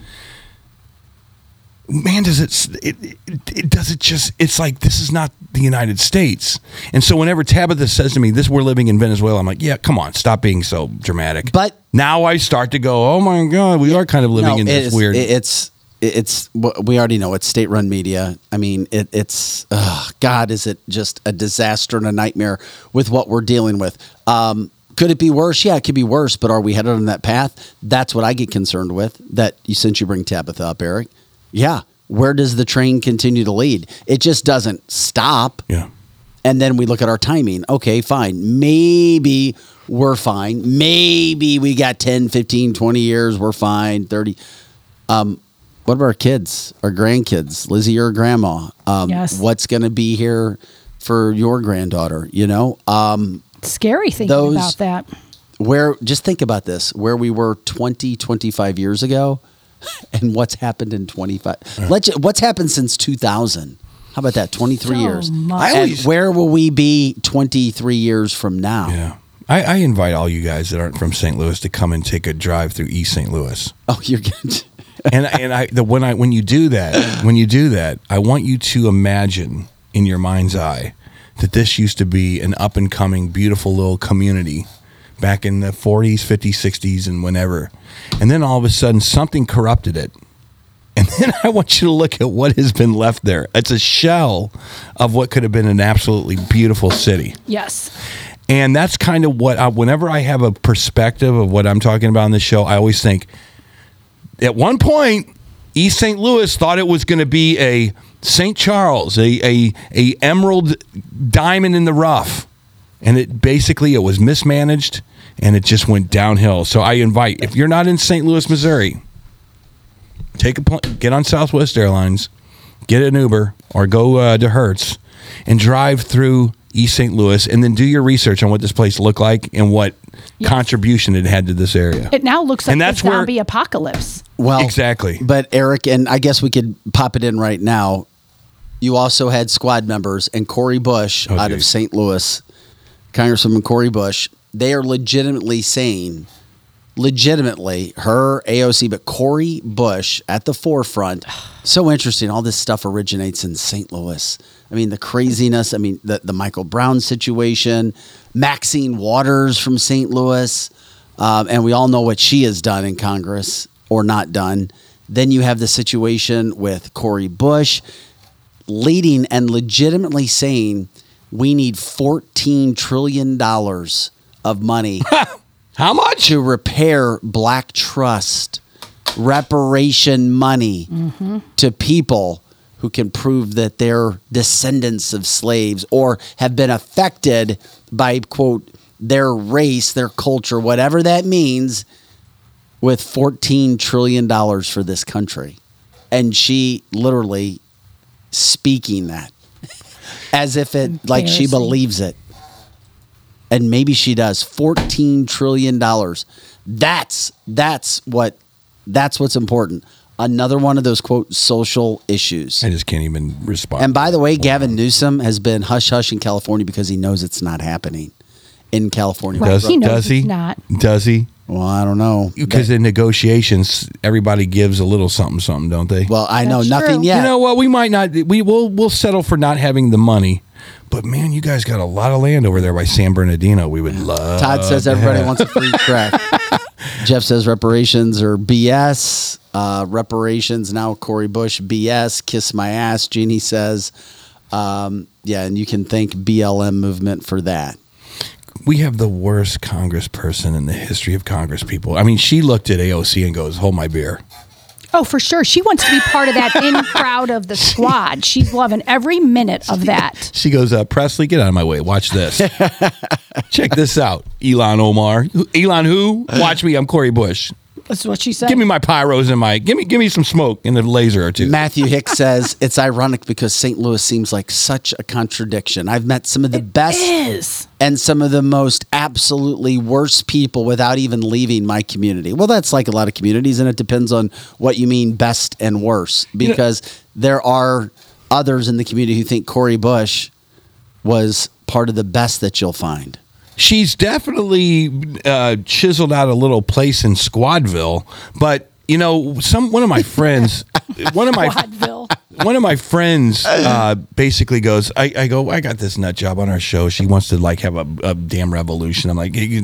Man, does it, it, it, does it just it's like this is not the United States. And so whenever Tabitha says to me, This we're living in Venezuela, I'm like, Yeah, come on, stop being so dramatic. But now I start to go, Oh my God, we are kind of living No, in this is- weird it's it's we already know it's state-run media. I mean, it, it's ugh, God, is it just a disaster and a nightmare with what we're dealing with? Um, could it be worse? Yeah, it could be worse. But are we headed on that path? That's what I get concerned with. That you since you bring Tabitha up, Eric. Yeah, where does the train continue to lead? It just doesn't stop. Yeah. And then we look at our timing. Okay, fine. Maybe we're fine. Maybe we got 10, 15, 20 years. We're fine. 30. Um, what about our kids, our grandkids, Lizzie, your grandma? Um, Yes. What's going to be here for your granddaughter? You know, um, Scary thing Those- about that. where, just think about this, where we were 20, 25 years ago and what's happened in 25. Let's, what's happened since 2000? How about that? 23 So years. much. I And always- where will we be 23 years from now? Yeah. I, I invite all you guys that aren't from St. Louis to come and take a drive through East St. Louis. Oh, you're good. and and I the when I when you do that when you do that I want you to imagine in your mind's eye that this used to be an up and coming beautiful little community back in the 40s 50s 60s and whenever and then all of a sudden something corrupted it and then I want you to look at what has been left there it's a shell of what could have been an absolutely beautiful city Yes. and that's kind of what I, whenever I have a perspective of what I'm talking about on this show, I always think at one point, East St. Louis thought it was going to be a St. Charles, a, a, a emerald diamond in the rough. And it basically, it was mismanaged and it just went downhill. So I invite, if you're not in St. Louis, Missouri, take a pl- get on Southwest Airlines, get an Uber, or go uh, to Hertz and drive through East St. Louis, and then do your research on what this place looked like and what contribution it had to this area. It now looks like And the that's where- zombie apocalypse. Well, Exactly. But Eric, and I guess we could pop it in right now. You also had squad members and Cori Bush Oh, out of. St. Louis, Congresswoman Cori Bush. They are legitimately saying, legitimately, her AOC, but Cori Bush at the forefront. So interesting. All this stuff originates in St. Louis. I mean, the craziness. I mean, the, the Michael Brown situation, Maxine Waters from St. Louis. Um, and we all know what she has done in Congress or not done. Then you have the situation with Cori Bush leading and legitimately saying we need $14 trillion of money. How much? To repair black trust, reparation money mm-hmm. to people who can prove that they're descendants of slaves or have been affected by, quote, their race, their culture, whatever that means, with $14 trillion for this country. And she literally speaking that as if it, like she believes it. And maybe she does. $14 trillion. That's, that's what, that's what's important. Another one of those quote social issues. I just can't even respond. And by the way, Gavin Newsom has been hush hush in California because he knows it's not happening in California. does, He knows does he? not. Does he? Well, I don't know. Because in negotiations, everybody gives a little something, something, don't they? Well, I know That's nothing true. yet. You know what? We might not. We will. We'll settle for not having the money. But man, you guys got a lot of land over there by San Bernardino. We would love. Todd says to everybody have. wants a free track. Jeff says reparations are BS. Uh, reparations now Cori Bush BS. Kiss my ass. Jeannie says, um, yeah, and you can thank BLM movement for that. We have the worst congressperson in the history of Congress people. I mean, she looked at AOC and goes, "Hold my beer." Oh, for sure. She wants to be part of that in crowd of the squad. She's loving every minute of that. She goes, uh, "Pressley, get out of my way. Watch this. Check this out, Ilhan Omar. Elon who? Watch me. I'm Cori Bush. That's what she said. Give me my pyros and my give me give me some smoke and a laser or two. Matthew Hicks says it's ironic because St. Louis seems like such a contradiction. I've met some of the best is. and some of the most absolutely worst people without even leaving my community. Well, that's like a lot of communities, and it depends on what you mean best and worst because there are others in the community who think Cori Bush was part of the best that you'll find. She's definitely uh, chiseled out a little place in Squadville, but you know, some one of my friends, one of my Squadville. one of my friends uh, basically goes, I, I go, I got this nut job on our show. She wants to like have a, a damn revolution. I'm like, he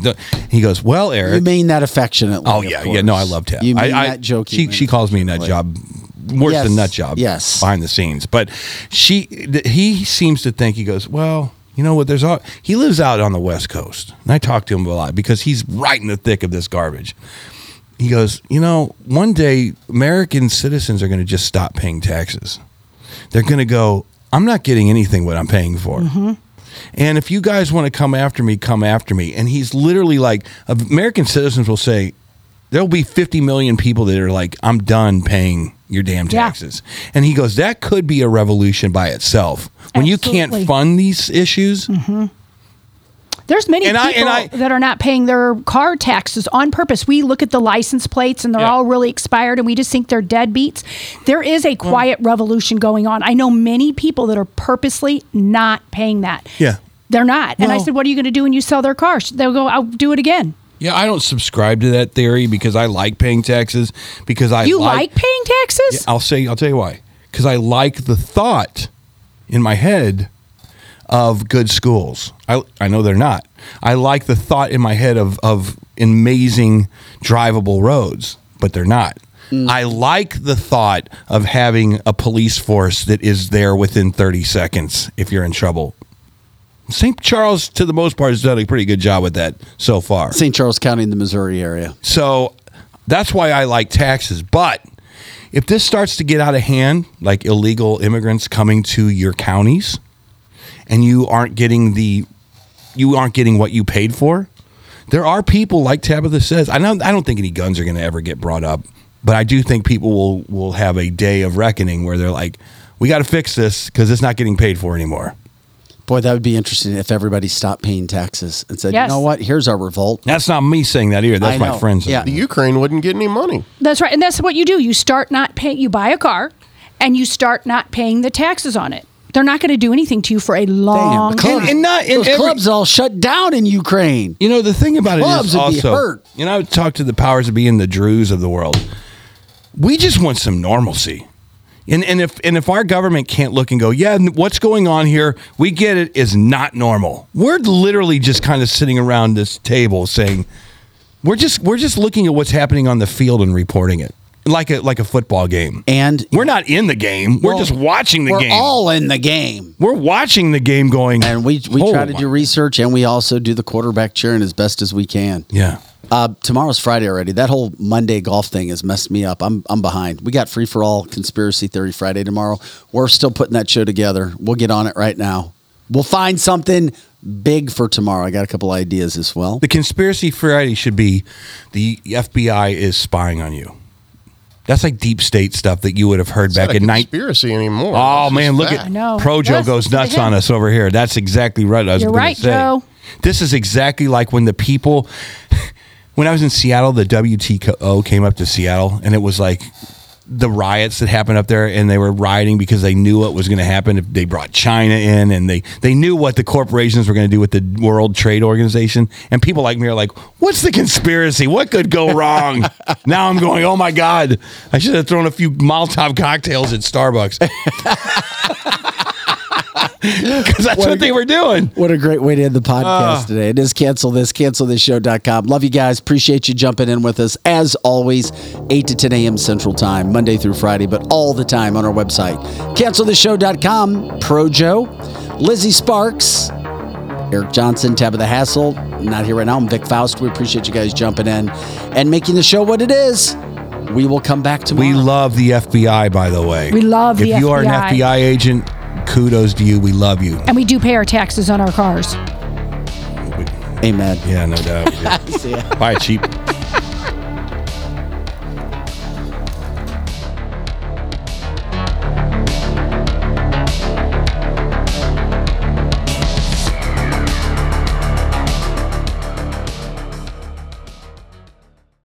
he goes, well, Eric, You mean that affectionately? Oh yeah, yeah. No, I love Tab. You mean I, I, that joking? She, she calls me nut job. Worse Yes, than nut job. yes. behind the scenes. But she, th- he seems to think he goes, well, you know what? There's all he lives out on the West Coast, and I talk to him a lot because he's right in the thick of this garbage. He goes, you know, one day American citizens are going to just stop paying taxes. They're going to go, I'm not getting anything what I'm paying for. Mm-hmm. And if you guys want to come after me, come after me. And he's literally like, American citizens will say, there'll be 50 million people that are like, I'm done paying your damn Yeah. taxes. And he goes, that could be a revolution by itself. When you can't fund these issues, mm-hmm. There's many And I- people and I- that are not paying their car taxes on purpose. We look at the license plates and they're Yeah. all really expired and we just think they're deadbeats. There is a quiet revolution going on. I know many people that are purposely not paying that. yeah. They're not. And I Well- said, What are you going to do when you sell their car? They'll go, I'll do it again. Yeah, I don't subscribe to that theory because I like paying taxes because I you like, paying taxes? Yeah, I'll say I'll tell you why. Because I like the thought in my head of good schools. I I know they're not. I like the thought in my head of of amazing drivable roads, but they're not. Mm. I like the thought of having a police force that is there within 30 seconds if you're in trouble. St. Charles, to the most part, has done a pretty good job with that so far. St. Charles County in the Missouri area. So that's why I like taxes. But if this starts to get out of hand, like illegal immigrants coming to your counties, and you aren't getting the you aren't getting what you paid for, there are people like Tabitha says. I don't I don't think any guns are going to ever get brought up, but I do think people will will have a day of reckoning where they're like, we got to fix this because it's not getting paid for anymore. Boy, that would be interesting if everybody stopped paying taxes and said, Yes. you know what? Here's our revolt. That's not me saying that either. That's I my know. friends. Yeah. The Ukraine wouldn't get any money. That's right. And that's what you do. You start not paying, you buy a car and you start not paying the taxes on it. They're not going to do anything to you for a long Damn, time. clubs, and not in those every- clubs all shut down in Ukraine. You know, the thing about it Clubs is would be also, hurt. you know, I would talk to the powers that be in the Drews of the world. We just want some normalcy. And, and if and if our government can't look and go, yeah, what's going on here? We get it is not normal. We're literally just kind of sitting around this table saying, we're just we're just looking at what's happening on the field and reporting it like a like a football game. And We're not in the game. We're Well, just watching the we're game. all in the game. we're watching the game going. And we, we "Oh try to do research and we also do the quarterback cheering as best as we can. Yeah. Uh, tomorrow's Friday already. That whole Monday golf thing has messed me up. I'm I'm behind. We got free for all conspiracy theory Friday tomorrow. We're still putting that show together. We'll get on it right now. We'll find something big for tomorrow. I got a couple ideas as well. The conspiracy Friday should be the FBI is spying on you. That's like deep state stuff that you would have heard It's back not a in night. conspiracy anymore. Oh It's man, look fact. at I know. Pro Joe Yes, goes nuts on us over here. That's exactly right. I was You're right, say. Joe. This is exactly like when the people when I was in Seattle, the WTO came up to Seattle and it was like the riots that happened up there and they were rioting because they knew what was going to happen if they brought China in and they they knew what the corporations were going to do with the World Trade Organization. And people like me are like what's the conspiracy? What could go wrong? Now I'm going oh my god I should have thrown a few Molotov cocktails at Starbucks because that's what, they were doing. What a great way to end the podcast Ah. today. It is cancel this, cancel this show.com. Love you guys. Appreciate you jumping in with us. As always, 8 to 10 a.m. Central Time, Monday through Friday, but all the time on our website. Cancelthisshow.com. Pro Joe, Lizzie Sparks, Eric Johnson, Tabitha Hassel. Not here right now. I'm Vic Faust. We appreciate you guys jumping in and making the show what it is. We will come back tomorrow. We love the FBI, by the way. We love if the you are an FBI. FBI agent, kudos to you. We love you. And we do pay our taxes on our cars. Amen. Yeah, no doubt. See. Buy it cheap.